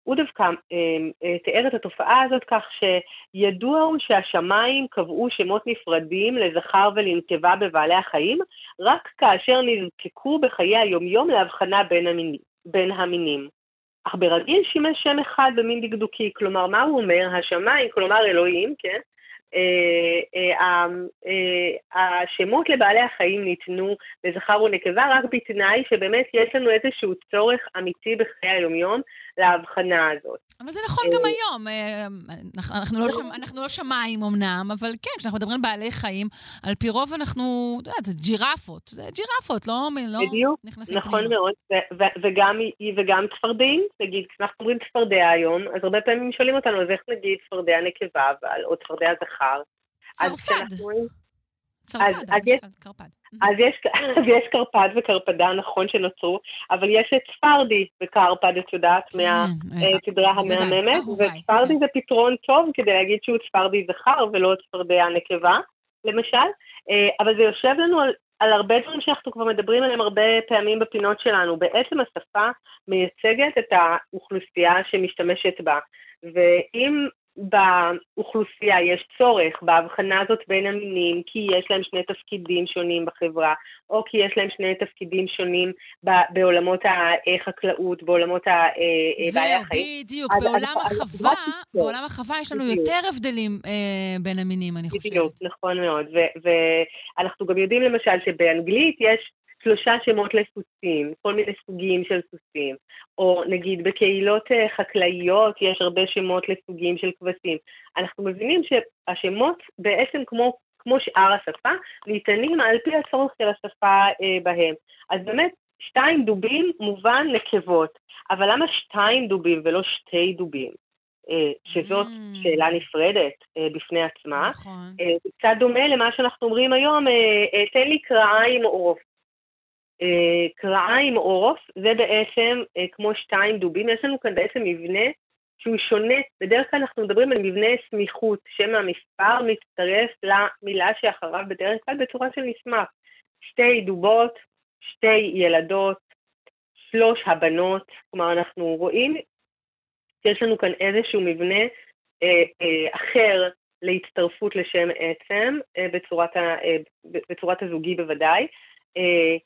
הוא דווקא אה, אה, תיאר את התופעה הזאת כך שידוע הוא שהשמיים קבעו שמות נפרדים לזכר ולנקבה בבעלי החיים, רק כאשר נזקקו בחיי היומיום להבחנה בין, המינים, בין המינים. אך ברגיל שימש שם אחד במין דקדוקי, כלומר, מה הוא אומר? השמיים, כלומר אלוהים, כן? אה, אה, אה, השמות לבעלי החיים ניתנו לזכר ונקבה רק בתנאי שבאמת יש לנו איזשהו צורך אמיתי בחיי היומיום להבחנה הזאת. אבל זה נכון גם היום. אנחנו לא, שם, אנחנו לא שמיים אמנם, אבל כן, כשאנחנו מדברים על בעלי חיים, על פי רוב אנחנו, את יודעת, זה ג'ירפות. זה ג'ירפות, לא, לא בדיוק, נכנסים נכון פנימה. מאוד. וגם, וגם צפרדעים, נגיד, כשאנחנו אומרים צפרדע היום, אז הרבה פעמים שואלים אותנו, אז איך נגיד צפרדע נקבה, או צפרדע זכר? צרפד. צרפד, אז, יש, קרפד. אז, יש, אז יש קרפד וקרפדה, נכון שנוצרו, אבל יש את ספרדי וקרפד, את יודעת, כן, מהסדרה אה, המהממת, וספרדי זה פתרון טוב כדי להגיד שהוא ספרדי זכר ולא צפרדע נקבה, למשל, אה, אבל זה יושב לנו על, על הרבה דברים שאנחנו כבר מדברים עליהם הרבה פעמים בפינות שלנו. בעצם השפה מייצגת את האוכלוסייה שמשתמשת בה. ואם באוכלוסייה יש צורך בהבחנה הזאת בין המינים, כי יש להם שני תפקידים שונים בחברה, או כי יש להם שני תפקידים שונים בעולמות החקלאות, בעולמות אה, בעלי החיים. זה בדיוק, אז, בעולם אז, החווה, אז, בעולם החווה יש לנו בדיוק. יותר הבדלים אה, בין המינים, אני חושבת. בדיוק, נכון מאוד. ואנחנו גם יודעים למשל שבאנגלית יש שלושה שמות לסוסים, כל מיני סוגים של סוסים. או נגיד בקהילות אה, חקלאיות יש הרבה שמות לסוגים של כבשים. אנחנו מבינים שהשמות בעצם כמו, כמו שאר השפה, ניתנים על פי הצורך של השפה אה, בהם. אז באמת, שתיים דובים מובן נקבות, אבל למה שתיים דובים ולא שתי דובים? אה, שזאת mm. שאלה נפרדת אה, בפני עצמה. נכון. זה קצת דומה למה שאנחנו אומרים היום, תן לי קרעיים עוף. אה, קרעה עם עורף, זה בעצם אה, כמו שתיים דובים, יש לנו כאן בעצם מבנה שהוא שונה, בדרך כלל אנחנו מדברים על מבנה סמיכות, שם המספר מצטרף למילה שאחריו בדרך כלל בצורה של מסמך. שתי דובות, שתי ילדות, שלוש הבנות, כלומר אנחנו רואים שיש לנו כאן איזשהו מבנה אה, אה, אחר להצטרפות לשם עצם, אה, בצורת, ה, אה, בצורת הזוגי בוודאי. אה,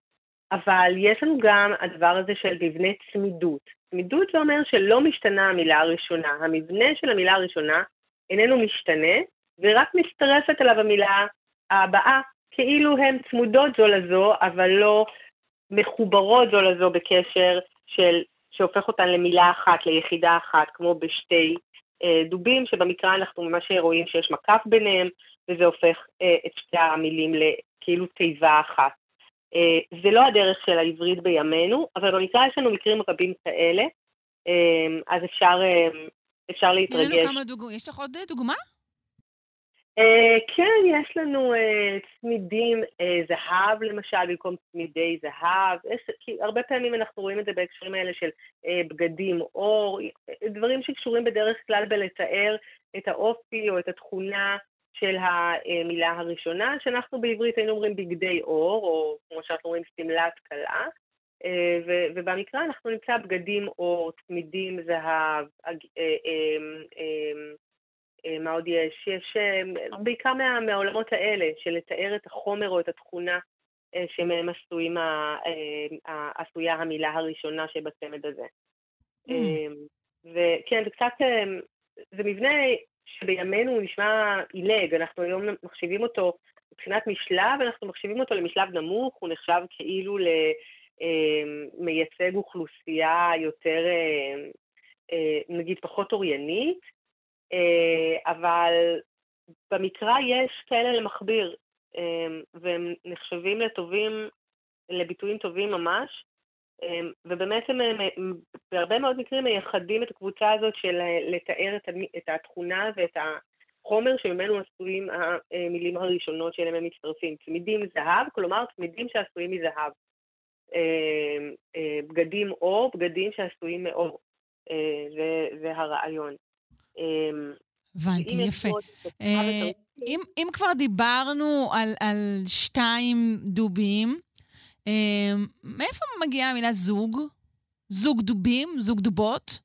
אבל יש לנו גם הדבר הזה של מבנה צמידות. צמידות זה אומר שלא משתנה המילה הראשונה. המבנה של המילה הראשונה איננו משתנה, ורק מצטרפת אליו המילה הבאה, כאילו הן צמודות זו לזו, אבל לא מחוברות זו לזו בקשר של, שהופך אותן למילה אחת, ליחידה אחת, כמו בשתי אה, דובים, שבמקרא אנחנו ממש רואים שיש מקף ביניהם, וזה הופך אה, את שתי המילים לכאילו תיבה אחת. אה, זה לא הדרך של העברית בימינו, אבל במקרא יש לנו מקרים רבים כאלה, אה, אז אפשר, אה, אפשר להתרגש. תן לנו דוגמאות. יש לך עוד דוגמה? כן, יש לנו צמידים זהב, למשל, במקום צמידי זהב. יש, כי הרבה פעמים אנחנו רואים את זה בהקשרים האלה של בגדים, אור, דברים שקשורים בדרך כלל בלתאר את האופי או את התכונה של המילה הראשונה, שאנחנו בעברית היינו אומרים בגדי אור, או כמו שאנחנו אומרים שמלת כלה, אה, ובמקרא אנחנו נמצא בגדים אור, צמידים, זהב, אה, אה, מה עוד יש? יש בעיקר מה, מהעולמות האלה, של לתאר את החומר או את התכונה שמהם עשויים, עשויה המילה הראשונה שבצמד הזה. Mm. וכן, זה קצת, זה מבנה שבימינו הוא נשמע עילג, אנחנו היום מחשיבים אותו מבחינת משלב, אנחנו מחשיבים אותו למשלב נמוך, הוא נחשב כאילו למייצג אמ, אוכלוסייה יותר, אמ, אה, נגיד, פחות אוריינית, אה, אבל במקרא יש כאלה למכביר, אמ, והם נחשבים לטובים, לביטויים טובים ממש, ובאמת הם בהרבה מאוד מקרים מייחדים את הקבוצה הזאת של לתאר את, התכונה ואת החומר שממנו עשויים המילים הראשונות שאליהם הם מצטרפים. צמידים זהב, כלומר צמידים שעשויים מזהב. בגדים אור, בגדים שעשויים מאור. זה, זה הרעיון. הבנתי, יפה. אה, אם, כבר דיברנו על, שתיים דובים, אה, מאיפה מגיעה המילה זוג? זוג דובים? זוג דובות?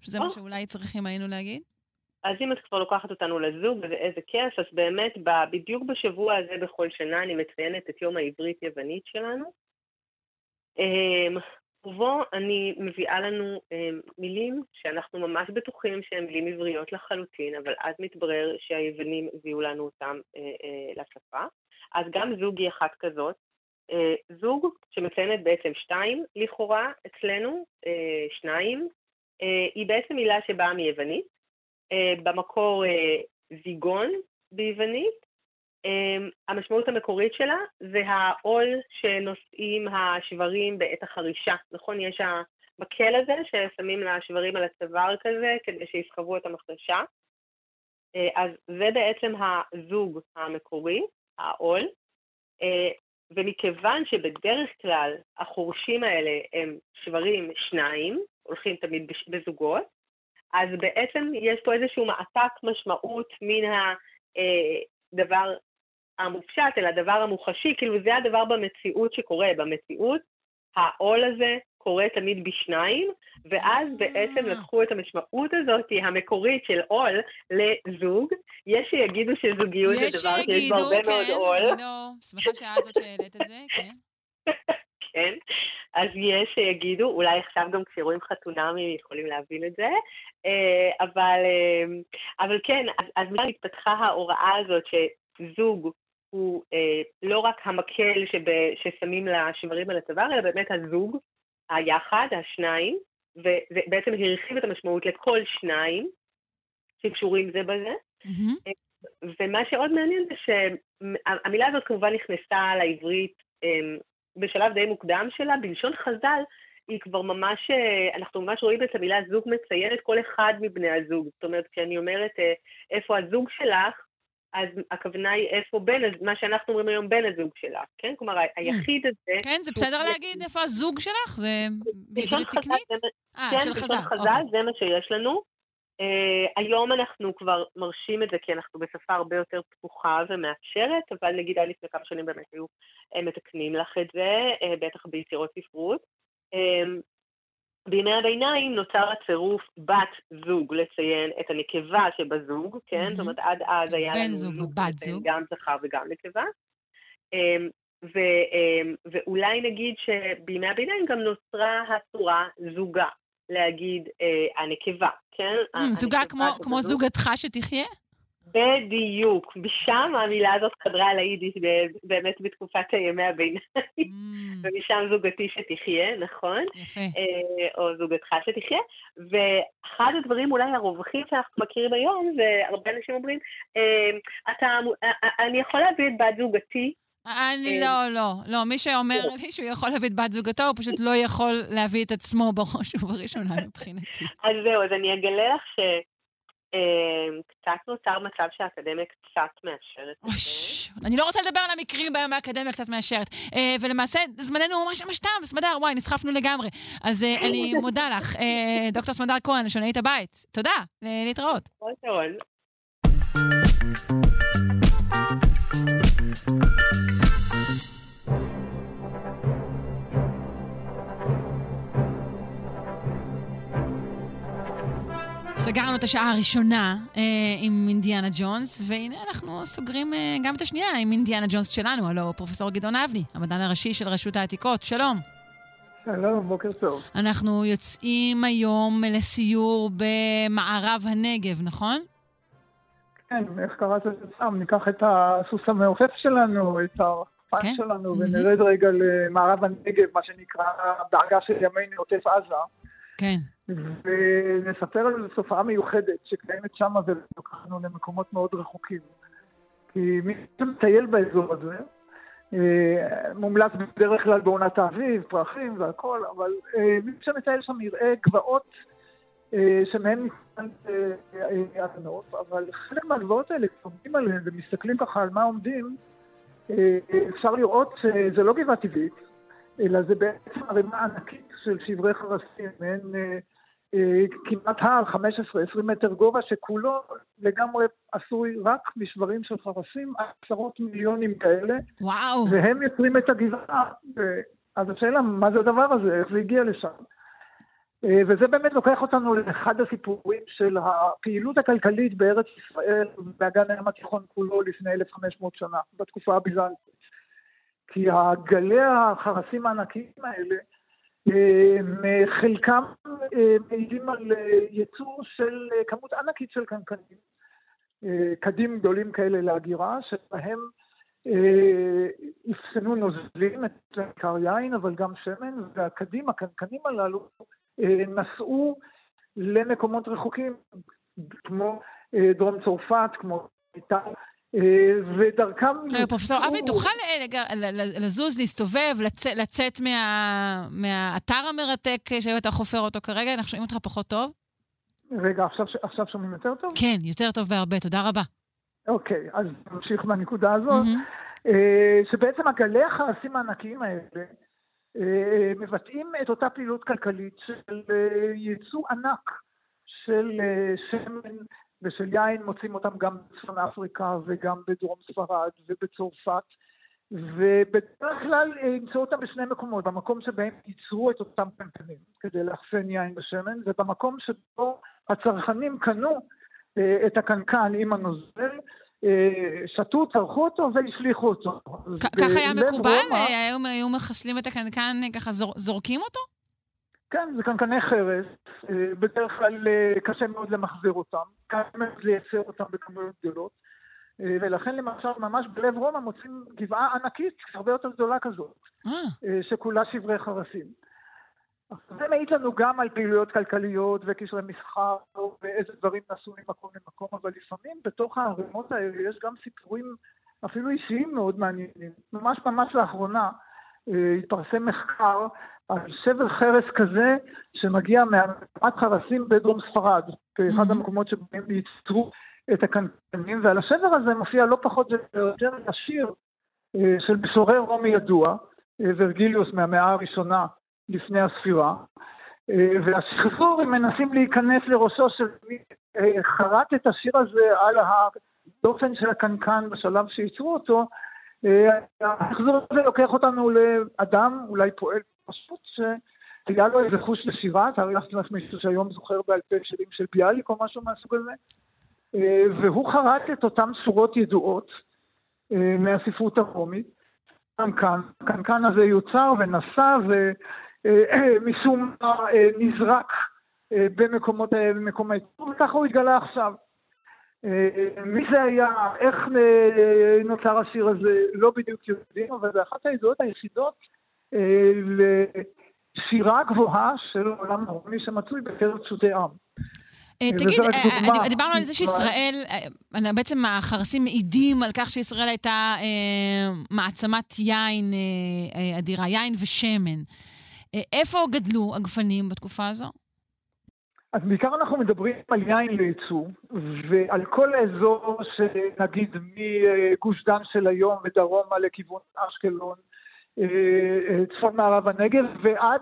שזה מה שאולי צריכים היינו להגיד? אז אם את כבר לוקחת אותנו לזוג, ואיזה כיף, אז באמת בדיוק בשבוע הזה בכל שנה אני מציינת את יום העברית-יוונית שלנו. ובו אני מביאה לנו אה, מילים שאנחנו ממש בטוחים שהן מילים עבריות לחלוטין, אבל אז מתברר שהיוונים הביאו לנו אותם אה, אה, לשפה. אז גם זוג היא אחת כזאת. אה, זוג שמציינת בעצם שתיים, לכאורה אצלנו, אה, שניים, אה, היא בעצם מילה שבאה מיוונית. אה, במקור אה, זיגון ביוונית, אמ, המשמעות המקורית שלה זה העול שנושאים השברים בעת החרישה, נכון? יש המקל הזה ששמים לשברים על הצוואר כזה כדי שיסחבו את המחרשה. אה, אז זה בעצם הזוג המקורי, העול, אה, ומכיוון שבדרך כלל החורשים האלה הם שברים שניים, הולכים תמיד בזוגות, אז בעצם יש פה איזשהו מעתק משמעות מן הדבר המופשט, אלא הדבר המוחשי, כאילו זה הדבר במציאות שקורה. במציאות העול הזה קורה תמיד בשניים, ואז בעצם אה. לקחו את המשמעות הזאת המקורית של עול לזוג. יש שיגידו שזוגיות זה דבר שיש בו הרבה כן, מאוד עול. יש שיגידו, כן, אני לא שמחה שאת זאת שהעלית את זה, כן. כן, אז יש שיגידו, אולי עכשיו גם כשרואים חתונמי יכולים להבין את זה, אה, אבל, אה, אבל כן, אז, אז התפתחה ההוראה הזאת שזוג הוא אה, לא רק המקל שב, ששמים לשברים על הצוואר, אלא באמת הזוג, היחד, השניים, ובעצם הרחיב את המשמעות לכל שניים שקשורים זה בזה. Mm-hmm. ומה שעוד מעניין זה שהמילה הזאת כמובן נכנסה לעברית אה, בשלב די מוקדם שלה, בלשון חז"ל, היא כבר ממש, אה, אנחנו ממש רואים את המילה זוג מציינת כל אחד מבני הזוג. זאת אומרת, כשאני אומרת איפה הזוג שלך, אז הכוונה היא איפה בן, מה שאנחנו אומרים היום בן הזוג שלך, כן? כלומר, היחיד הזה... כן, זה בסדר להגיד איפה הזוג שלך? זה בעברית תקנית? אה, של חז"ל. כן, בשון חז"ל, זה מה שיש לנו. Uh, היום אנחנו כבר מרשים את זה כי אנחנו בשפה הרבה יותר פתוחה ומאפשרת, אבל נגיד עד לפני כמה שנים באמת היו מתקנים לך את זה, uh, בטח ביצירות ספרות. בימי הביניים נוצר הצירוף בת זוג לציין את הנקבה שבזוג, כן? Mm-hmm. זאת אומרת, עד אז היה לנו... בן זוג ובת זוג. גם זכר וגם נקבה. אמ, ו- אמ, ואולי נגיד שבימי הביניים גם נוצרה הצורה זוגה, להגיד אה, הנקבה, כן? זוגה כמו, כמו זוגתך שתחיה? בדיוק, משם המילה הזאת חדרה על היידיש באמת בתקופת ימי הביניים, mm. ומשם זוגתי שתחיה, נכון? יפה. אה, או זוגתך שתחיה, ואחד הדברים אולי הרווחים שאנחנו מכירים היום, והרבה אנשים אומרים, אה, אתה, אה, אני יכול להביא את בת זוגתי אני לא, לא, לא. מי שאומר לי שהוא יכול להביא את בת זוגתו, הוא פשוט לא יכול להביא את עצמו בראש ובראשונה מבחינתי. אז זהו, אז אני אגלה לך ש... אמ, קצת נוצר מצב שהאקדמיה קצת מאשרת את זה. אני לא רוצה לדבר על המקרים בהם האקדמיה קצת מאשרת. אה, ולמעשה, זמננו ממש ממש תם, סמדר, וואי, נסחפנו לגמרי. אז אה, אני מודה לך, אה, דוקטור סמדר כהן, שונאית הבית. תודה, להתראות. כל סגרנו את השעה הראשונה אה, עם אינדיאנה ג'ונס, והנה אנחנו סוגרים אה, גם את השנייה עם אינדיאנה ג'ונס שלנו, הלו פרופסור גדעון אבני, המדען הראשי של רשות העתיקות. שלום. שלום, בוקר טוב. אנחנו יוצאים היום לסיור במערב הנגב, נכון? כן, איך קראת לזה פעם? ניקח את הסוס המעופף שלנו, את הרחפן כן? שלנו, mm-hmm. ונרד רגע למערב הנגב, מה שנקרא בעגה של ימינו עוטף עזה. כן. ונספר על תופעה מיוחדת שקיימת שם ולקחנו למקומות מאוד רחוקים. כי מי שמטייל באזור הזה, מומלץ בדרך כלל בעונת האביב, פרחים והכל, אבל מי שמטייל שם יראה גבעות שמהן ניתן הגנות, אבל חלק מהגבעות האלה, כשעומדים עליהן ומסתכלים ככה על מה עומדים, אפשר לראות שזה לא גבעה טבעית, אלא זה בעצם ערימה ענקית של שברי חרסים, מעין אה, כמעט הר, 15-20 מטר גובה, שכולו לגמרי עשוי רק משברים של חרסים, עשרות מיליונים כאלה. וואו. והם יוצרים את הגבעה. אז השאלה, מה זה הדבר הזה? איך זה הגיע לשם? אה, וזה באמת לוקח אותנו לאחד הסיפורים של הפעילות הכלכלית בארץ ישראל ובאגן הים התיכון כולו לפני 1,500 שנה, בתקופה הביזנטית. כי גלי החרסים הענקיים האלה חלקם אה, מעידים על אה, ייצור של אה, כמות ענקית של קנקנים, קדים גדולים כאלה להגירה, שבהם אפסנו נוזלים, את עיקר יין, אבל גם שמן, והקדים, הקנקנים הללו, נסעו למקומות רחוקים, כמו דרום צרפת, כמו איטליה, אה, ודרכם... רגע, פרופסור אבי, תוכל אה, לזוז, להסתובב, לצאת מהאתר המרתק שאתה חופר אותו כרגע? אנחנו שומעים אותך פחות טוב? רגע, עכשיו שומעים יותר טוב? כן, יותר טוב בהרבה, תודה רבה. אוקיי, אז נמשיך מהנקודה הזאת, אה, שבעצם הגלי החרסים הענקיים האלה מבטאים את אותה פעילות כלכלית של ייצוא ענק של שמן ושל יין מוצאים אותם גם בצפון אפריקה וגם בדרום ספרד ובצרפת ובדרך כלל אה, ימצאו אותם בשני מקומות, במקום שבהם ייצרו את אותם קנקנים כדי לאחסן יין בשמן ובמקום שבו הצרכנים קנו אה, את הקנקן עם הנוזל אה, שתו, צרכו אותו והשליכו אותו. ככה היה מקובל? היו מחסלים את הקנקן, ככה זורקים אותו? כן, זה קנקני חרס, אה, בדרך כלל אה, קשה מאוד למחזר אותם, קשה מאוד לייצר אותם בכמויות גדולות, אה, ולכן למשל ממש בלב רומא מוצאים גבעה ענקית, הרבה יותר גדולה כזאת, שכולה שברי חרסים. זה מעיד לנו גם על פעילויות כלכליות וקשרי מסחר ואיזה דברים נעשו ממקום למקום, אבל לפעמים בתוך הערימות האלה יש גם סיפורים אפילו אישיים מאוד מעניינים. ממש ממש לאחרונה התפרסם מחקר על שבר חרס כזה שמגיע מהרמת חרסים בדרום ספרד, כאחד המקומות שבהם ייצרו את הקנקנים, ועל השבר הזה מופיע לא פחות ויותר השיר אה, של משורר רומי ידוע, אה, ורגליוס מהמאה הראשונה לפני הספירה, אה, והשחזור, הם מנסים להיכנס לראשו של מי חרט את השיר הזה על הדופן של הקנקן בשלב שייצרו אותו, השחזור הזה לוקח אותנו לאדם, אולי פועל פשוט שהיה לו איזה חוש לשירה, תארי לך מישהו שהיום זוכר בעל פה שירים של ביאליק או משהו מהסוג הזה, אה, והוא חרט את אותן שורות ידועות אה, מהספרות הרומית, קנקן, הקנקן הזה יוצר ונסע ומשום מה אה, נזרק במקומות, במקום הייצור, וככה הוא התגלה עכשיו. מי זה היה, איך נוצר השיר הזה, לא בדיוק יודעים, אבל זה אחת הידועות היחידות אה, לשירה גבוהה של עולם הרומי שמצוי בקרב פשוטי עם. אה, תגיד, אה, דיברנו על זה שישראל, בעצם החרסים מעידים על כך שישראל הייתה מעצמת יין אדירה, יין ושמן. איפה גדלו הגפנים בתקופה הזו? אז בעיקר אנחנו מדברים על יין לייצוא, ועל כל האזור שנגיד מגוש דן של היום ודרומה לכיוון אשקלון, צפון מערב הנגב ועד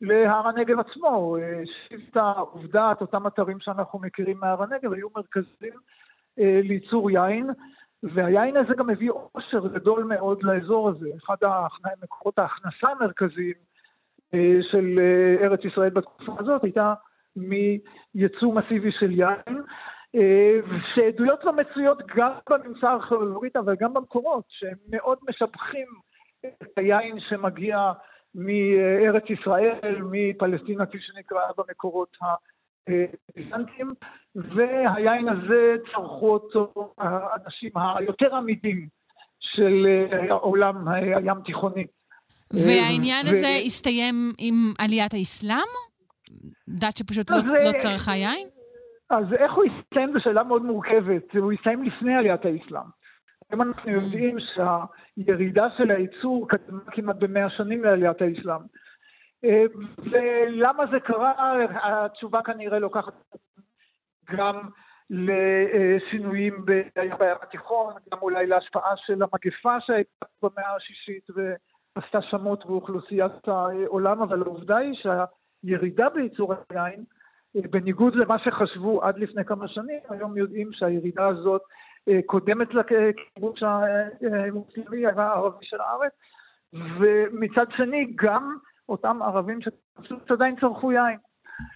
להר הנגב עצמו. שבטה, עובדה, אותם אתרים שאנחנו מכירים מהר הנגב היו מרכזים אה, לייצור יין, והיין הזה גם מביא עושר גדול מאוד לאזור הזה. אחד מקורות ההכנסה המרכזיים אה, של אה, ארץ ישראל בתקופה הזאת הייתה מייצוא מסיבי של יין. שעדויות לא מצויות גם בממצא הארכיאולוגית, אבל גם במקורות, שהם מאוד משבחים את היין שמגיע מארץ ישראל, מפלסטינה, כפי שנקרא במקורות הביזנטיים, והיין הזה צרכו אותו האנשים היותר עמידים של העולם הים תיכוני. והעניין הזה הסתיים עם עליית האסלאם? דת שפשוט לא, לא צרכה יין? אז איך הוא הסתיים זו שאלה מאוד מורכבת. הוא הסתיים לפני עליית האסלאם. היום אנחנו יודעים שהירידה של הייצור קדמה כמעט במאה שנים לעליית האסלאם. אה, ולמה זה קרה? התשובה כנראה לוקחת גם לשינויים בים התיכון, גם אולי להשפעה של המגפה שהייתה במאה השישית ועשתה שמות באוכלוסיית העולם, אבל העובדה היא שהירידה בייצור היין, בניגוד למה שחשבו עד לפני כמה שנים, היום יודעים שהירידה הזאת קודמת לכיבוש המוסלמי הערבי של הארץ, ומצד שני גם אותם ערבים שפשוט עדיין צרכו יין.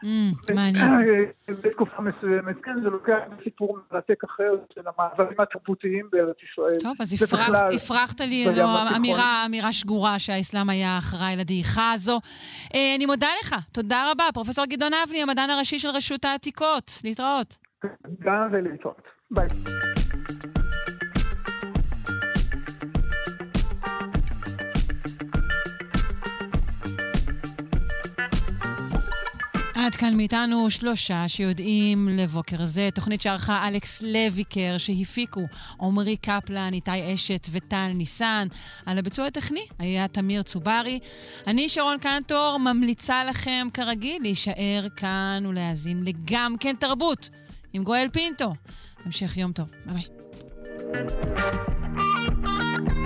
Mm, מעניין. בתקופה מסוימת, כן, זה לוקח סיפור מרתק אחר של המעברים התרבותיים בארץ ישראל. טוב, אז הפרכת לי איזו אמירה, אמירה שגורה שהאסלאם היה אחראי לדעיכה הזו. אה, אני מודה לך, תודה רבה. פרופ' גדעון אבני, המדען הראשי של רשות העתיקות. להתראות. גם ולהתראות. ביי. עד כאן מאיתנו שלושה שיודעים לבוקר זה. תוכנית שערכה אלכס לויקר, שהפיקו עמרי קפלן, איתי אשת וטל ניסן. על הביצוע הטכני היה תמיר צוברי. אני, שרון קנטור, ממליצה לכם כרגיל להישאר כאן ולהאזין לגם כן תרבות עם גואל פינטו. המשך יום טוב. ביי ביי.